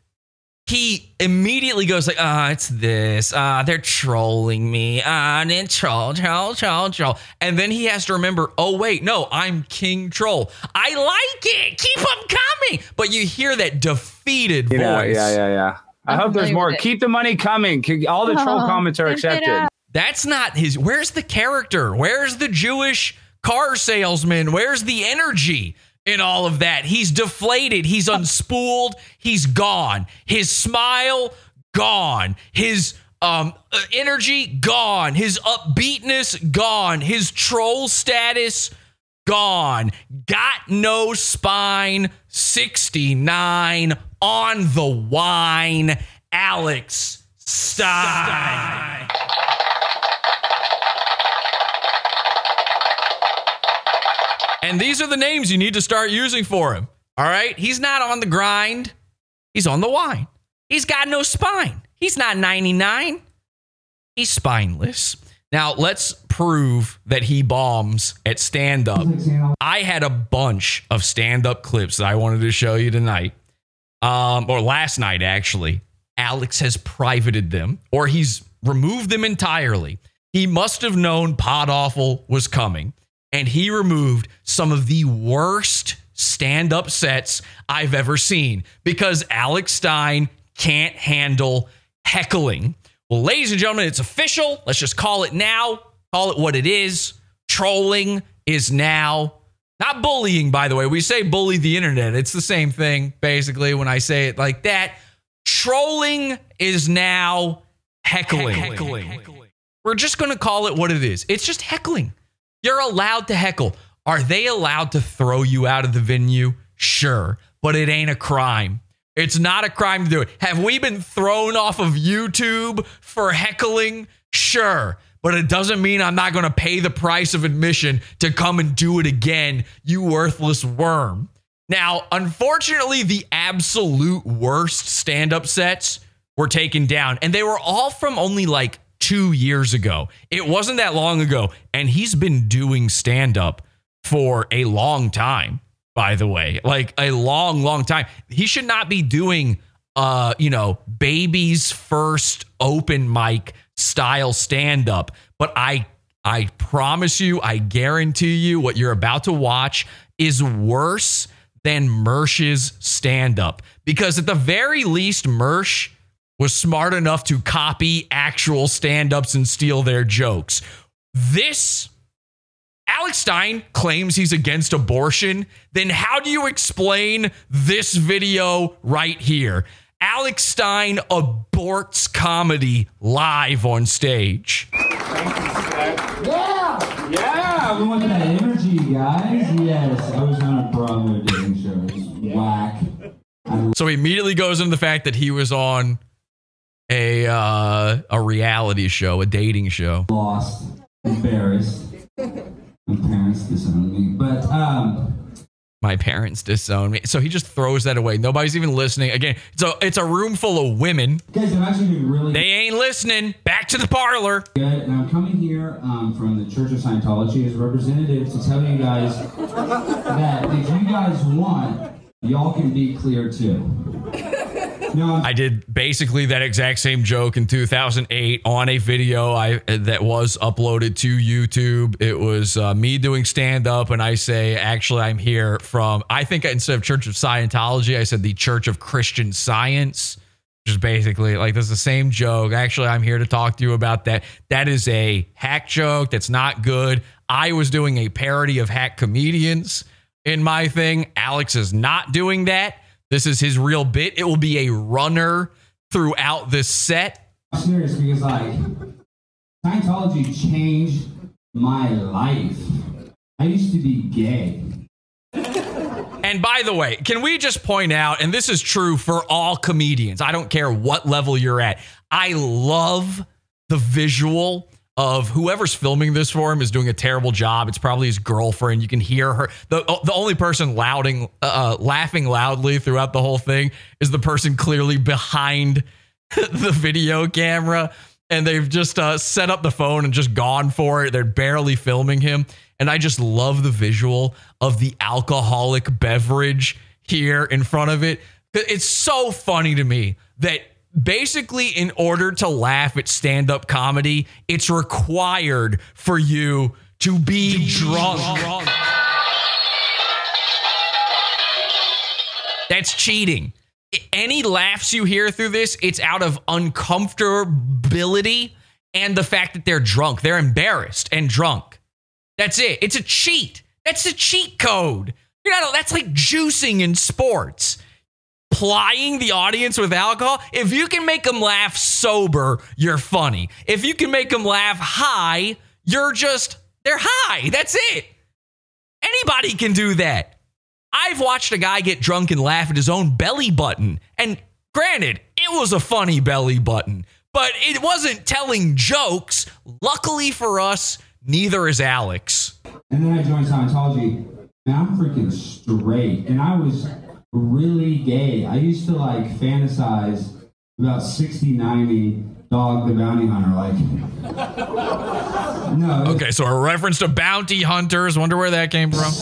he immediately goes like, "Ah, it's this. Ah, they're trolling me. Ah, then troll, troll, troll, troll." And then he has to remember, "Oh wait, no, I'm King Troll. I like it. Keep them coming." But you hear that defeated You know, voice. yeah, yeah, yeah. I I'm hope there's more. Keep the money coming. All the troll Oh, comments are accepted. That's not his. Where's the character? Where's the Jewish car salesman? Where's the energy in all of that? He's deflated. He's unspooled. He's gone. His smile, gone. His um energy, gone. His upbeatness, gone. His troll status, gone. Got no spine. 69 on the whine. Alex Stein. And these are the names you need to start using for him. All right? He's not on the grind. He's on the whine. He's got no spine. He's not 99. He's spineless. Now, let's prove that he bombs at stand up. I had a bunch of stand up clips that I wanted to show you tonight, um, or last night, actually. Alex has privated them, or he's removed them entirely. He must have known Pod Awful was coming, and he removed some of the worst stand up sets I've ever seen because Alex Stein can't handle heckling. Well, ladies and gentlemen, it's official. Let's just call it now. Call it what it is. Trolling is now. Not bullying, by the way. We say bully the internet. It's the same thing, basically, when I say it like that. Trolling is now heckling. Heckling. heckling. We're just going to call it what it is. It's just heckling. You're allowed to heckle. Are they allowed to throw you out of the venue? Sure, but it ain't a crime. It's not a crime to do it. Have we been thrown off of YouTube for heckling? Sure, but it doesn't mean I'm not going to pay the price of admission to come and do it again, you worthless worm. Now, unfortunately, the absolute worst stand up sets were taken down, and they were all from only like two years ago. It wasn't that long ago, and he's been doing stand up for a long time, by the way, like a long, long time. He should not be doing, uh, you know, baby's first open mic style stand up, but I I promise you, I guarantee you, what you're about to watch is worse than Mersh's stand up. Because at the very least, Mersh was smart enough to copy actual stand ups and steal their jokes. This, Alex Stein claims he's against abortion. Then how do you explain this video right here? Alex Stein aborts comedy live on stage. Yeah! Yeah! Been with that energy, guys. Yes, I was on a Bravo dating show. It was whack. So he immediately goes into the fact that he was on a uh, a reality show, a dating show. Lost, embarrassed. My parents disowned me. But, um, My parents disown me. So he just throws that away. Nobody's even listening. Again, it's a it's a room full of women. guys, I'm actually doing really They ain't listening. Back to the parlor. good. And I'm coming here um, from the Church of Scientology as a representative to tell you guys that if you guys want, y'all can be clear too. No, I'm did basically that exact same joke in 2008 on a video I that was uploaded to YouTube. It was uh, me doing stand up, and I say, actually, I'm here from. I think instead of Church of Scientology, I said the Church of Christian Science. Which is basically like that's the same joke. Actually, I'm here to talk to you about that. That is a hack joke. That's not good. I was doing a parody of hack comedians in my thing. Alex is not doing that. This is his real bit. It will be a runner throughout this set. I'm serious because like Scientology changed my life. I used to be gay. And And by the way, can we just point out, and this is true for all comedians, I don't care what level you're at, I love the visual of whoever's filming this for him is doing a terrible job. It's probably his girlfriend. You can hear her. The, the only person louding, uh, laughing loudly throughout the whole thing is the person clearly behind the video camera. And they've just uh, set up the phone and just gone for it. They're barely filming him. And I just love the visual of the alcoholic beverage here in front of it. It's so funny to me that basically, in order to laugh at stand up comedy, it's required for you to be drunk. That's cheating. Any laughs you hear through this, it's out of uncomfortability and the fact that they're drunk. They're embarrassed and drunk. That's it. It's a cheat. That's a cheat code. You're that's like juicing in sports. Plying the audience with alcohol. If you can make them laugh sober, you're funny. If you can make them laugh high, you're just, they're high. That's it. Anybody can do that. I've watched a guy get drunk and laugh at his own belly button. And granted, it was a funny belly button, but it wasn't telling jokes. Luckily for us, neither is Alex. And then I joined Scientology, and I'm freaking straight. And I was really gay. I used to like fantasize about 60, 90 Dog the Bounty Hunter. Like, no. Okay, so a reference to bounty hunters. Wonder where that came from.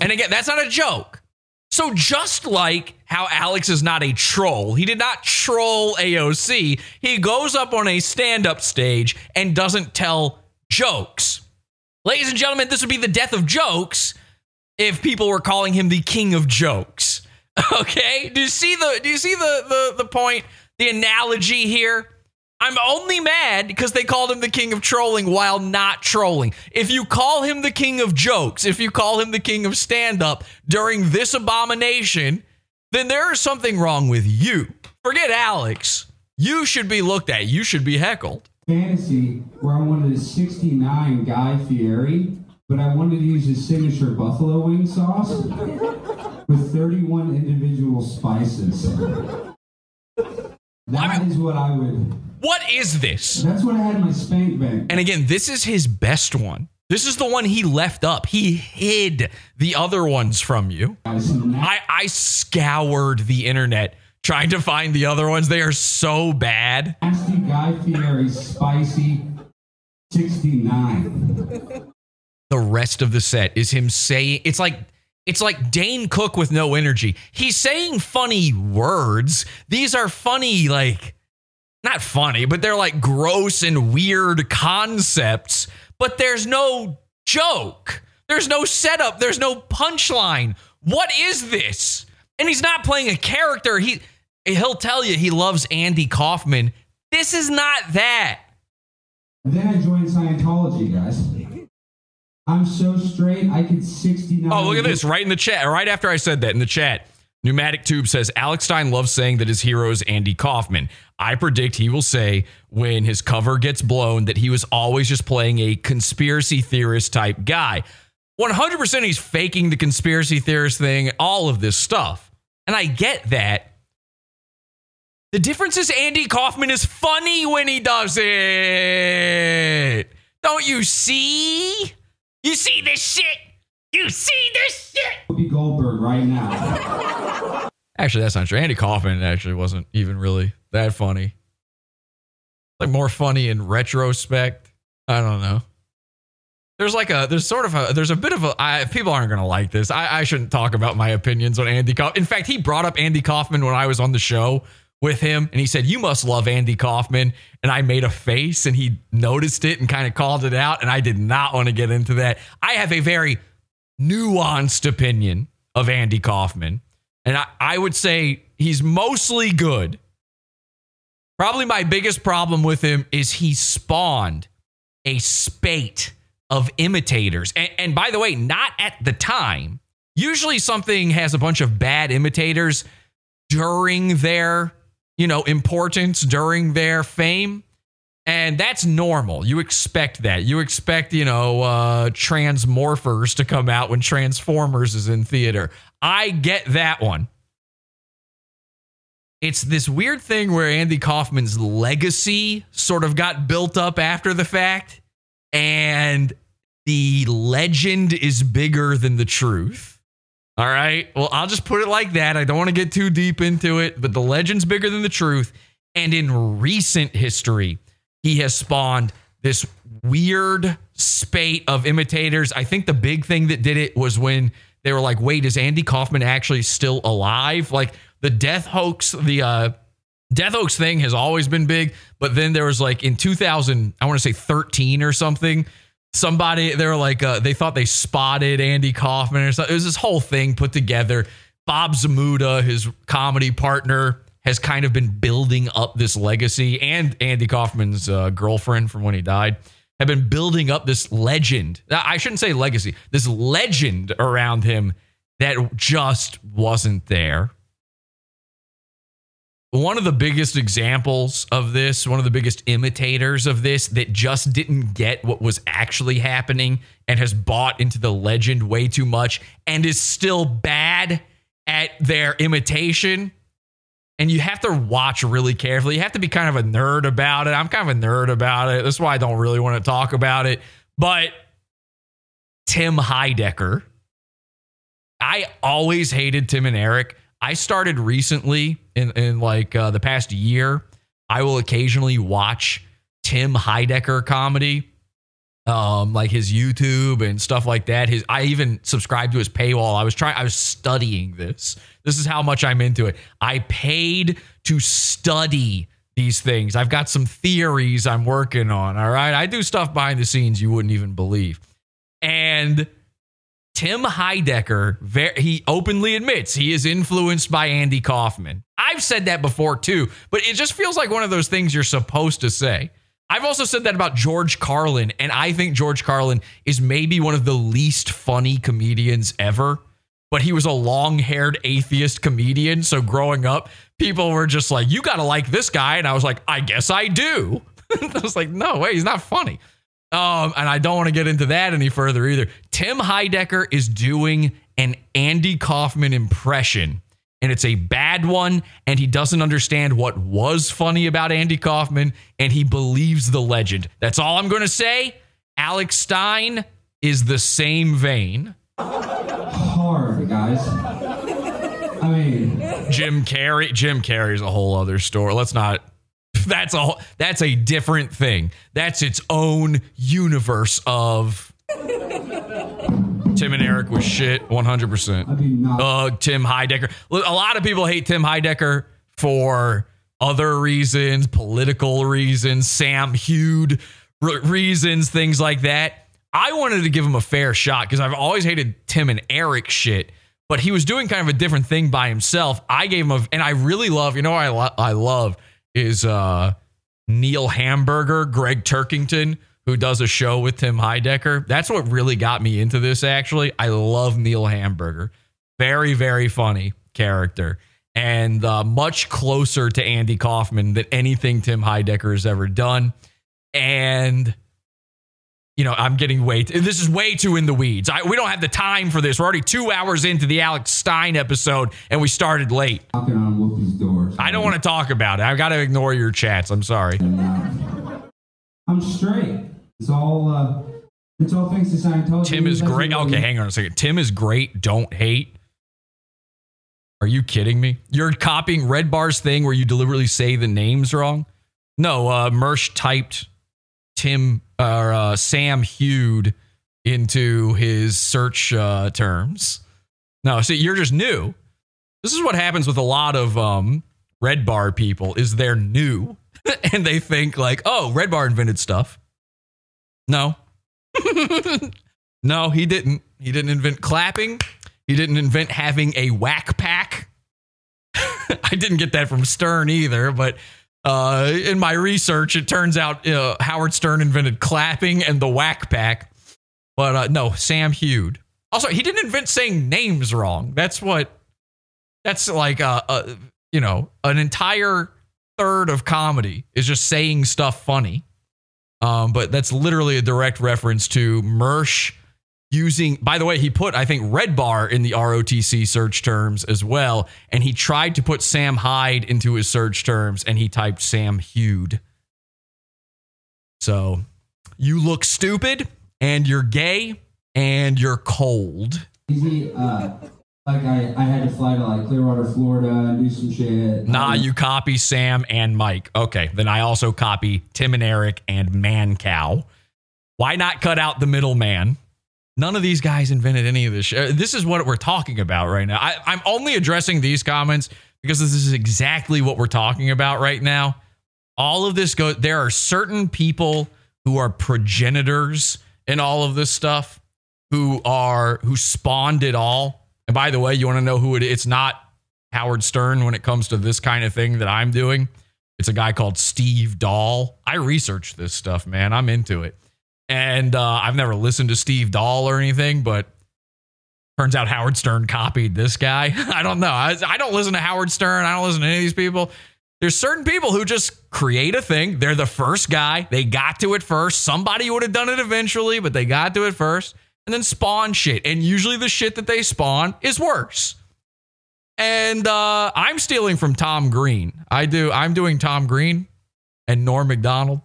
And again, that's not a joke. So just like how Alex is not a troll, he did not troll AOC. He goes up on a stand-up stage and doesn't tell jokes. Ladies and gentlemen, this would be the death of jokes if people were calling him the king of jokes. Okay? Do you see the do you see the the, the point, the analogy here? I'm only mad because they called him the king of trolling while not trolling. If you call him the king of jokes, if you call him the king of stand up during this abomination, then there is something wrong with you. Forget Alex. You should be looked at. You should be heckled. fantasy where I wanted a 69 Guy Fieri, but I wanted to use his signature buffalo wing sauce with 31 individual spices. That is what I would. What is this? That's what I had in my spank bank. And again, this is his best one. This is the one he left up. He hid the other ones from you. I, I scoured the internet trying to find the other ones. They are so bad. Nasty Guy Fieri spicy 69. The rest of the set is him saying it's like it's like Dane Cook with no energy. He's saying funny words. These are funny, like not funny, but they're like gross and weird concepts. But there's no joke. There's no setup. There's no punchline. What is this? And he's not playing a character. He he'll tell you he loves Andy Kaufman. This is not that. Then I joined Scientology. I'm so straight, I could 69. Oh, look at this right in the chat. Right after I said that in the chat, Pneumatic Tube says Alex Stein loves saying that his hero is Andy Kaufman. I predict he will say when his cover gets blown that he was always just playing a conspiracy theorist type guy. 100% he's faking the conspiracy theorist thing, all of this stuff. And I get that. The difference is Andy Kaufman is funny when he does it. Don't you see? You see this shit? You see this shit? Whoopi Goldberg right now. Actually, that's not true. Andy Kaufman actually wasn't even really that funny. Like more funny in retrospect. I don't know. There's like a there's sort of a there's a bit of a I, people aren't gonna like this. I, I shouldn't talk about my opinions on Andy Kaufman. In fact, he brought up Andy Kaufman when I was on the show with him, and he said, "You must love Andy Kaufman." And I made a face, and he noticed it and kind of called it out. And I did not want to get into that. I have a very nuanced opinion of Andy Kaufman, and I, I would say he's mostly good. Probably my biggest problem with him is he spawned a spate of imitators. And, and by the way, not at the time. Usually something has a bunch of bad imitators during their, you know, importance, during their fame. And that's normal. You expect that. You expect, you know, uh, Transmorphers to come out when Transformers is in theater. I get that one. It's this weird thing where Andy Kaufman's legacy sort of got built up after the fact, and the legend is bigger than the truth. All right. Well, I'll just put it like that. I don't want to get too deep into it, but the legend's bigger than the truth. And in recent history, he has spawned this weird spate of imitators. I think the big thing that did it was when they were like, wait, is Andy Kaufman actually still alive? Like the death hoax, the uh, death hoax thing has always been big. But then there was like in 2000, I want to say 13 or something, somebody, they were like, uh, they thought they spotted Andy Kaufman or something. It was this whole thing put together. Bob Zmuda, his comedy partner, has kind of been building up this legacy, and Andy Kaufman's uh, girlfriend from when he died have been building up this legend. I shouldn't say legacy, this legend around him that just wasn't there. One of the biggest examples of this, one of the biggest imitators of this that just didn't get what was actually happening and has bought into the legend way too much and is still bad at their imitation and you have to watch really carefully. You have to be kind of a nerd about it. I'm kind of a nerd about it. That's why I don't really want to talk about it. But Tim Heidecker, I always hated Tim and Eric. I started recently in, in like uh, the past year. I will occasionally watch Tim Heidecker comedy, um, like his YouTube and stuff like that. His I even subscribed to his paywall. I was trying. I was studying this. This is how much I'm into it. I paid to study these things. I've got some theories I'm working on. All right. I do stuff behind the scenes you wouldn't even believe. And Tim Heidecker, he openly admits he is influenced by Andy Kaufman. I've said that before too, but it just feels like one of those things you're supposed to say. I've also said that about George Carlin, and I think George Carlin is maybe one of the least funny comedians ever but he was a long haired atheist comedian. So growing up, people were just like, you got to like this guy. And I was like, I guess I do. I was like, no way, he's not funny. Um, and I don't want to get into that any further either. Tim Heidecker is doing an Andy Kaufman impression, and it's a bad one. And he doesn't understand what was funny about Andy Kaufman, and he believes the legend. That's all I'm going to say. Alex Stein is the same vein hard, guys. I mean, Jim Carrey. Jim Carrey's a whole other story. Let's not. That's a that's a different thing. That's its own universe of. Tim and Eric was shit, one hundred percent. Uh, Tim Heidecker. A lot of people hate Tim Heidecker for other reasons, political reasons, Sam Hude reasons, things like that. I wanted to give him a fair shot because I've always hated Tim and Eric shit, but he was doing kind of a different thing by himself. I gave him a, and I really love, you know, I lo- I love is uh, Neil Hamburger, Gregg Turkington, who does a show with Tim Heidecker. That's what really got me into this. Actually, I love Neil Hamburger, very very funny character. And uh, much closer to Andy Kaufman than anything Tim Heidecker has ever done. And you know, I'm getting way. T- this is way too in the weeds. I, we don't have the time for this. We're already two hours into the Alex Stein episode, and we started late. Knocking on Whoopi's door. I don't want to talk about it. I've got to ignore your chats. I'm sorry. I'm straight. It's all. Uh, it's all thanks to Scientology. Tim is great. Okay, hang on a second. Tim is great. Don't hate. Are you kidding me? You're copying Red Bar's thing where you deliberately say the names wrong. No, uh, Mersh typed Tim or uh, Sam Hude into his search uh, terms. No, see, you're just new. This is what happens with a lot of um, Red Bar people is they're new and they think like, oh, Red Bar invented stuff. No, no, he didn't. He didn't invent clapping. He didn't invent having a whack pack. I didn't get that from Stern either, but uh, in my research, it turns out uh, Howard Stern invented clapping and the whack pack. But uh, no, Sam Hude. Also, he didn't invent saying names wrong. That's what. That's like a, a you know an entire third of comedy is just saying stuff funny. Um, but that's literally a direct reference to Mersh using, by the way, he put, I think, Red Bar in the ROTC search terms as well. And he tried to put Sam Hyde into his search terms and he typed Sam Hewed. So you look stupid and you're gay and you're cold. Easy, uh, like I, I had to fly to like Clearwater, Florida, and do some shit. Nah, you copy Sam and Mike. Okay, then I also copy Tim and Eric and Mancow Why not cut out the middleman? None of these guys invented any of this. Shit. Uh, this is what we're talking about right now. I, I'm only addressing these comments because this is exactly what we're talking about right now. All of this go. There are certain people who are progenitors in all of this stuff, who are who spawned it all. And by the way, you want to know who it? It's not Howard Stern when it comes to this kind of thing that I'm doing. It's a guy called Steve Dahl. I researched this stuff, man. I'm into it. And uh, I've never listened to Steve Dahl or anything, but turns out Howard Stern copied this guy. I don't know. I, I don't listen to Howard Stern. I don't listen to any of these people. There's certain people who just create a thing. They're the first guy. They got to it first. Somebody would have done it eventually, but they got to it first and then spawn shit. And usually the shit that they spawn is worse. And uh, I'm stealing from Tom Green. I do. I'm doing Tom Green and Norm Macdonald,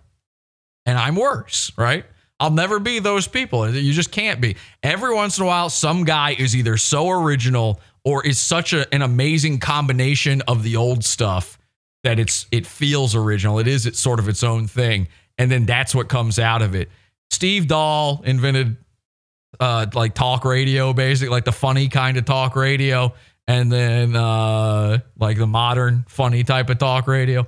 and I'm worse, right? I'll never be those people. You just can't be. Every once in a while, some guy is either so original or is such a, an amazing combination of the old stuff that it's it feels original. It is it's sort of its own thing, and then that's what comes out of it. Steve Dahl invented uh, like talk radio, basically like the funny kind of talk radio, and then uh, like the modern funny type of talk radio,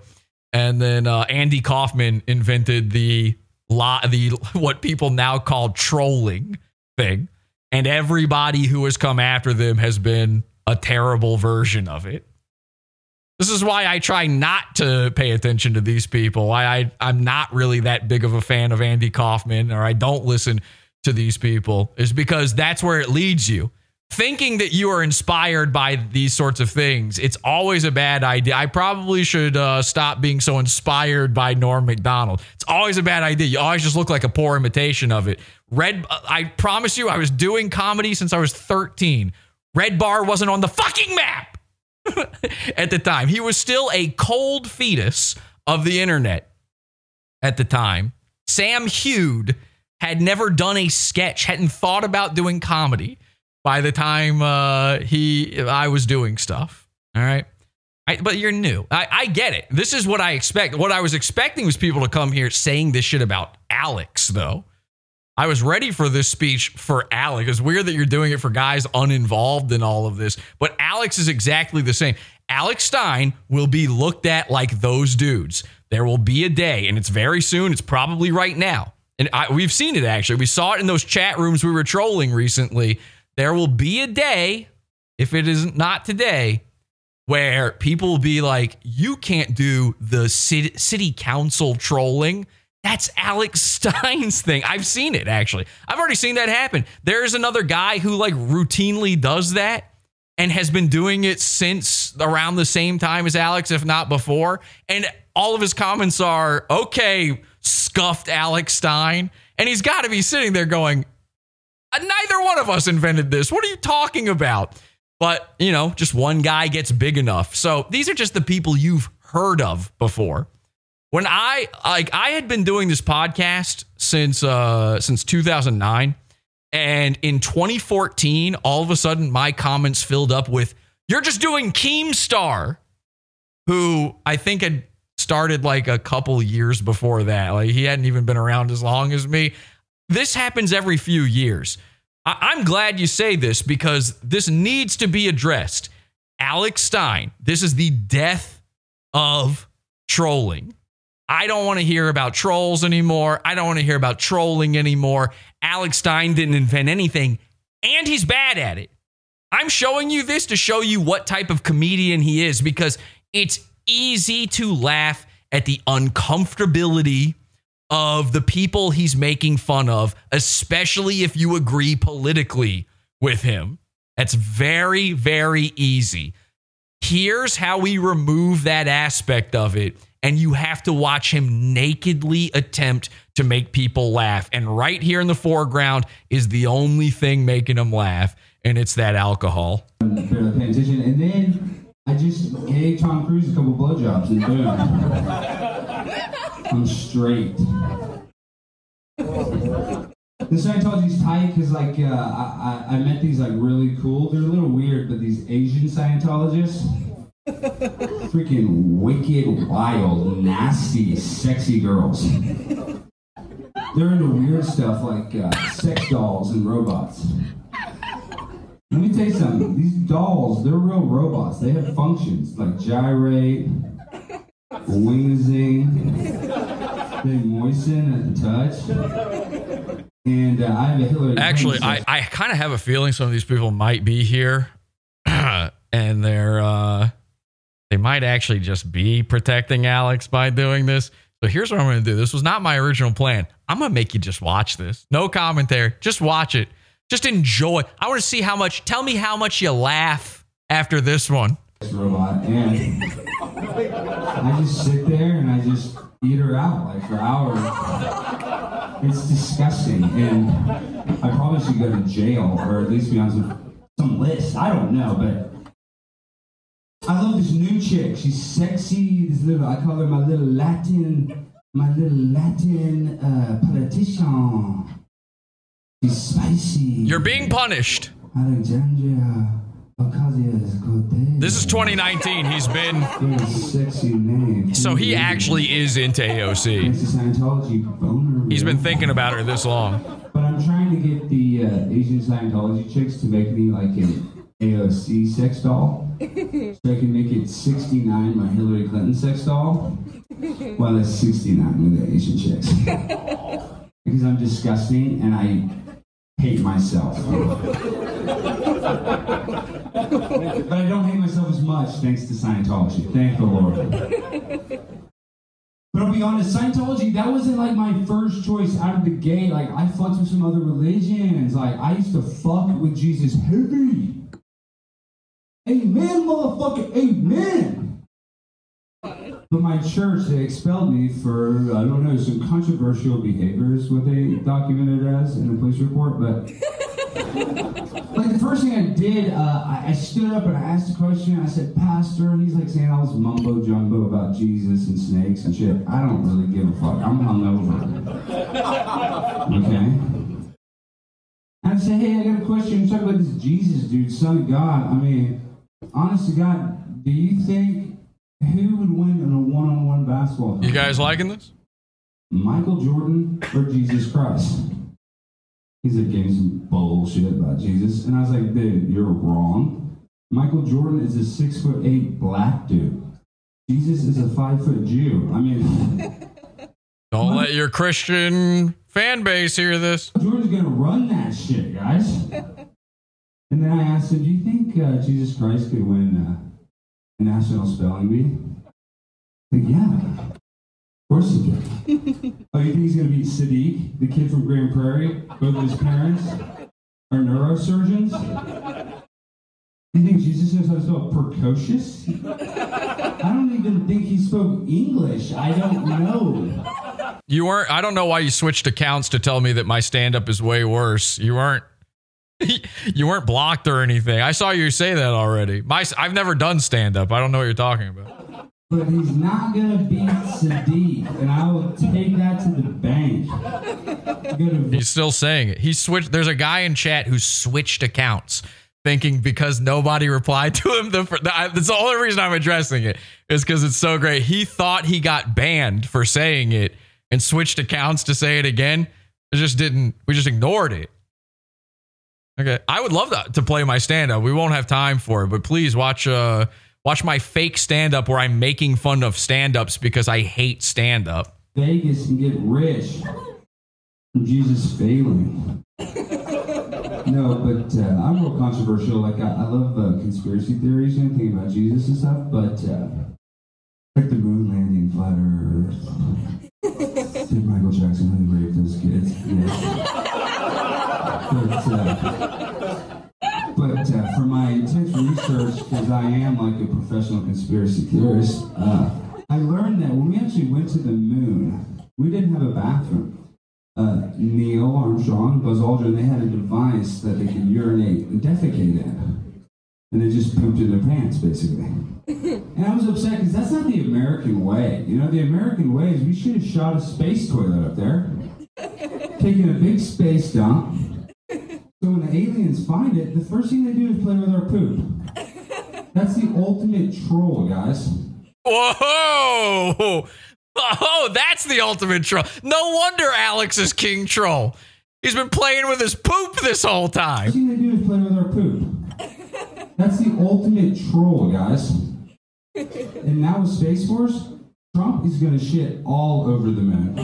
and then uh, Andy Kaufman invented the lot the what people now call trolling thing, and everybody who has come after them has been a terrible version of it. This is why I try not to pay attention to these people. Why I, I'm not really that big of a fan of Andy Kaufman, or I don't listen to these people, is because that's where it leads you. Thinking that you are inspired by these sorts of things, it's always a bad idea. I probably should uh, stop being so inspired by Norm Macdonald. It's always a bad idea. You always just look like a poor imitation of it. Red, I promise you, I was doing comedy since I was 13. Red Bar wasn't on the fucking map at the time. He was still a cold fetus of the internet at the time. Sam Hewed had never done a sketch, hadn't thought about doing comedy by the time uh, he I was doing stuff. All right. I, but you're new. I, I get it. This is what I expect. What I was expecting was people to come here saying this shit about Alex, though. I was ready for this speech for Alex. It's weird that you're doing it for guys uninvolved in all of this, but Alex is exactly the same. Alex Stein will be looked at like those dudes. There will be a day, and it's very soon. It's probably right now. And I, we've seen it actually. We saw it in those chat rooms we were trolling recently. There will be a day, if it is not today, where people will be like, you can't do the city, city council trolling. That's Alex Stein's thing. I've seen it actually. I've already seen that happen. There's another guy who like routinely does that and has been doing it since around the same time as Alex, if not before. And all of his comments are, okay, scuffed Alex Stein. And he's got to be sitting there going, neither one of us invented this. What are you talking about? But, you know, just one guy gets big enough. So these are just the people you've heard of before. When I like I had been doing this podcast since uh since 2009 and in 2014 all of a sudden my comments filled up with you're just doing Keemstar who I think had started like a couple years before that. Like he hadn't even been around as long as me. This happens every few years. I- am glad you say this because this needs to be addressed. Alex Stein, this is the death of trolling. I don't want to hear about trolls anymore. I don't want to hear about trolling anymore. Alex Stein didn't invent anything, and he's bad at it. I'm showing you this to show you what type of comedian he is because it's easy to laugh at the uncomfortability of the people he's making fun of, especially if you agree politically with him. That's very, very easy. Here's how we remove that aspect of it and you have to watch him nakedly attempt to make people laugh. And right here in the foreground is the only thing making them laugh, and it's that alcohol. And then I just gave Tom Cruise a couple blowjobs and boom. I'm straight. The Scientology's tight because, like, uh, I, I I met these like really cool. They're a little weird, but these Asian Scientologists, freaking wicked, wild, nasty, sexy girls. They're into weird stuff like uh, sex dolls and robots. Let me tell you something. These dolls, they're real robots. They have functions like gyrate, wing zing, they moisten at the touch. And uh, I have a Hillary. Actually, I, I kind of have a feeling some of these people might be here, and they're uh, they might actually just be protecting Alex by doing this. So here's what I'm going to do. This was not my original plan. I'm going to make you just watch this. No commentary. Just watch it. Just enjoy. I want to see how much. Tell me how much you laugh after this one. Robot, and I just sit there and I just eat her out like for hours. It's disgusting, and I probably should go to jail or at least be on some, some list. I don't know, but I love this new chick. She's sexy. This little, I call her my little Latin, my little Latin uh, politician. She's spicy. You're being punished. Alexandria. This is 2019. He's been. So he actually is into AOC. He's been thinking about her this long. But I'm trying to get the uh, Asian Scientology chicks to make me like an AOC sex doll. so I can make it 69 my Hillary Clinton sex doll. Well, it's 69 with the Asian chicks. because I'm disgusting and I hate myself. but I don't hate myself as much thanks to Scientology. Thank the Lord. But I'll be honest, Scientology, that wasn't like my first choice out of the gate. Like, I fucked with some other religions. Like, I used to fuck with Jesus heavy. Amen, motherfucker, amen. But my church, they expelled me for, I don't know, some controversial behaviors, what they documented as in the police report. But, like, the first thing I did, uh, I, I stood up and I asked a question. I said, Pastor, and he's like saying all this mumbo jumbo about Jesus and snakes and shit. I don't really give a fuck. I'm hungover. Okay? I said, hey, I got a question. Talking about this Jesus dude, son of God. I mean, honest to God, do you think who would win in a one-on-one basketball You guys liking this? Michael Jordan or Jesus Christ? He's like, gave me some bullshit about Jesus. And I was like, dude, you're wrong. Michael Jordan is a six foot eight black dude. Jesus is a five foot Jew. I mean, Don't let your Christian fan base hear this. Jordan's gonna run that shit, guys. And then I asked him, do you think uh, Jesus Christ could win uh, a national spelling bee? Like, yeah. Of course he could. oh, you think he's gonna beat Sadiq, the kid from Grand Prairie? Both of his parents are neurosurgeons? You think Jesus knows how to spell precocious? I don't even think he spoke English. I don't know. You weren't. I don't know why you switched accounts to tell me that my stand up is way worse. You weren't. You weren't blocked or anything. I saw you say that already. My, I've never done stand up. I don't know what you're talking about. But he's not gonna beat Sadiq, and I will take that to the bank. He's still saying it. He switched. There's a guy in chat who switched accounts, thinking because nobody replied to him. The, the I- that's the only reason I'm addressing it is because it's so great. He thought he got banned for saying it and switched accounts to say it again. It just didn't. We just ignored it. Okay, I would love that to play my stand up. We won't have time for it, but please watch. Uh, watch my fake stand up where I'm making fun of stand ups because I hate stand up. Vegas and get rich Jesus failing. No, but uh, I'm real controversial. Like I, I love uh, conspiracy theories and anything about Jesus and stuff, but uh, like the moon landing, flat Earth. Did Michael Jackson really rape those kids? But, uh, but uh, for my intense research, because I am like a professional conspiracy theorist, uh, I learned that when we actually went to the moon, we didn't have a bathroom. Neil Armstrong, Buzz Aldrin, they had a device that they could urinate and defecate in. And they just pooped in their pants, basically. And I was upset because that's not the American way. You know, the American way is we should have shot a space toilet up there, taking a big space dump. So when the aliens find it, the first thing they do is play with our poop. That's the ultimate troll, guys. Whoa! Oh, that's the ultimate troll. No wonder Alex is king troll. He's been playing with his poop this whole time. First thing they do is play with our poop. That's the ultimate troll, guys. And now with Space Force, Trump is going to shit all over the moon.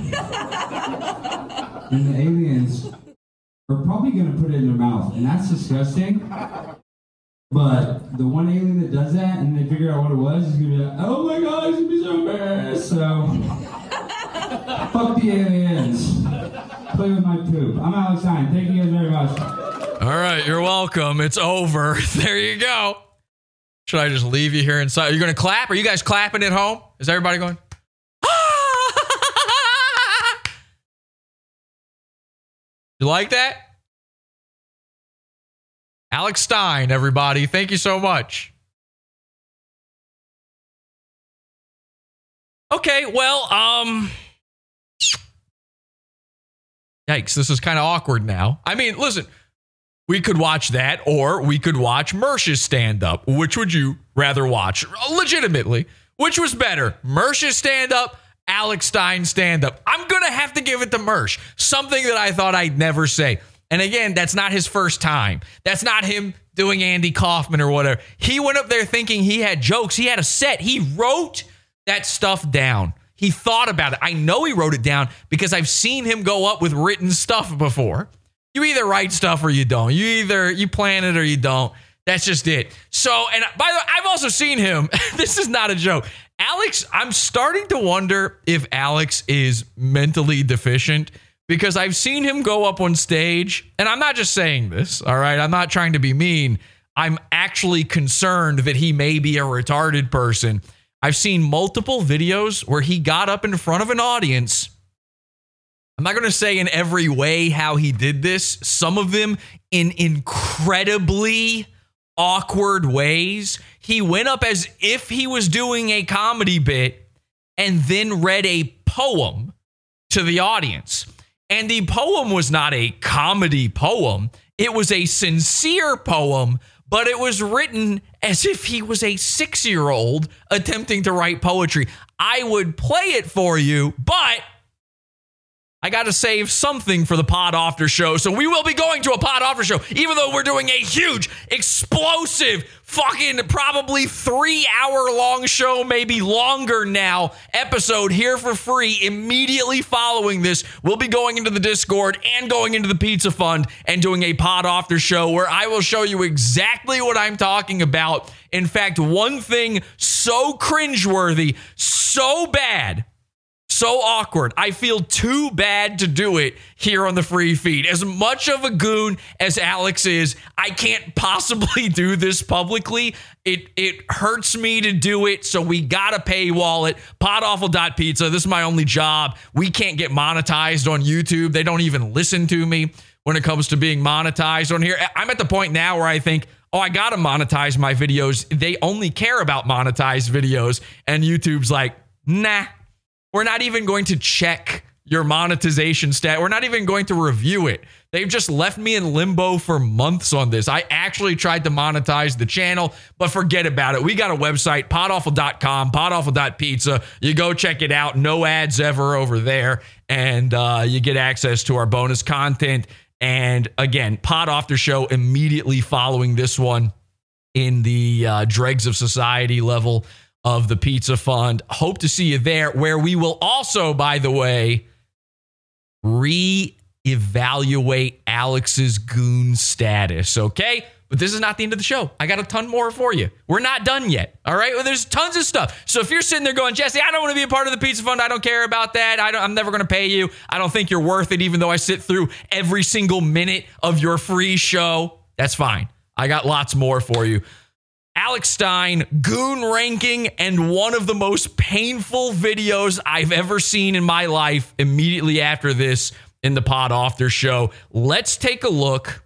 And the aliens are probably going to put it in their mouth. And that's disgusting. But the one alien that does that and they figure out what it was is going to be like, oh my god, it's going to be so embarrassed. So, fuck the aliens. Play with my poop. I'm Alex Stein. Thank you guys very much. All right, you're welcome. It's over. There you go. Should I just leave you here inside? Are you going to clap? Are you guys clapping at home? Is everybody going? You like that? Alex Stein, everybody. Thank you so much. Okay, well, um Yikes, this is kind of awkward now. I mean, listen, we could watch that or we could watch Mersh's stand up. Which would you rather watch? Legitimately, which was better? Mersh's stand up, Alex Stein stand up. I'm going to have to give it to Mersh. Something that I thought I'd never say. And again, that's not his first time. That's not him doing Andy Kaufman or whatever. He went up there thinking he had jokes. He had a set. He wrote that stuff down. He thought about it. I know he wrote it down because I've seen him go up with written stuff before. You either write stuff or you don't. You either you plan it or you don't. That's just it. So, and by the way, I've also seen him. this is not a joke. Alex, I'm starting to wonder if Alex is mentally deficient because I've seen him go up on stage, and I'm not just saying this, all right? I'm not trying to be mean. I'm actually concerned that he may be a retarded person. I've seen multiple videos where he got up in front of an audience. I'm not going to say in every way how he did this, some of them in incredibly awkward ways. He went up as if he was doing a comedy bit and then read a poem to the audience. And the poem was not a comedy poem, it was a sincere poem, but it was written as if he was a six year old attempting to write poetry. I would play it for you, but I got to save something for the pod after show. So we will be going to a pod after show, even though we're doing a huge, explosive, fucking probably three hour long show, maybe longer now, episode here for free. Immediately following this, we'll be going into the Discord and going into the Pizza Fund and doing a pod after show where I will show you exactly what I'm talking about. In fact, one thing so cringeworthy, so bad so awkward. I feel too bad to do it here on the free feed. As much of a goon as Alex is, I can't possibly do this publicly. It it hurts me to do it, so we gotta paywall it. Podawful.pizza. This is my only job. We can't get monetized on YouTube. They don't even listen to me when it comes to being monetized on here. I'm at the point now where I think oh, I got to monetize my videos. They only care about monetized videos. And YouTube's like, nah, we're not even going to check your monetization stat. We're not even going to review it. They've just left me in limbo for months on this. I actually tried to monetize the channel, but forget about it. We got a website, podawful.com, podawful.pizza. You go check it out. No ads ever over there. And uh, you get access to our bonus content. And again, Pod Awfter Show immediately following this one in the uh, dregs of society level of the Pizza Fund. Hope to see you there, where we will also, by the way, re-evaluate Alex's goon status. Okay. But this is not the end of the show. I got a ton more for you. We're not done yet. All right. Well, there's tons of stuff. So if you're sitting there going, Jesse, I don't want to be a part of the Pizza Fund. I don't care about that. I am never going to pay you. I don't think you're worth it, even though I sit through every single minute of your free show. That's fine. I got lots more for you. Alex Stein, goon ranking, and one of the most painful videos I've ever seen in my life immediately after this in the Pod After Show. Let's take a look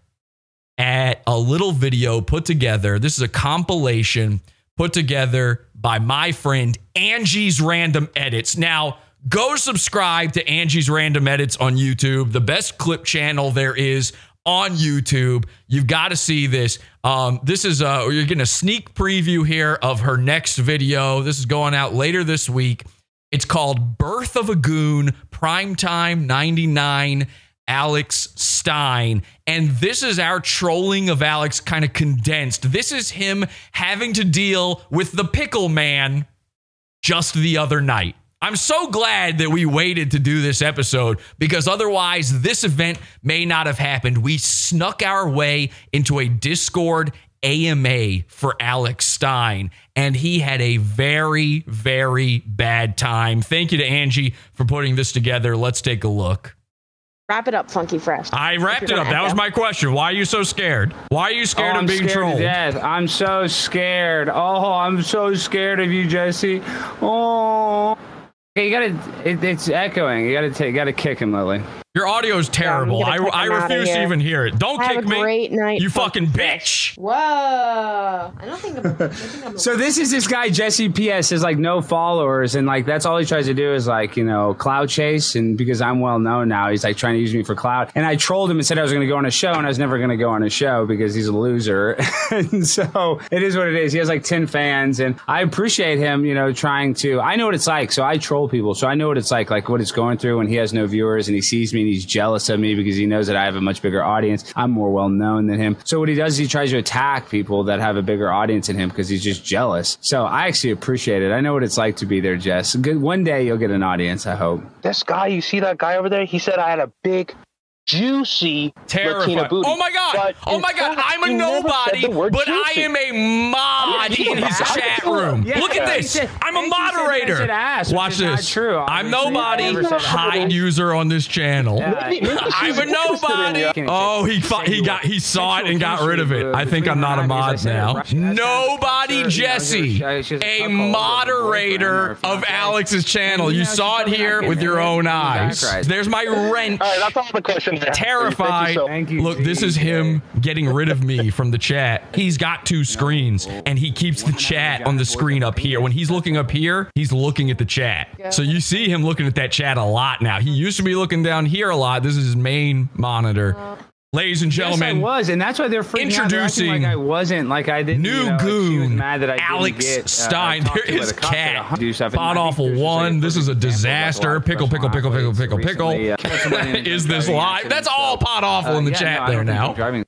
at a little video put together. This is a compilation put together by my friend Angie's Random Edits. Now, go subscribe to Angie's Random Edits on YouTube, the best clip channel there is on YouTube. You've got to see this. Um, this is uh, you're getting a sneak preview here of her next video. This is going out later this week. It's called Birth of a Goon Primetime 99 Alex Stein. And this is our trolling of Alex kind of condensed. This is him having to deal with the pickle man just the other night. I'm so glad that we waited to do this episode because otherwise, this event may not have happened. We snuck our way into a Discord AMA for Alex Stein, and he had a very, very bad time. Thank you to Angie for putting this together. Let's take a look. Wrap it up, Funky Fresh. I wrapped it up. That was my question. Why are you so scared? Why are you oh, scared oh, of I'm being scared trolled? I'm so scared. Oh, I'm so scared of you, Jesse. Oh. You gotta. It, it's echoing. You gotta. Take, you gotta kick him, Lily. Your audio is terrible. gonna I, I refuse to even hear it. Don't Have kick a me. great night, you fucking bitch. Whoa! I don't think I'm. I think I'm So this is this guy Jesse PS has like no followers and like that's all he tries to do is like you know clout chase and because I'm well known now he's like trying to use me for clout and I trolled him and said I was going to go on a show and I was never going to go on a show because he's a loser and so it is what it is he has like 10 fans and I appreciate him you know trying to I know what it's like so I troll people so I know what it's like like what it's going through when he has no viewers and he sees me and he's jealous of me because he knows that I have a much bigger audience. I'm more well known than him. So what he does is he tries to attack people that have a bigger audience than him because he's just jealous. So I actually appreciate it. I know what it's like to be there Jess. Good, one day you'll get an audience I hope. This guy, you see that guy over there? He said I had a big, juicy Terrifying. Latina booty. Oh my god! Oh my god! fact, I'm a nobody, said the word but I am a mod in his yeah. chat room. Yeah. Look at this. said- I'm a Angie said I moderator. ass, Watch this. true, I'm nobody. I Hide ass. user on this channel. Yeah, maybe I'm a nobody. Oh, he fought, he got he saw it and got rid of it. I think I'm not a mod now. Nobody Jesse, a moderator of Alex's channel. You saw it here with your own eyes. There's my wrench. All right, that's all the questions. I have. Terrified. Thank you so- Look, this is him getting rid of me from the chat. He's got two screens and he keeps the chat on the screen up here. When he's looking up here, he's looking at the chat. So you see him looking at that chat a lot now. He used to be looking down here a lot. This is his main monitor. Ladies and gentlemen, yes, I was, and that's why they're freaking out. They're Introducing like I wasn't, like I didn't. new you know, goon, mad that I Alex get, uh, Stein. talked There is cat. do stuff. And I Pod think awful one. This is a perfect example of, like, disaster. a lot of Pickle, pickle, pickle, pickle, pickle, pickle. recently, uh, killed somebody in Is this live? That's all Pod Awful uh, in the chat there now. Driving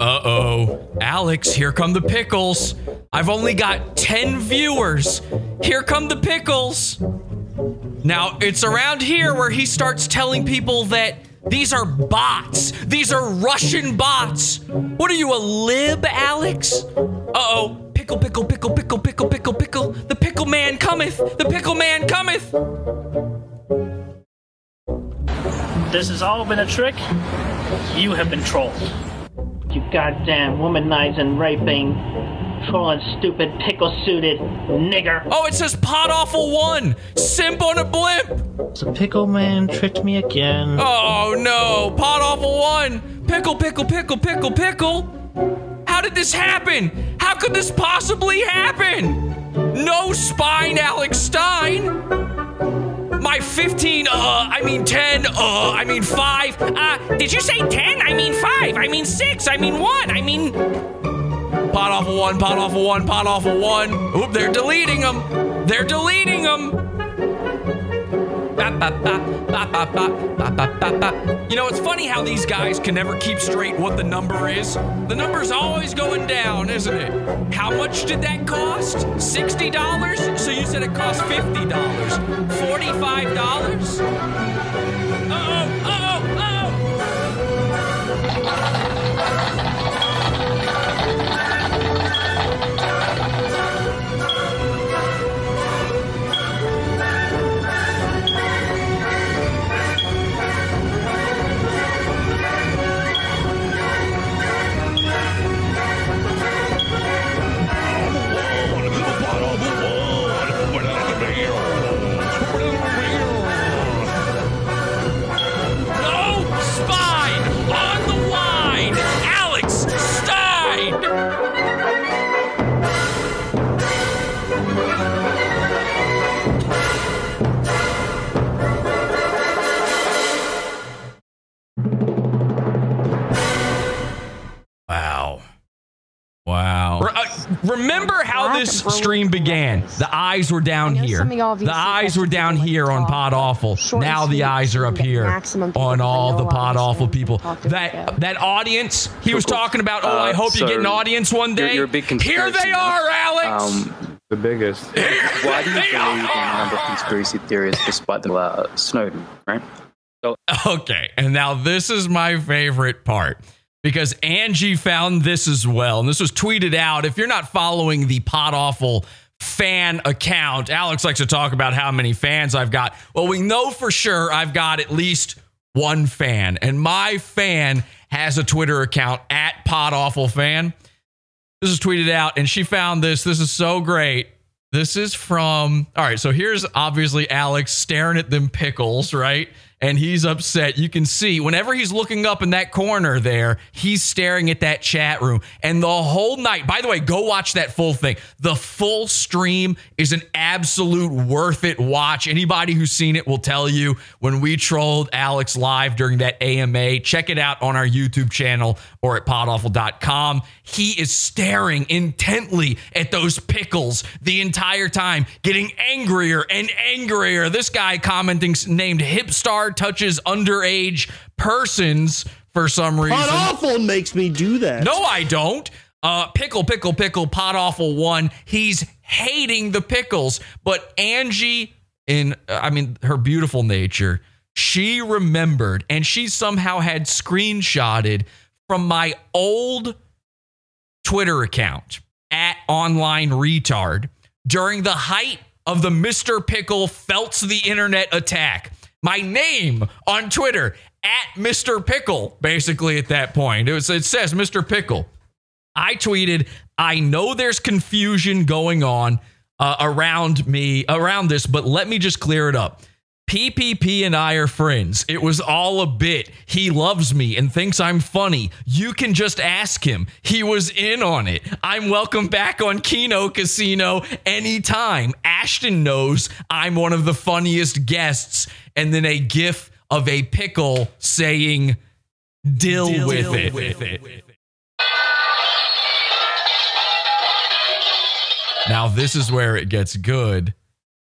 Uh oh. Alex, here come the pickles. I've only got 10 viewers. Here come the pickles. Now, it's around here where he starts telling people that these are bots. These are Russian bots. What are you, a lib, Alex? Uh oh. Pickle, pickle, pickle, pickle, pickle, pickle, pickle. The pickle man cometh. The pickle man cometh. This has all been a trick. You have been trolled. You goddamn womanizing, raping, trolling, stupid, pickle suited nigger. Oh, it says pot awful one. Simp on a blimp. The pickle man tricked me again. Oh no, pot awful one. Pickle, pickle, pickle, pickle, pickle. How did this happen? How could this possibly happen? No spine, Alex Stein. My 15, uh, I mean 10, uh, I mean 5. Uh, did you say 10? I mean 5. I mean 6. I mean 1. I mean. Pot off of 1, pot off of 1, pot off of 1. Oop, they're deleting them. They're deleting them. You know, it's funny how these guys can never keep straight what the number is. The number's always going down, isn't it? How much did that cost? $60? So you said it cost $50. $45? This stream began, the eyes were down here. some of y'all have The eyes were down here on Pod Awful. Now the eyes are up here on all the Pod Awful people. That that audience he was talking about. Oh, I Uh, hope you get an audience one you're- day. you're a big here they nut. are, Alex. Um, the biggest. Why do you believe in a number of conspiracy theories despite the uh, Snowden, right? So Okay, and now this is my favorite part because Angie found this as well, and this was tweeted out. If you're not following the Pod Awful fan account, Alex likes to talk about how many fans I've got. Well, we know for sure I've got at least one fan, and my fan has a Twitter account at Pod Awful Fan. This is tweeted out, and she found this. This is so great. This is from, all right, so here's obviously Alex staring at them pickles, right? And he's upset. You can see whenever he's looking up in that corner there, he's staring at that chat room. And the whole night, by the way, go watch that full thing. The full stream is an absolute worth it watch. Anybody who's seen it will tell you when we trolled Alex live during that AMA. Check it out on our YouTube channel or at podawful.com. He is staring intently at those pickles the entire time, getting angrier and angrier. This guy commenting named Hipstar touches underage persons for some reason. Pod awful makes me do that. No, I don't. Uh, pickle, pickle, pickle, pot awful one. He's hating the pickles, but Angie, in I mean her beautiful nature, she remembered and she somehow had screenshotted from my old Twitter account at online retard during the height of the Mr. Pickle felts the internet attack. My name on Twitter at Mr. Pickle, basically at that point. It, was, it says Mr. Pickle. I tweeted, I know there's confusion going on uh, around me, around this, but let me just clear it up. PPP and I are friends. It was all a bit. He loves me and thinks I'm funny. You can just ask him. He was in on it. I'm welcome back on Kino Casino anytime. Ashton knows I'm one of the funniest guests. And then a gif of a pickle saying, Deal, Deal with, with it. Now, this is where it gets good.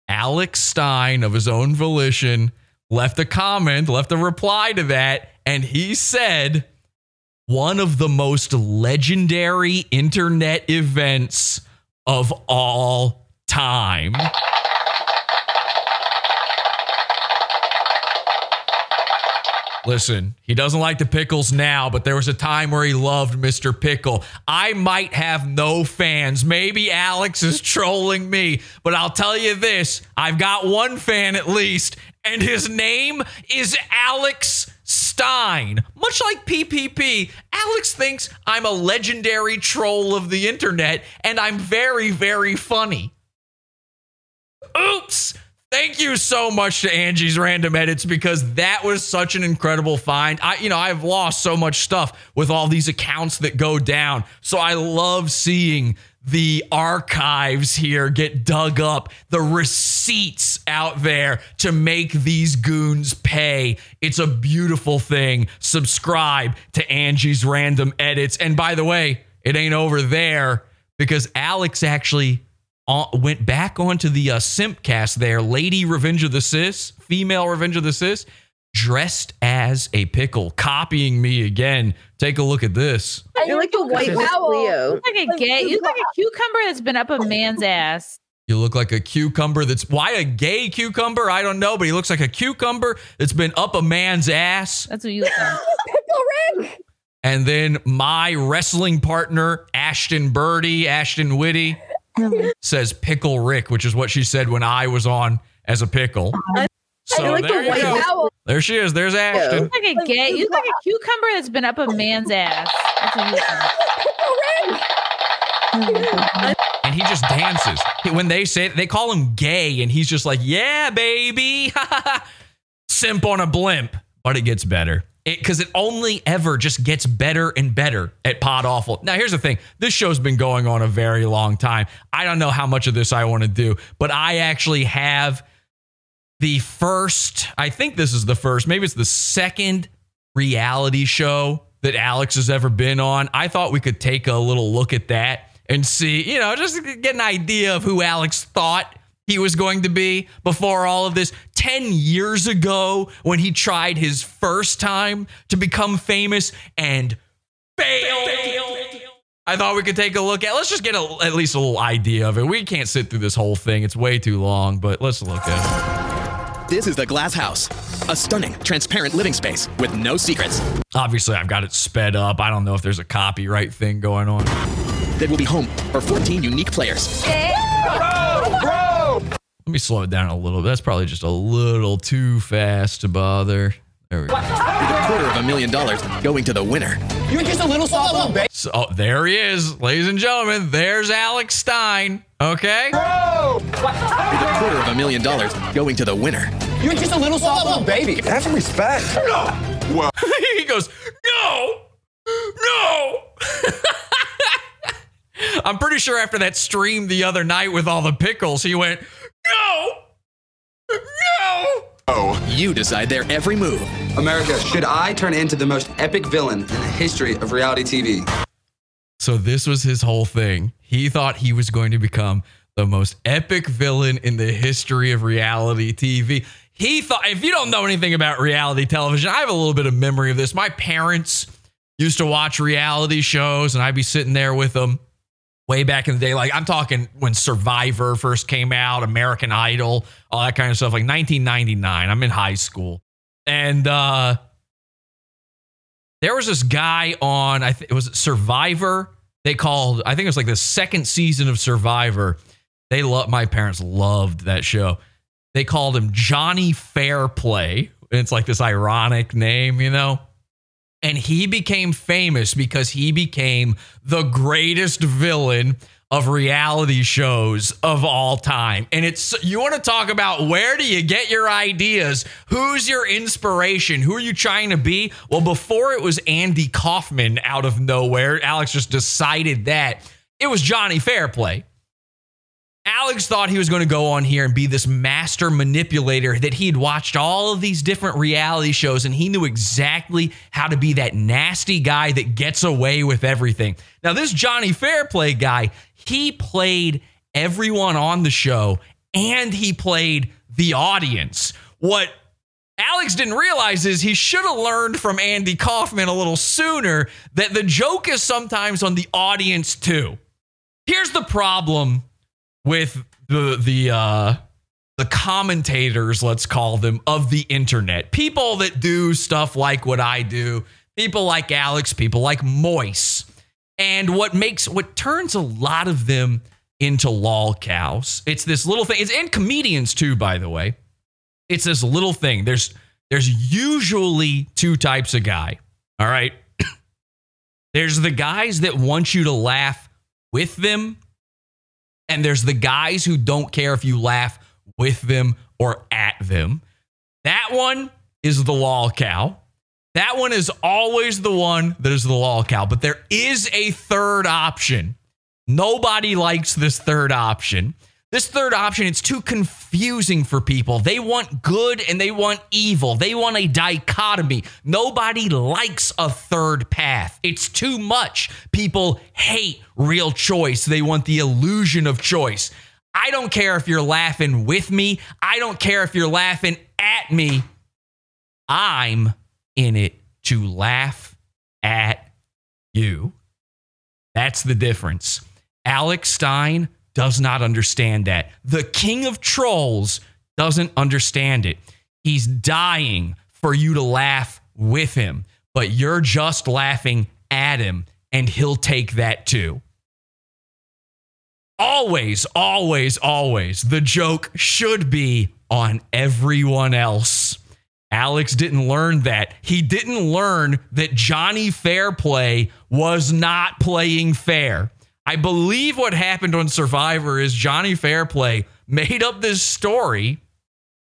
Alex Stein, of his own volition, left a comment, left a reply to that, and he said, one of the most legendary internet events of all time. Listen, he doesn't like the pickles now, but there was a time where he loved Mr. Pickle. I might have no fans. Maybe Alex is trolling me, but I'll tell you this I've got one fan at least, and his name is Alex Stein. Much like PPP, Alex thinks I'm a legendary troll of the internet, and I'm very, very funny. Oops. Thank you so much to Angie's random edits because that was such an incredible find. I you know, I've lost so much stuff with all these accounts that go down. So I love seeing the archives here get dug up, the receipts out there to make these goons pay. It's a beautiful thing. Subscribe to Angie's random edits. And by the way, it ain't over there because Alex actually uh, went back onto the uh, Simpcast there, Lady Revenge of the Cis, female Revenge of the Cis, dressed as a pickle, copying me again. Take a look at this. You're like a white Miss Leo. You look like a gay. You look like a cucumber that's been up a man's ass. You look like a cucumber that's why a gay cucumber? I don't know, but he looks like a cucumber that's been up a man's ass. That's what you look like. Pickle Rick. And then my wrestling partner, Ashton Birdie, Ashton Whitty, says Pickle Rick, which is what she said when I was on as a pickle. Uh-huh. So like there a you go. owl. There she is. There's You Ashton. look like a gay. You look like a cucumber that's been up a man's ass. That's what you look like. and he just dances. When they say they call him gay, and he's just like, "Yeah, baby, simp on a blimp." But it gets better because it, only ever just gets better and better at Pod Awful. Now, here's the thing: this show's been going on a very long time. I don't know how much of this I want to do, but I actually have the first. I think this is the first. Maybe it's the second reality show that Alex has ever been on. I thought we could take a little look at that and see, you know, just get an idea of who Alex thought he was going to be before all of this. 10 years ago, when he tried his first time to become famous and failed. failed. I thought we could take a look at. Let's just get a, at least a little idea of it. We can't sit through this whole thing; it's way too long. But let's look at it. This is the Glass House, a stunning, transparent living space with no secrets. Obviously, I've got it sped up. I don't know if there's a copyright thing going on. That will be home for 14 unique players. Let me slow it down a little. That's probably just a little too fast to bother. There we go. With a quarter of a million dollars going to the winner. You're just a little soft little baby. So oh, there he is, ladies and gentlemen. There's Alex Stein. Okay. With a quarter of a million dollars going to the winner. You're just a little soft little baby. Have some respect. No. Well, he goes, no, no. I'm pretty sure after that stream the other night with all the pickles, he went, no, no. Oh. You decide their every move. America, should I turn into the most epic villain in the history of reality TV? So this was his whole thing. He thought he was going to become the most epic villain in the history of reality TV. He thought, if you don't know anything about reality television, I have a little bit of memory of this. My parents used to watch reality shows, and I'd be sitting there with them way back in the day. Like I'm talking when Survivor first came out, American Idol, all that kind of stuff, like 1999. I'm in high school. And uh there was this guy on I think it was Survivor. They called I think it was like the second season of Survivor. They love my parents loved that show. They called him Johnny Fairplay. And it's like this ironic name, you know? And he became famous because he became the greatest villain of reality shows of all time. And it's you want to talk about where do you get your ideas? Who's your inspiration? Who are you trying to be? Well, before it was Andy Kaufman out of nowhere, Alex just decided that it was Johnny Fairplay. Alex thought he was going to go on here and be this master manipulator that he'd watched all of these different reality shows and he knew exactly how to be that nasty guy that gets away with everything. Now, this Johnny Fairplay guy, he played everyone on the show and he played the audience. What Alex didn't realize is he should have learned from Andy Kaufman a little sooner that the joke is sometimes on the audience too. Here's the problem with the the uh the commentators, let's call them, of the internet. People that do stuff like what I do, people like Alex, people like Moise. And what makes what turns a lot of them into lol cows. It's this little thing. It's and comedians too, by the way. It's this little thing. There's there's usually two types of guy. All right. there's the guys that want you to laugh with them and there's the guys who don't care if you laugh with them or at them. That one is the lol cow. That one is always the one that is the lol cow. But there is a third option. Nobody likes this third option. This third option, it's too confusing for people. They want good and they want evil. They want a dichotomy. Nobody likes a third path. It's too much. People hate real choice. They want the illusion of choice. I don't care if you're laughing with me. I don't care if you're laughing at me. I'm in it to laugh at you. That's the difference. Alex Stein does not understand that. The king of trolls doesn't understand it. He's dying for you to laugh with him, but you're just laughing at him, and he'll take that too. Always, always, always, the joke should be on everyone else. Alex didn't learn that. He didn't learn that Johnny Fairplay was not playing fair. I believe what happened on Survivor is Johnny Fairplay made up this story.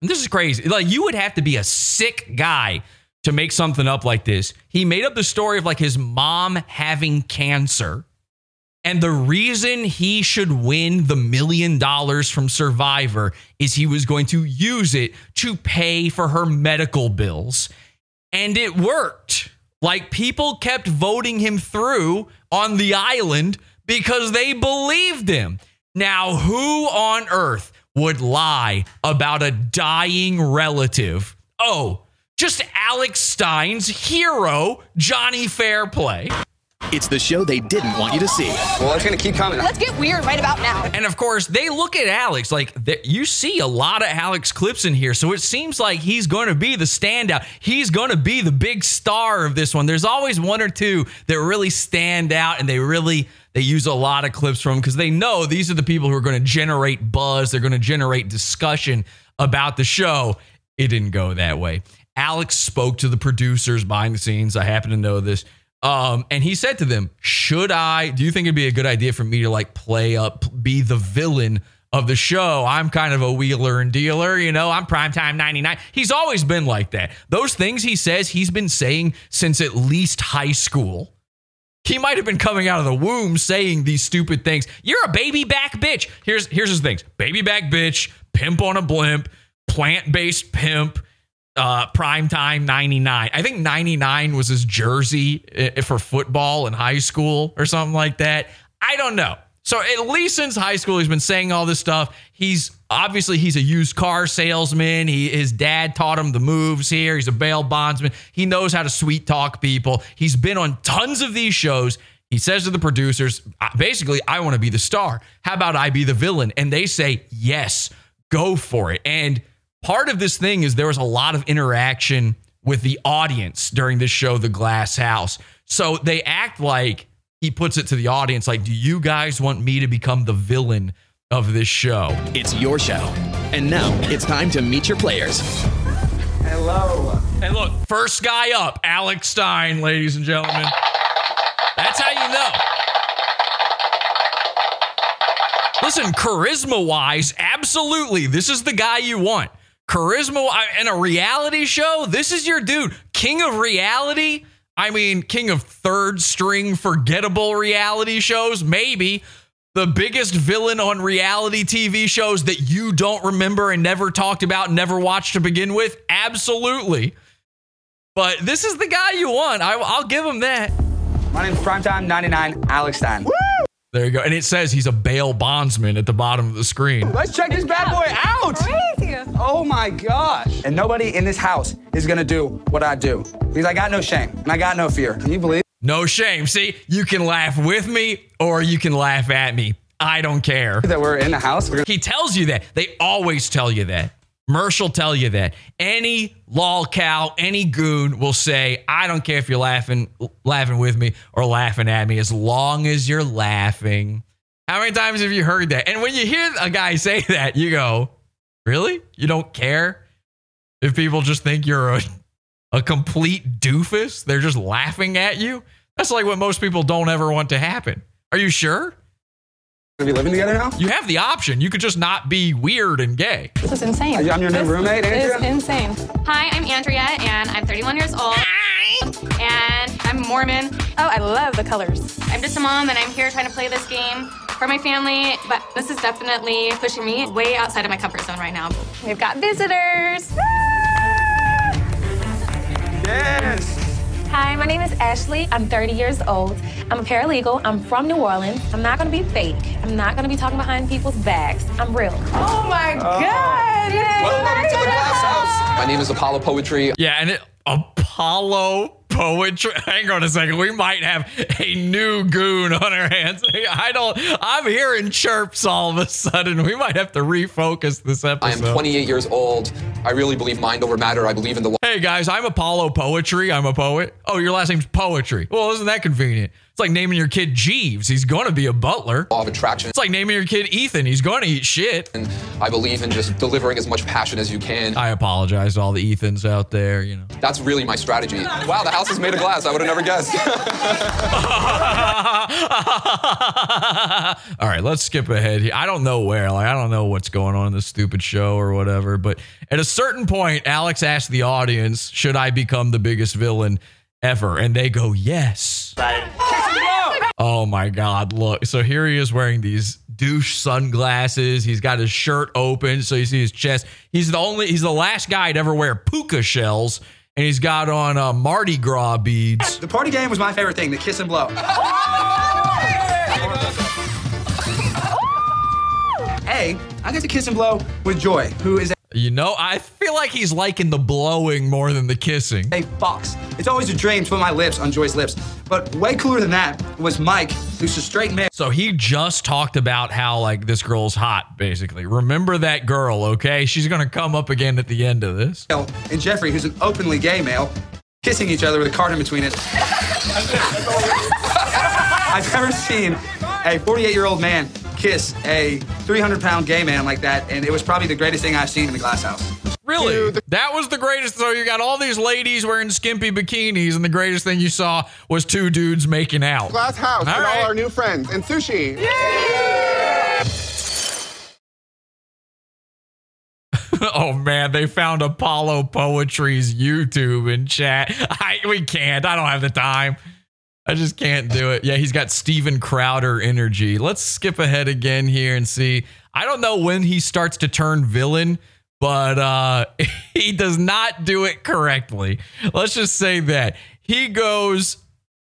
And this is crazy. Like, you would have to be a sick guy to make something up like this. He made up the story of like his mom having cancer. And the reason he should win the million dollars from Survivor is he was going to use it to pay for her medical bills. And it worked. Like people kept voting him through on the island because they believed him. Now, who on earth would lie about a dying relative? Oh, just Alex Stein's hero, Johnny Fairplay. It's the show they didn't want you to see. Well, it's going to keep coming. Let's get weird right about now. And of course, they look at Alex like th- you see a lot of Alex clips in here. So it seems like he's going to be the standout. He's going to be the big star of this one. There's always one or two that really stand out and they really they use a lot of clips from because they know these are the people who are going to generate buzz. They're going to generate discussion about the show. It didn't go that way. Alex spoke to the producers behind the scenes. I happen to know this. Um, and he said to them, Should I, do you think it'd be a good idea for me to like play up, be the villain of the show? I'm kind of a wheeler and dealer, you know, I'm primetime 99. He's always been like that. Those things he says, he's been saying since at least high school. He might have been coming out of the womb saying these stupid things. You're a baby back bitch. Here's here's his things. Baby back bitch, pimp on a blimp, plant-based pimp, uh primetime 99 i think 99 was his jersey for football in high school or something like that i don't know so at least since high school he's been saying all this stuff. He's obviously he's a used car salesman. He his dad taught him the moves here. He's a bail bondsman. He knows how to sweet talk people. He's been on tons of these shows. He says to the producers "Uh, basically i want to be the star. How about i be the villain? And they say yes go for it. And part of this thing is there was a lot of interaction with the audience during this show, The Glass House. So they act like he puts it to the audience, like, do you guys want me to become the villain of this show? It's your show. And now it's time to meet your players. Hello. And look, first guy up, Alex Stein, ladies and gentlemen. That's how you know. Listen, charisma wise, absolutely, this is the guy you want. Charisma in a reality show, this is your dude. King of reality. I mean, king of third string forgettable reality shows, maybe. The biggest villain on reality TV shows that you don't remember and never talked about, never watched to begin with? Absolutely. But this is the guy you want. I, I'll give him that. My name's Primetime 99, Alex Stein. There you go. And it says he's a bail bondsman at the bottom of the screen. Let's check this bad boy out. Oh my gosh. And nobody in this house is going to do what I do because I got no shame and I got no fear. Can you believe No shame. See, you can laugh with me or you can laugh at me. I don't care. that we're in the house? Gonna- He tells you that. They always tell you that. Mersh will tell you that. Any lol cow, any goon will say, I don't care if you're laughing laughing with me or laughing at me, as long as you're laughing. How many times have you heard that? And when you hear a guy say that, you go, Really? You don't care if people just think you're a, a complete doofus? They're just laughing at you? That's like what most people don't ever want to happen. Are you sure? Gonna be living together now? You have the option. You could just not be weird and gay. This is insane. I'm your new This roommate, is insane. Hi, I'm Andrea, and I'm 31 years old. And I'm Mormon. Oh, I love the colors. I'm just a mom, and I'm here trying to play this game for my family. But this is definitely pushing me way outside of my comfort zone right now. We've got visitors. Yes. Hi, my name is Ashley. I'm 30 years old. I'm a paralegal. I'm from New Orleans. I'm not going to be fake. I'm not going to be talking behind people's backs. I'm real. Oh my oh. God! Welcome to the glass house. My name is Apollo Poetry. Yeah, and it, Apollo poetry. Hang on a second. We might have a new goon on our hands. I don't. I'm hearing chirps all of a sudden. We might have to refocus this episode. I am 28 years old. I really believe mind over matter. I believe in the law. Hey guys, I'm Apollo Poetry. I'm a poet. Oh, your last name's Poetry. Well, isn't that convenient? It's like naming your kid Jeeves. He's going to be a butler. Law of attraction. It's like naming your kid Ethan. He's going to eat shit. And I believe in just delivering as much passion as you can. I apologize to all the Ethans out there. You know. That's really my strategy. Wow, the house is made of glass. I would have never guessed. All right, let's skip ahead here. I don't know where, like, I don't know what's going on in this stupid show or whatever. But at a certain point, Alex asked the audience, "Should I become the biggest villain ever. And they go, yes. Oh my God, look. So here he is wearing these douche sunglasses. He's got his shirt open, so you see his chest. He's the only, he's the last guy to ever wear puka shells, and he's got on uh, Mardi Gras beads. The party game was my favorite thing the kiss and blow. hey, I got to kiss and blow with Joy, who is. You know, I feel like he's liking the blowing more than the kissing. Hey, fox. It's always a dream to put my lips on Joy's lips. But way cooler than that was Mike, who's a straight man. So he just talked about how like this girl's hot, basically. Remember that girl, okay? She's gonna come up again at the end of this. And Jeffrey, who's an openly gay male, kissing each other with a card in between us. I've never seen a 48 year old man kiss a 300 pound gay man like that, and it was probably the greatest thing I've seen in the glass house. Really? That was the greatest. So you got all these ladies wearing skimpy bikinis, and the greatest thing you saw was two dudes making out. Glass house All and right. all our new friends and sushi. Yeah! oh man, they found Apollo Poetry's YouTube in chat. I we can't. I don't have the time. I just can't do it. Yeah, he's got Steven Crowder energy. Let's skip ahead again here and see. I don't know when he starts to turn villain, but uh he does not do it correctly. Let's just say that. He goes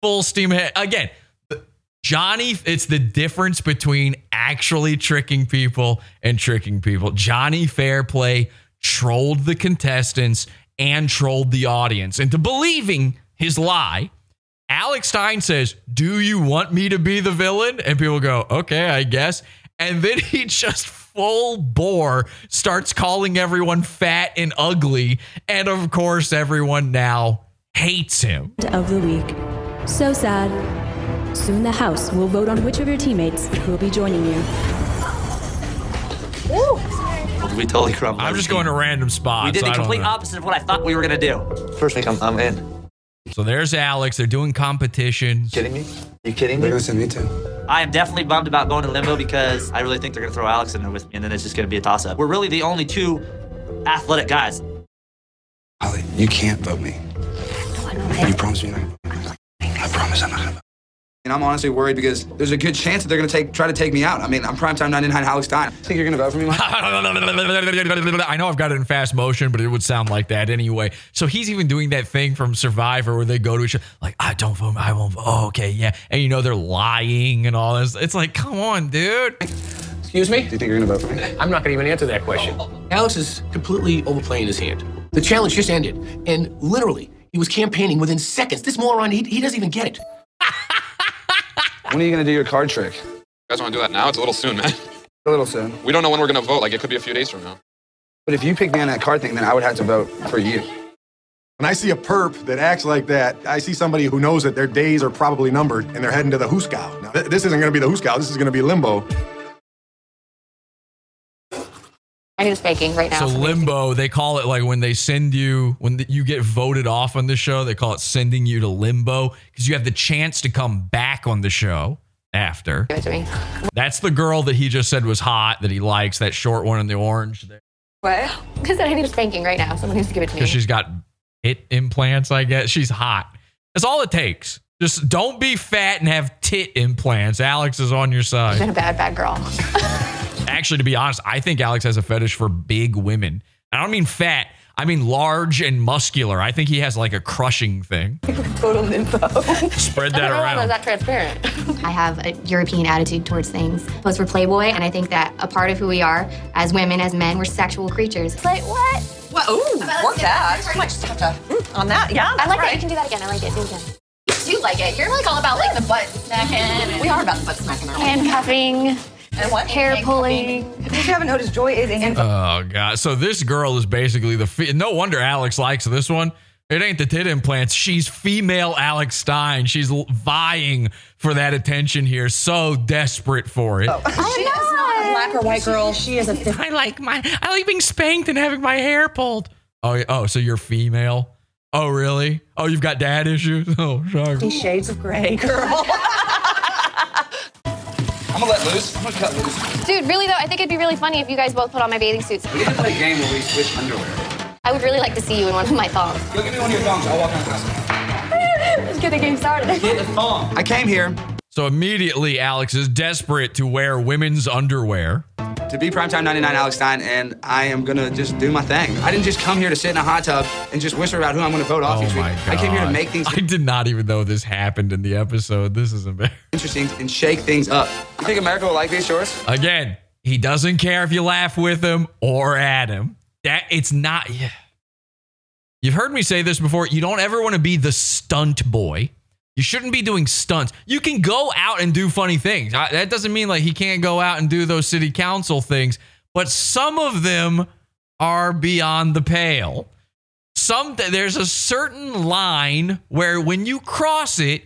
full steam ahead. Again, Johnny, it's the difference between actually tricking people and tricking people. Johnny Fairplay trolled the contestants and trolled the audience into believing his lie. Alex Stein says, Do you want me to be the villain? And people go, Okay, I guess. And then he just full bore starts calling everyone fat and ugly. And of course, everyone now hates him. of the week. So sad. Soon the House will vote on which of your teammates will be joining you. We totally crumbled. I'm just going to random spots. We did the complete opposite of what I thought we were gonna do. First week, I'm, I'm in. So there's Alex. They're doing competitions. Kidding me? You kidding me? They're gonna send me too. I am definitely bummed about going to limbo because I really think they're gonna throw Alex in there with me, and then it's just gonna be a toss-up. We're really the only two athletic guys. Holly, you can't vote me. You promise me you're not gonna vote me? I promise I'm not gonna vote. And I'm honestly worried because there's a good chance that they're gonna take try to take me out. I mean, I'm primetime 99 Alex Stein. Think you're gonna vote for me, Mike? I know I've got it in fast motion, but it would sound like that anyway. So he's even doing that thing from Survivor where they go to each other, like, I don't vote, I won't vote. Oh, okay, yeah. And you know, they're lying and all this. It's like, come on, dude. Excuse me? Do you think you're gonna vote for me? I'm not going to even answer that question. Alex is completely overplaying his hand. The challenge just ended, and literally, he was campaigning within seconds. This moron, he, he doesn't even get it. When are you gonna do your card trick? You guys want to do that now? It's a little soon, man. A little soon. We don't know when we're going to vote. Like, it could be a few days from now. But if you pick me on that card thing, then I would have to vote for you. When I see a perp that acts like that, I see somebody who knows that their days are probably numbered and they're heading to the Hooskow. Now, th- this isn't going to be the Hooskow. This is going to be limbo. I need a spanking right now. So limbo, they call it like when they send you when the, you get voted off on the show, they call it sending you to limbo because you have the chance to come back on the show after. Give it to me. That's the girl that he just said was hot that he likes, that short one in the orange there. What? Because I need a spanking right now. Someone needs to give it to me. Because she's got tit implants, I guess. She's hot. That's all it takes. Just don't be fat and have tit implants. Alex is on your I've been side. a bad, bad girl. Actually, to be honest, I think Alex has a fetish for big women. I don't mean fat. I mean large and muscular. I think he has like a crushing thing. Total nympho. Spread that around. I don't know around. that transparent. I have a European attitude towards things. Plus, we're Playboy, and I think that a part of who we are as women, as men, we're sexual creatures. It's Like what? What? Ooh, work that. I might just have to mm, on that. Yeah, I that's like that. You can do that again. I like it. Do it again. You do like it. You're like all about like the butt smacking. We are about the butt smacking. aren't we? Handcuffing. And what? Hair pulling. If you haven't noticed, Joy is in. Oh god! So this girl is basically the. Fe- no wonder Alex likes this one. It ain't the tit implants. She's female Alex Stein. She's l- vying for that attention here. So desperate for it. Oh. she is not a black or white girl. She is a. I like my. I like being spanked and having my hair pulled. Oh, oh, so you're female? Oh, really? Oh, you've got dad issues? Oh, sorry. Fifty Shades of Grey, girl. I'm gonna let loose. I'm gonna cut loose. Dude, really though, I think it'd be really funny if you guys both put on my bathing suits. We get to play a game where we switch underwear. I would really like to see you in one of my thongs. Go give me one of your thongs. I'll walk on past. Let's get the game started. Get the thong. I came here So immediately, Alex is desperate to wear women's underwear. To be primetime 99 Alex Stein, and I am gonna just do my thing. I didn't just come here to sit in a hot tub and just whisper about who I'm gonna vote off Oh each week. god! I came here to make things I did not even know this happened in the episode. This is embarrassing. interesting and shake things up. You think America will like these shorts? Again, He doesn't care if you laugh with him or at him. That it's not. Yeah. You've heard me say this before. You don't ever want to be the stunt boy. You shouldn't be doing stunts. You can go out and do funny things. I- That doesn't mean like he can't go out and do those city council things, but some of them are beyond the pale. Some there's a certain line where when you cross it,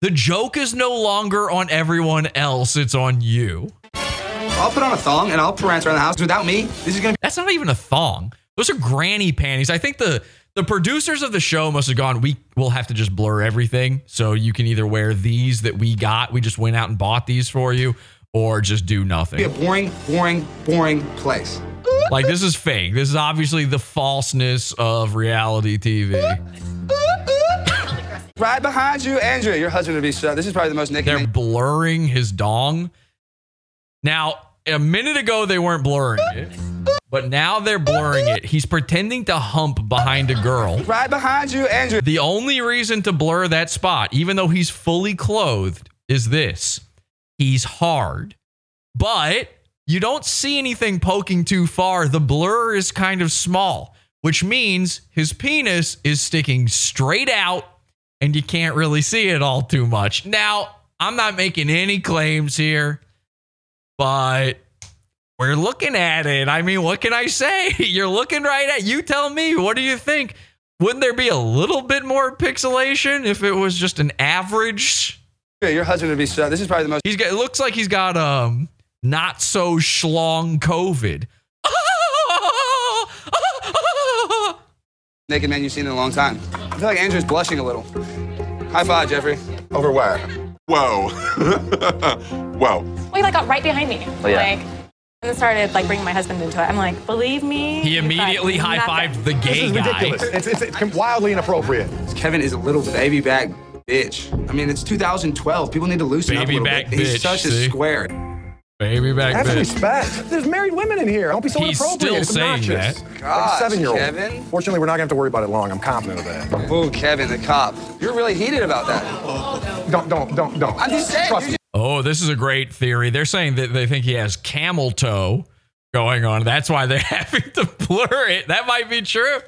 the joke is no longer on everyone else, it's on you. I'll put on a thong and I'll prance around the house without me. This is gonna be That's not even a thong. Those are granny panties. I think the the producers of the show must have gone, we will have to just blur everything. So you can either wear these that we got, we just went out and bought these for you, or just do be a boring, boring, boring place. Like this is fake. This is obviously the falseness of reality TV. Right behind you, Andrea. Your husband would be shut. This is probably the most naked. They're man- blurring his dong. Now, a minute ago they weren't blurring it, but now they're blurring it. He's pretending to hump behind a girl. Right behind you, Andrew. The only reason to blur that spot, even though he's fully clothed, is this he's hard. But you don't see anything poking too far. The blur is kind of small, which means his penis is sticking straight out and you can't really see it all too much. Now, I'm not making any claims here, but we're looking at it. I mean, what can I say? You're looking right at you tell me. What do you think? Wouldn't there be a little bit more pixelation if it was just an average? Yeah, your husband would be shut. This is probably the most He's got it looks like he's got um not so schlong COVID. naked man you've seen in a long time. I feel like Andrew's blushing a little. High five, Jeffrey. Over where? Whoa. Whoa. Well, he like got right behind me. Oh, yeah. Like, and then started like bringing my husband into it. I'm like, believe me. He immediately high-fived the This gay is guy. ridiculous. It's, it's, it's wildly inappropriate. Kevin is a little baby back bitch. I mean, it's 2012. People need to loosen up a Baby little back bit. He's bitch, such see? a square. Baby back Have bitch. respect. There's married women in here. Don't be so He's inappropriate. still it's saying obnoxious. that. Gosh, seven year old. Kevin. Fortunately, we're not gonna have to worry about it long. I'm confident of that. Oh, Kevin, the cop. You're really heated about that. Don't, don't, don't, don't. I'm just saying. Trust you me. Oh, this is a great theory. They're saying that they think he has camel toe going on. That's why they're having to blur it. That might be true.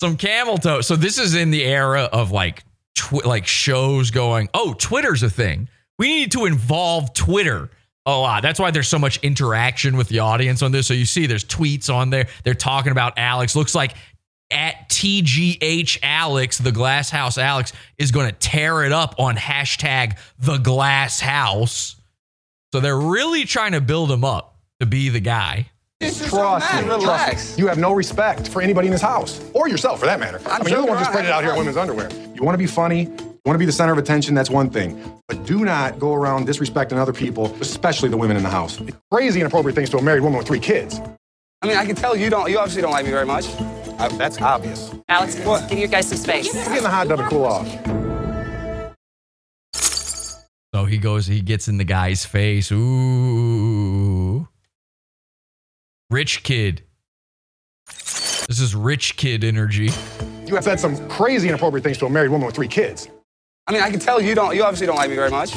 Some camel toe. So this is in the era of like tw- like shows going, "Oh, Twitter's a thing. We need to involve Twitter." A lot. That's why there's so much interaction with the audience on this. So you see there's tweets on there. They're talking about Alex. Looks like at TGH Alex, the Glass House Alex, is going to tear it up on hashtag the Glass House. So they're really trying to build him up to be the guy. Trust me. Relax. Trust me. You have no respect for anybody in this house, or yourself, for that matter. i I'm mean, you're the one just joking spreading it out here in women's underwear. You want to be funny, you want to be the center of attention. That's one thing, but do not go around disrespecting other people, especially the women in the house. It's crazy inappropriate things to a married woman with three kids. I mean, I can tell you don't. You obviously don't like me very much. Uh, that's obvious. Alex, give you guys some space. Get in the hot tub and cool off. So he goes, he gets in the guy's face. Ooh. Rich kid. This is rich kid energy. You have said some crazy inappropriate things to a married woman with three kids. I mean, I can tell you don't. You obviously don't like me very much.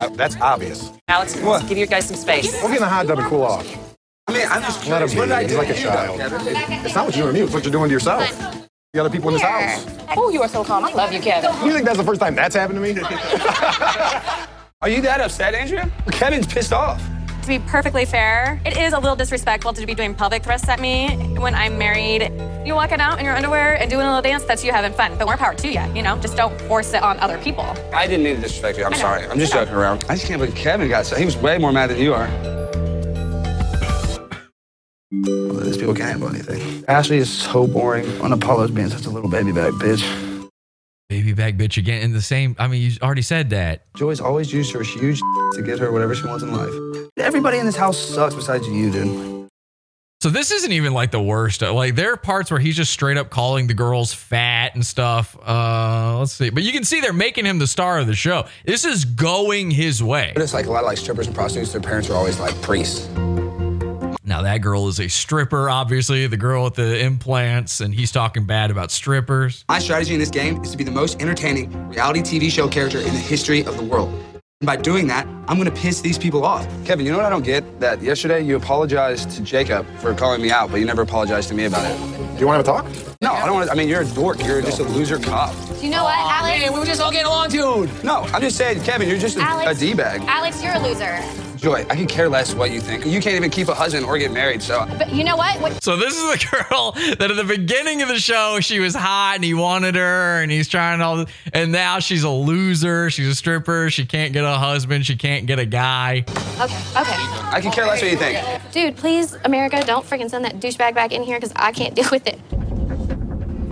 Uh, that's obvious. Alex, give you guys some space. We'll get in the hot tub and cool off. I mean, I'm just Let him curious. be. What did I He's do like a child. It's not what you're doing to me, it's what you're doing to yourself. The other people in this house. Oh, you are so calm. I love you, Kevin. You think that's the first time that's happened to me? Are you that upset, Andrea? Kevin's pissed off. To be perfectly fair, it is a little disrespectful to be doing pelvic thrusts at me when I'm married. You're walking out in your underwear and doing a little dance, that's you having fun. But more power to you, you know? Just don't force it on other people. I didn't mean to disrespect you. I'm sorry. I'm just joking around. I just can't believe Kevin got so. He was way more mad than you are. Well, these people can't handle anything. Ashley is so boring. On Apollo's being such a little baby back bitch. Baby back bitch again in the same. I mean, you already said that. Joy's always used her huge to get her whatever she wants in life. Everybody in this house sucks besides you, dude. So this isn't even like the worst. Like there are parts where he's just straight up calling the girls fat and stuff. Uh, let's see. But you can see they're making him the star of the show. This is going his way. But it's like a lot of like strippers and prostitutes. Their parents are always like priests. Now that girl is a stripper, obviously, the girl with the implants, and he's talking bad about strippers. My strategy in this game is to be the most entertaining reality TV show character in the history of the world. And by doing that, I'm gonna piss these people off. Kevin, you know what I don't get? That yesterday you apologized to Jacob for calling me out, but you never apologized to me about it. Do you want to have a talk? No, I don't want to. I mean, you're a dork. You're just a loser cop. Do You know what, oh, Alex? Man, we were just all getting along, dude. No, I'm just saying, Kevin, you're just a, Alex. a d-bag. Alex, you're a loser. Joy, I can care less what you think. You can't even keep a husband or get married, so. But you know what? what So this is the girl that at the beginning of the show she was hot and he wanted her and he's trying all this, and now she's a loser. She's a stripper. She can't get a husband. She can't get a guy. okay, okay. I can care less what you think. Dude, please, America, don't freaking send that douchebag back in here because I can't deal with it.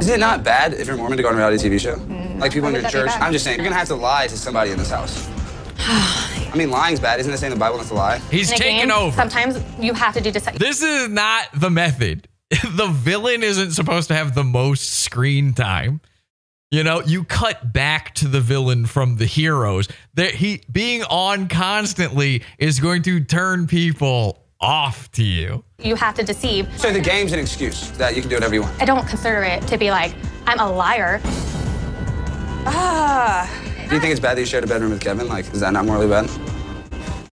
Is it not bad if you're Mormon to go on a reality TV show? Mm. Like people in your would that be church? I'm just saying, you're gonna have to lie to somebody in this house. I mean, lying's bad. Isn't it saying the Bible not a lie? He's In a taking game, over. Sometimes you have to do deception. This is not the method. The villain isn't supposed to have the most screen time. You know, you cut back to the villain from the heroes. That he being on constantly is going to turn people off to you. You have to deceive. So the game's an excuse that you can do whatever you want. I don't consider it to be like, I'm a liar. Ah. Do you think it's bad that you shared a bedroom with Kevin? Like, is that not morally bad?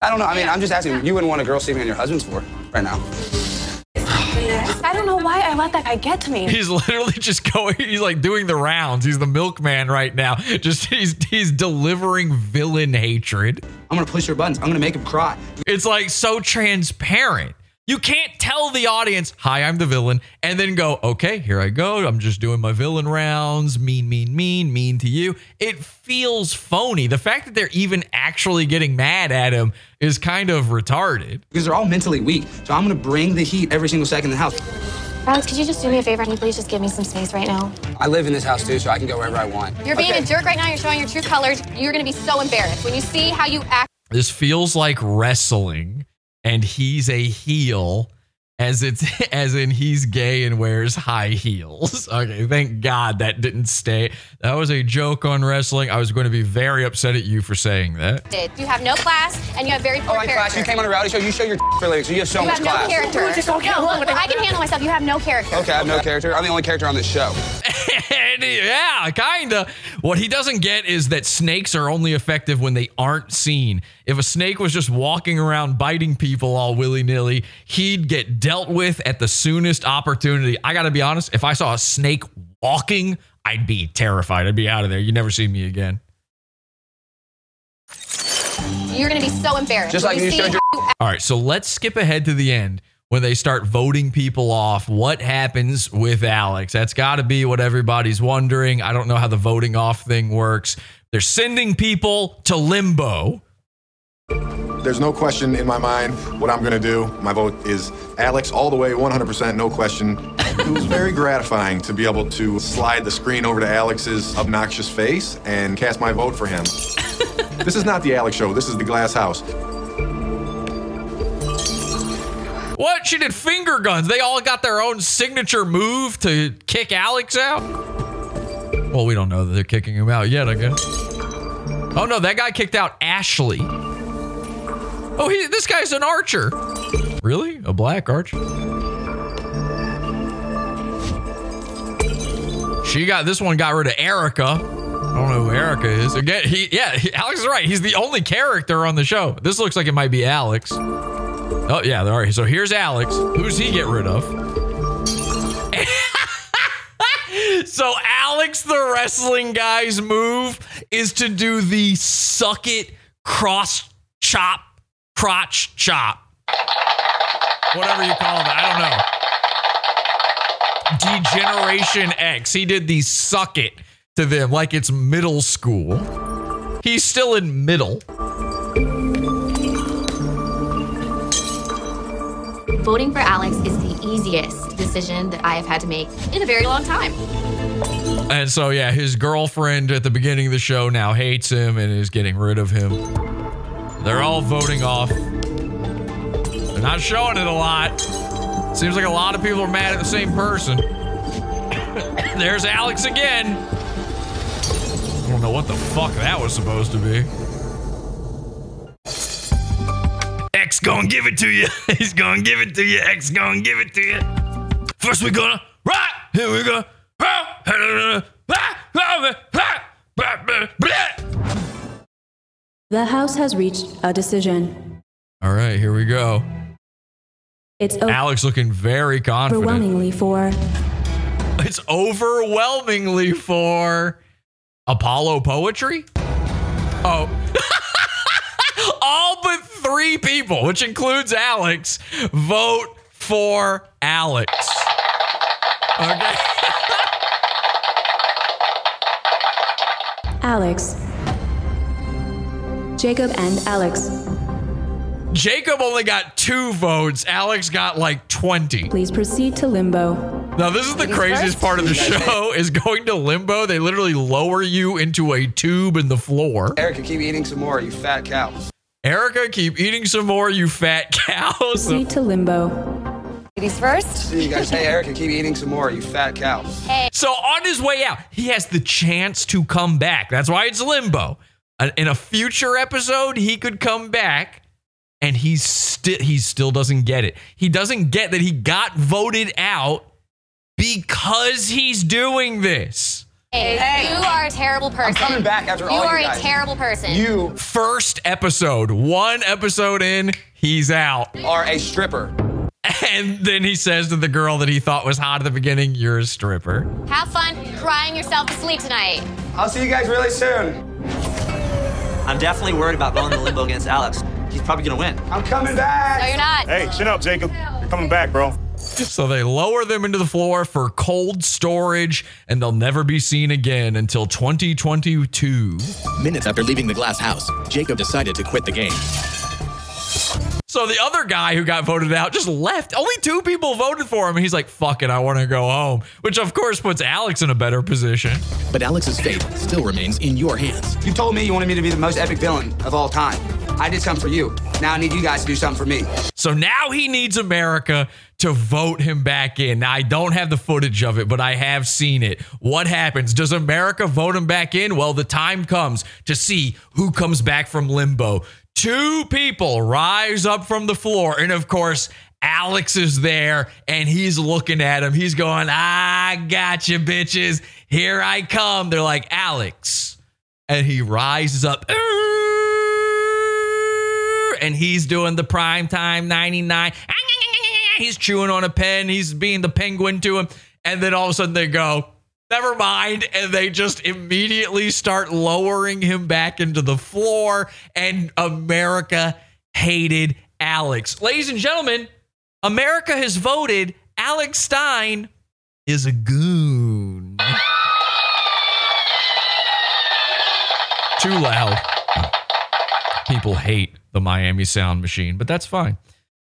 I don't know. I mean, I'm just asking. You wouldn't want a girl sleeping on your husband's floor right now. I don't know why I let that guy get to me. He's literally just going. He's like doing the rounds. He's the milkman right now. Just he's he's delivering villain hatred. I'm gonna push your buttons. I'm gonna make him cry. It's like so transparent. You can't tell the audience, "Hi, I'm the villain," and then go, "Okay, here I go. I'm just doing my villain rounds. Mean, mean, mean, mean to you." It feels phony. The fact that they're even actually getting mad at him is kind of retarded. Because they're all mentally weak. So I'm gonna bring the heat every single second in the house. Alex, could you just do me a favor? Can you please just give me some space right now? I live in this house too, so I can go wherever I want. You're being Okay. a jerk right now. You're showing your true colors. You're going to be so embarrassed when you see how you act. This feels like wrestling, and he's a heel, as it's as in he's gay and wears high heels. Okay, thank God that didn't stay. That was a joke on wrestling. I was going to be very upset at you for saying that. Did. You have no class and you have very poor Oh, my character. class. You came on a reality show. You show your for a so you have so you much have no class. character. We're just all getting no, look. I can handle myself. You have no character. Okay, I have no character. I'm the only character on this show. And yeah, kinda. What he doesn't get is that snakes are only effective when they aren't seen. If a snake was just walking around biting people all willy nilly, he'd get dealt with at the soonest opportunity. I gotta be honest, if I saw a snake walking, I'd be terrified. I'd be out of there. You'd never see me again. You're going to be so embarrassed. Just like you see showed your- you All right, so let's skip ahead to the end when they start voting people off. What happens with Alex? That's got to be what everybody's wondering. I don't know how the voting off thing works. They're sending people to limbo. There's no question in my mind what I'm going to do. My vote is Alex all the way, 100%, no question. It was very gratifying to be able to slide the screen over to Alex's obnoxious face and cast my vote for him. this is not the Alex show. This is the Glass House. What? She did finger guns. They all got their own signature move to kick Alex out? Well, we don't know that they're kicking him out yet, I guess. Oh no, that guy kicked out Ashley. Oh, he, this guy's an archer. Really? A black archer? She got this one got rid of Erica. I don't know who Erica is. Again, he yeah, he, Alex is right. He's the only character on the show. This looks like it might be Alex. Oh yeah, all right. So here's Alex. Who's he get rid of? so Alex, the wrestling guy's move is to do the suck it cross chop crotch chop. Whatever you call that. I don't know. Degeneration X. He did the suck it to them like it's middle school. He's still in middle. Voting for Alex is the easiest decision that I have had to make in a very long time. And so, yeah, his girlfriend at the beginning of the show now hates him and is getting rid of him. They're all voting off. They're not showing it a lot. Seems like a lot of people are mad at the same person. There's Alex again. I don't know what the fuck that was supposed to be. X gonna give it to you. He's gonna give it to you. X gonna give it to you. First we're gonna right here we go. The House has reached a decision. All right, here we go. It's Alex looking very confident. overwhelmingly for It's overwhelmingly for Apollo poetry. Oh. All but three people, which includes Alex, vote for Alex. Okay. Alex. Jacob and Alex. Jacob only got two votes. Alex got like 20. Please proceed to limbo. Now, this is the craziest part of the show is going to limbo. They literally lower you into a tube in the floor. Erica, keep eating some more, you fat cow. Erica, keep eating some more, you fat cow. So- Proceed to limbo. Ladies first. See you guys. Hey, Erica, keep eating some more, you fat cow. Hey. So on his way out, he has the chance to come back. That's why it's limbo. In a future episode, he could come back and he's still he still doesn't get it. He doesn't get that he got voted out because he's doing this. Hey, you are a terrible person. I'm coming back after you all you are guys. a terrible person. You First episode, one episode in, he's out. are a stripper. And then he says to the girl that he thought was hot at the beginning, You're a stripper. Have fun crying yourself to sleep tonight. I'll see you guys really soon. I'm definitely worried about going to the limbo against Alex. He's probably gonna win. I'm coming back. No, you're not. Hey, chin up, Jacob. You're coming back, bro. So they lower them into the floor for cold storage, and they'll never be seen again until 2022. Minutes after leaving the glass house, Jacob decided to quit the game. So the other guy who got voted out just left. Only two people voted for him. And he's like, fuck it, I want to go home. Which, of course, puts Alex in a better position. But Alex's fate still remains in your hands. You told me you wanted me to be the most epic villain of all time. I did something for you. Now I need you guys to do something for me. So now he needs America to vote him back in. Now, I don't have the footage of it, but I have seen it. What happens? Does America vote him back in? Well, the time comes to see who comes back from limbo. Two people rise up from the floor. And of course, Alex is there and he's looking at him. He's going, I got you, bitches. Here I come. They're like, Alex. And he rises up and he's doing the prime time 99. He's chewing on a pen. He's being the penguin to him. And then all of a sudden they go, never mind. And they just immediately start lowering him back into the floor. And America hated Alex. Ladies and gentlemen, America has voted Alex Stein is a goon. Too loud. People hate the Miami Sound Machine, but that's fine.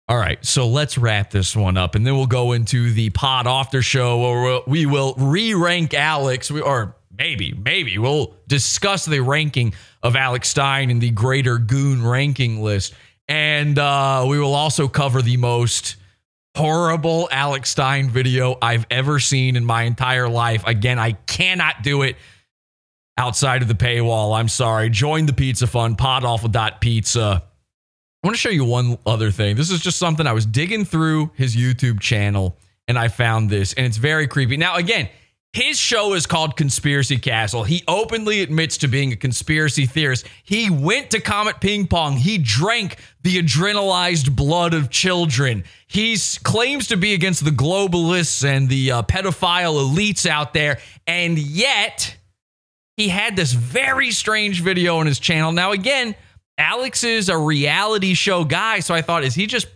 All right, so let's wrap this one up, and then we'll go into the Pod Awfter Show where we will re-rank Alex, We- or maybe, maybe we'll discuss the ranking of Alex Stein in the greater Goon ranking list, and uh, we will also cover the most horrible Alex Stein video I've ever seen in my entire life. Again, I cannot do it outside of the paywall. I'm sorry. Join the Pizza Fund, podawful.pizza. I want to show you one other thing. This is just something I was digging through his YouTube channel and I found this, and it's very creepy. Now, again, his show is called Conspiracy Castle. He openly admits to being a conspiracy theorist. He went to Comet Ping Pong. He drank the adrenalized blood of children. He claims to be against the globalists and the uh, pedophile elites out there, and yet he had this very strange video on his channel. Now, again, Alex is a reality show guy, so I thought, is he just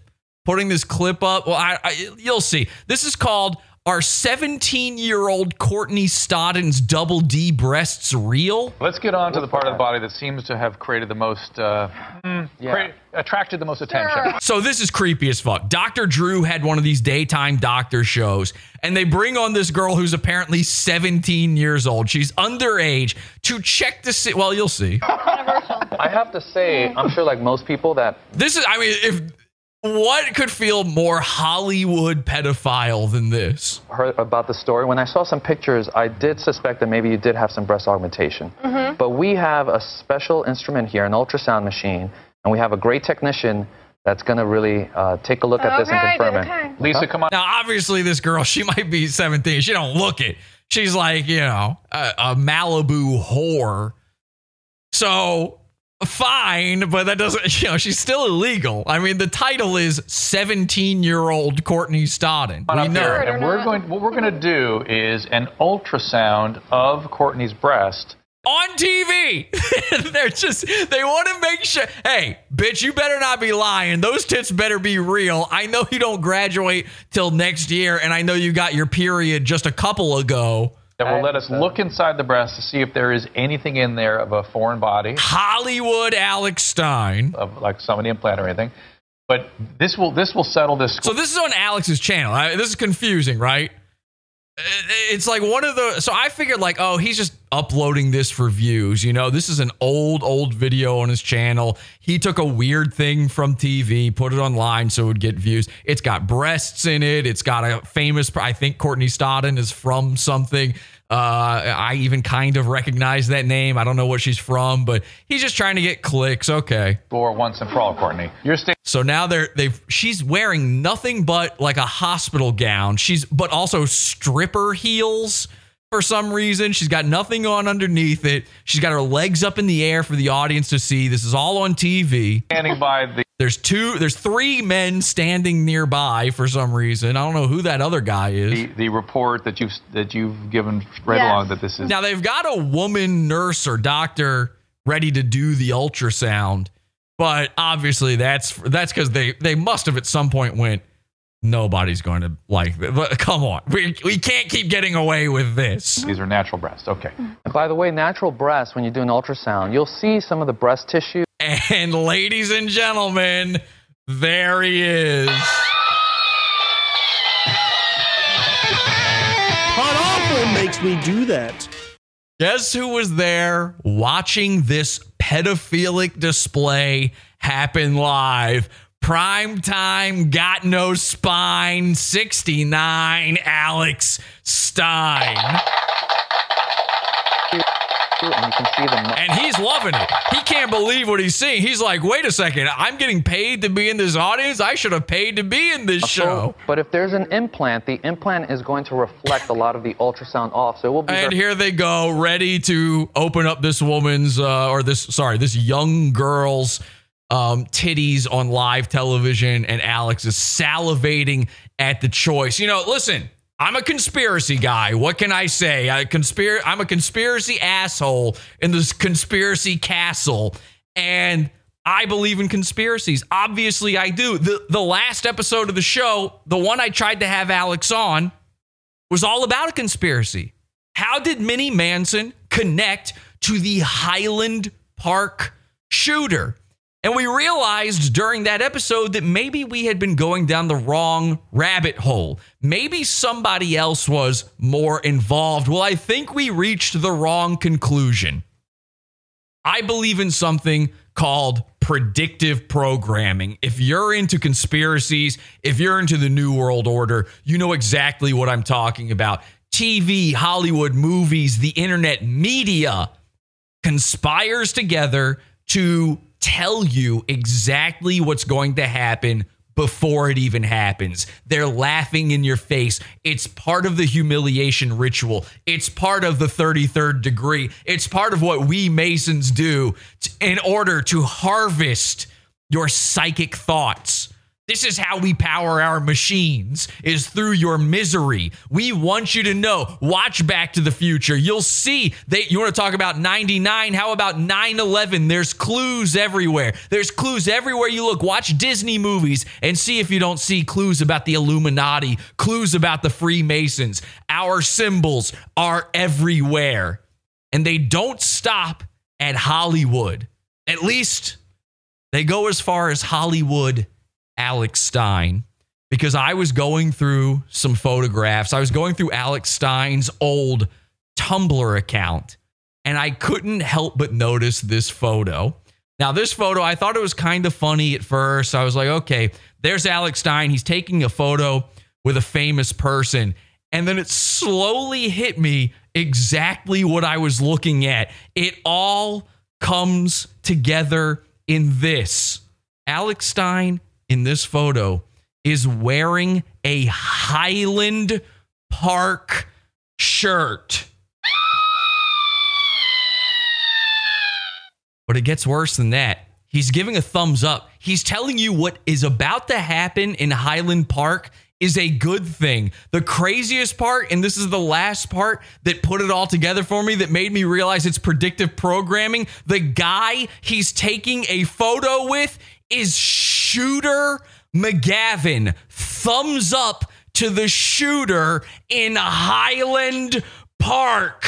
putting this clip up? Well, I, I you'll see. This is called "Are 17-Year-Old Courtney Stodden's Double D Breasts Real?" Let's get on to the part of the body that seems to have created the most, uh, hmm, crea- attracted the most attention. So this is creepy as fuck. Dr. Drew had one of these daytime doctor shows, and they bring on this girl who's apparently 17 years old. She's underage to check the. see. Well, you'll see. I have to say, I'm sure like most people that This is, I mean, if what could feel more Hollywood pedophile than this? heard about the story, when I saw some pictures, I did suspect that maybe you did have some breast augmentation. Mm-hmm. But we have a special instrument here, an ultrasound machine, and we have a great technician that's going to really uh, take a look at this and confirm okay. it. Lisa, come on. Now, obviously, this girl, she might be 17. She don't look it. She's like, you know, a, a Malibu whore. So fine, but that doesn't, you know, she's still illegal. I mean, the title is 17 year old Courtney Stodden. We know. here, and we're going. What we're going to do is an ultrasound of Courtney's breast. on TV. They're just they want to make sure. Hey, bitch, you better not be lying. Those tits better be real. I know you don't graduate till next year, and I know you got your period just a couple ago. That will let us look inside the breast to see if there is anything in there of a foreign body, Hollywood Alex Stein, of like somebody implant or anything. But this will this will settle this. So this is on Alex's channel. I, this is confusing, right? It's like one of the. So I figured, like, oh, he's just uploading this for views. You know, this is an old, old video on his channel. He took a weird thing from TV, put it online so it would get views. It's got breasts in it. It's got a famous. I think Courtney Stodden is from something. Uh, I even kind of recognize that name. I don't know what she's from, but he's just trying to get clicks. Okay. For once and for all, Courtney, you're staying. So now they're they've she's wearing nothing but like a hospital gown. She's but also stripper heels for some reason. She's got nothing on underneath it. She's got her legs up in the air for the audience to see. This is all on TV. Standing by the There's two there's three men standing nearby for some reason. I don't know who that other guy is. the, the report that you've that you've given right Yes. along that this is Now they've got a woman nurse or doctor ready to do the ultrasound, but obviously that's that's because they they must have at some point went. Nobody's going to like. th- but Come on, we we can't keep getting away with this. These are natural breasts. Okay. By the way, natural breasts, when you do an ultrasound, you'll see some of the breast tissue. And ladies and gentlemen, there he is. Pod Awful makes me do that. Guess who was there watching this pedophilic display happen live? Prime time, got no spine, 69, Alex Stein. And you can see them. And he's loving it. He can't believe what he's seeing. He's like, wait a second, I'm getting paid to be in this audience. I should have paid to be in this show. But if there's an implant, the implant is going to reflect a lot of the ultrasound off. So it will be. And here they go, ready to open up this woman's, uh, or this, sorry, this young girl's um, titties on live television. And Alex is salivating at the choice. You know, listen, I'm a conspiracy guy. What can I say? I conspir- I'm a conspiracy asshole in this conspiracy castle. And I believe in conspiracies. Obviously, I do. The, the last episode of the show, the one I tried to have Alex on, was all about a conspiracy. How did Minnie Manson connect to the Highland Park shooter? And we realized during that episode that maybe we had been going down the wrong rabbit hole. Maybe somebody else was more involved. Well, I think we reached the wrong conclusion. I believe in something called predictive programming. If you're into conspiracies, if you're into the New World Order, you know exactly what I'm talking about. TV, Hollywood, movies, the internet, media conspires together to tell you exactly what's going to happen before it even happens. They're laughing in your face. It's part of the humiliation ritual. It's part of the 33rd degree. It's part of what we Masons do in order to harvest your psychic thoughts. This is how we power our machines is through your misery. We want you to know. Watch Back to the Future. You'll see they you want to talk about 99, how about 9/11? There's clues everywhere. There's clues everywhere you look. Watch Disney movies and see if you don't see clues about the Illuminati, clues about the Freemasons. Our symbols are everywhere. And they don't stop at Hollywood. At least they go as far as Hollywood Alex Stein because I was going through some photographs. I was going through Alex Stein's old Tumblr account and I couldn't help but notice this photo. Now, this photo, I thought it was kind of funny at first. I was like, okay, there's Alex Stein. He's taking a photo with a famous person. And then it slowly hit me exactly what I was looking at. It all comes together in this. Alex Stein in this photo is wearing a Highland Park shirt. But it gets worse than that. He's giving a thumbs up. He's telling you what is about to happen in Highland Park is a good thing. The craziest part, and this is the last part that put it all together for me, that made me realize it's predictive programming. The guy he's taking a photo with is Shooter McGavin. Thumbs up to the shooter in Highland Park.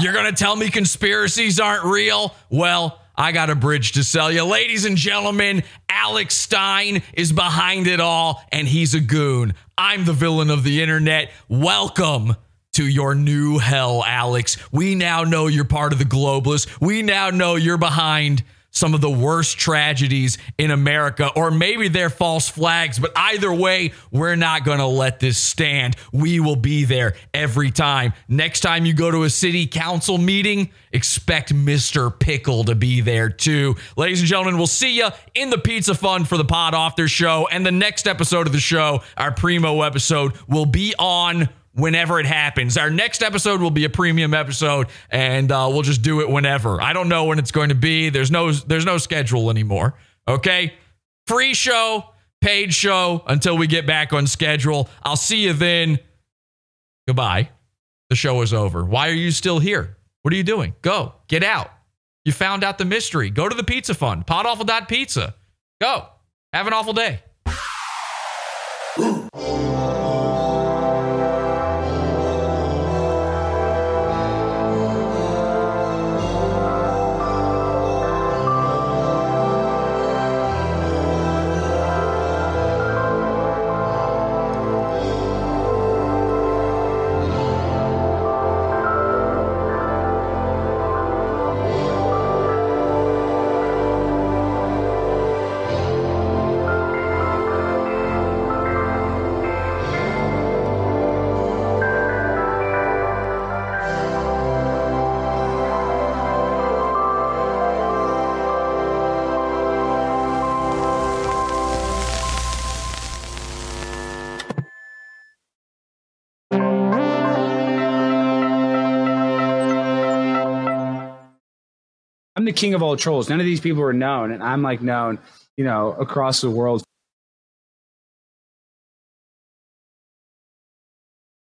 You're going to tell me conspiracies aren't real? Well, I got a bridge to sell you. Ladies and gentlemen, Alex Stein is behind it all, and he's a goon. I'm the villain of the internet. Welcome to your new hell, Alex. We now know you're part of the globalists. We now know you're behind some of the worst tragedies in America, or maybe they're false flags. But either way, we're not going to let this stand. We will be there every time. Next time you go to a city council meeting, expect Mr. Pickle to be there too. Ladies and gentlemen, we'll see you in the Pizza Fund for the Pod Awfter Show. And the next episode of the show, our primo episode, will be on whenever it happens. Our next episode will be a premium episode, and uh, we'll just do it whenever. I don't know when it's going to be. There's no there's no schedule anymore. Okay, free show, paid show until we get back on schedule. I'll see you then. Goodbye. The show is over. Why are you still here? What are you doing? Go get out. You found out the mystery. Go to the pizza fund. Podawful.pizza. Go. Have an awful day. The king of all trolls. None of these people are known, and I'm like known, you know, across the world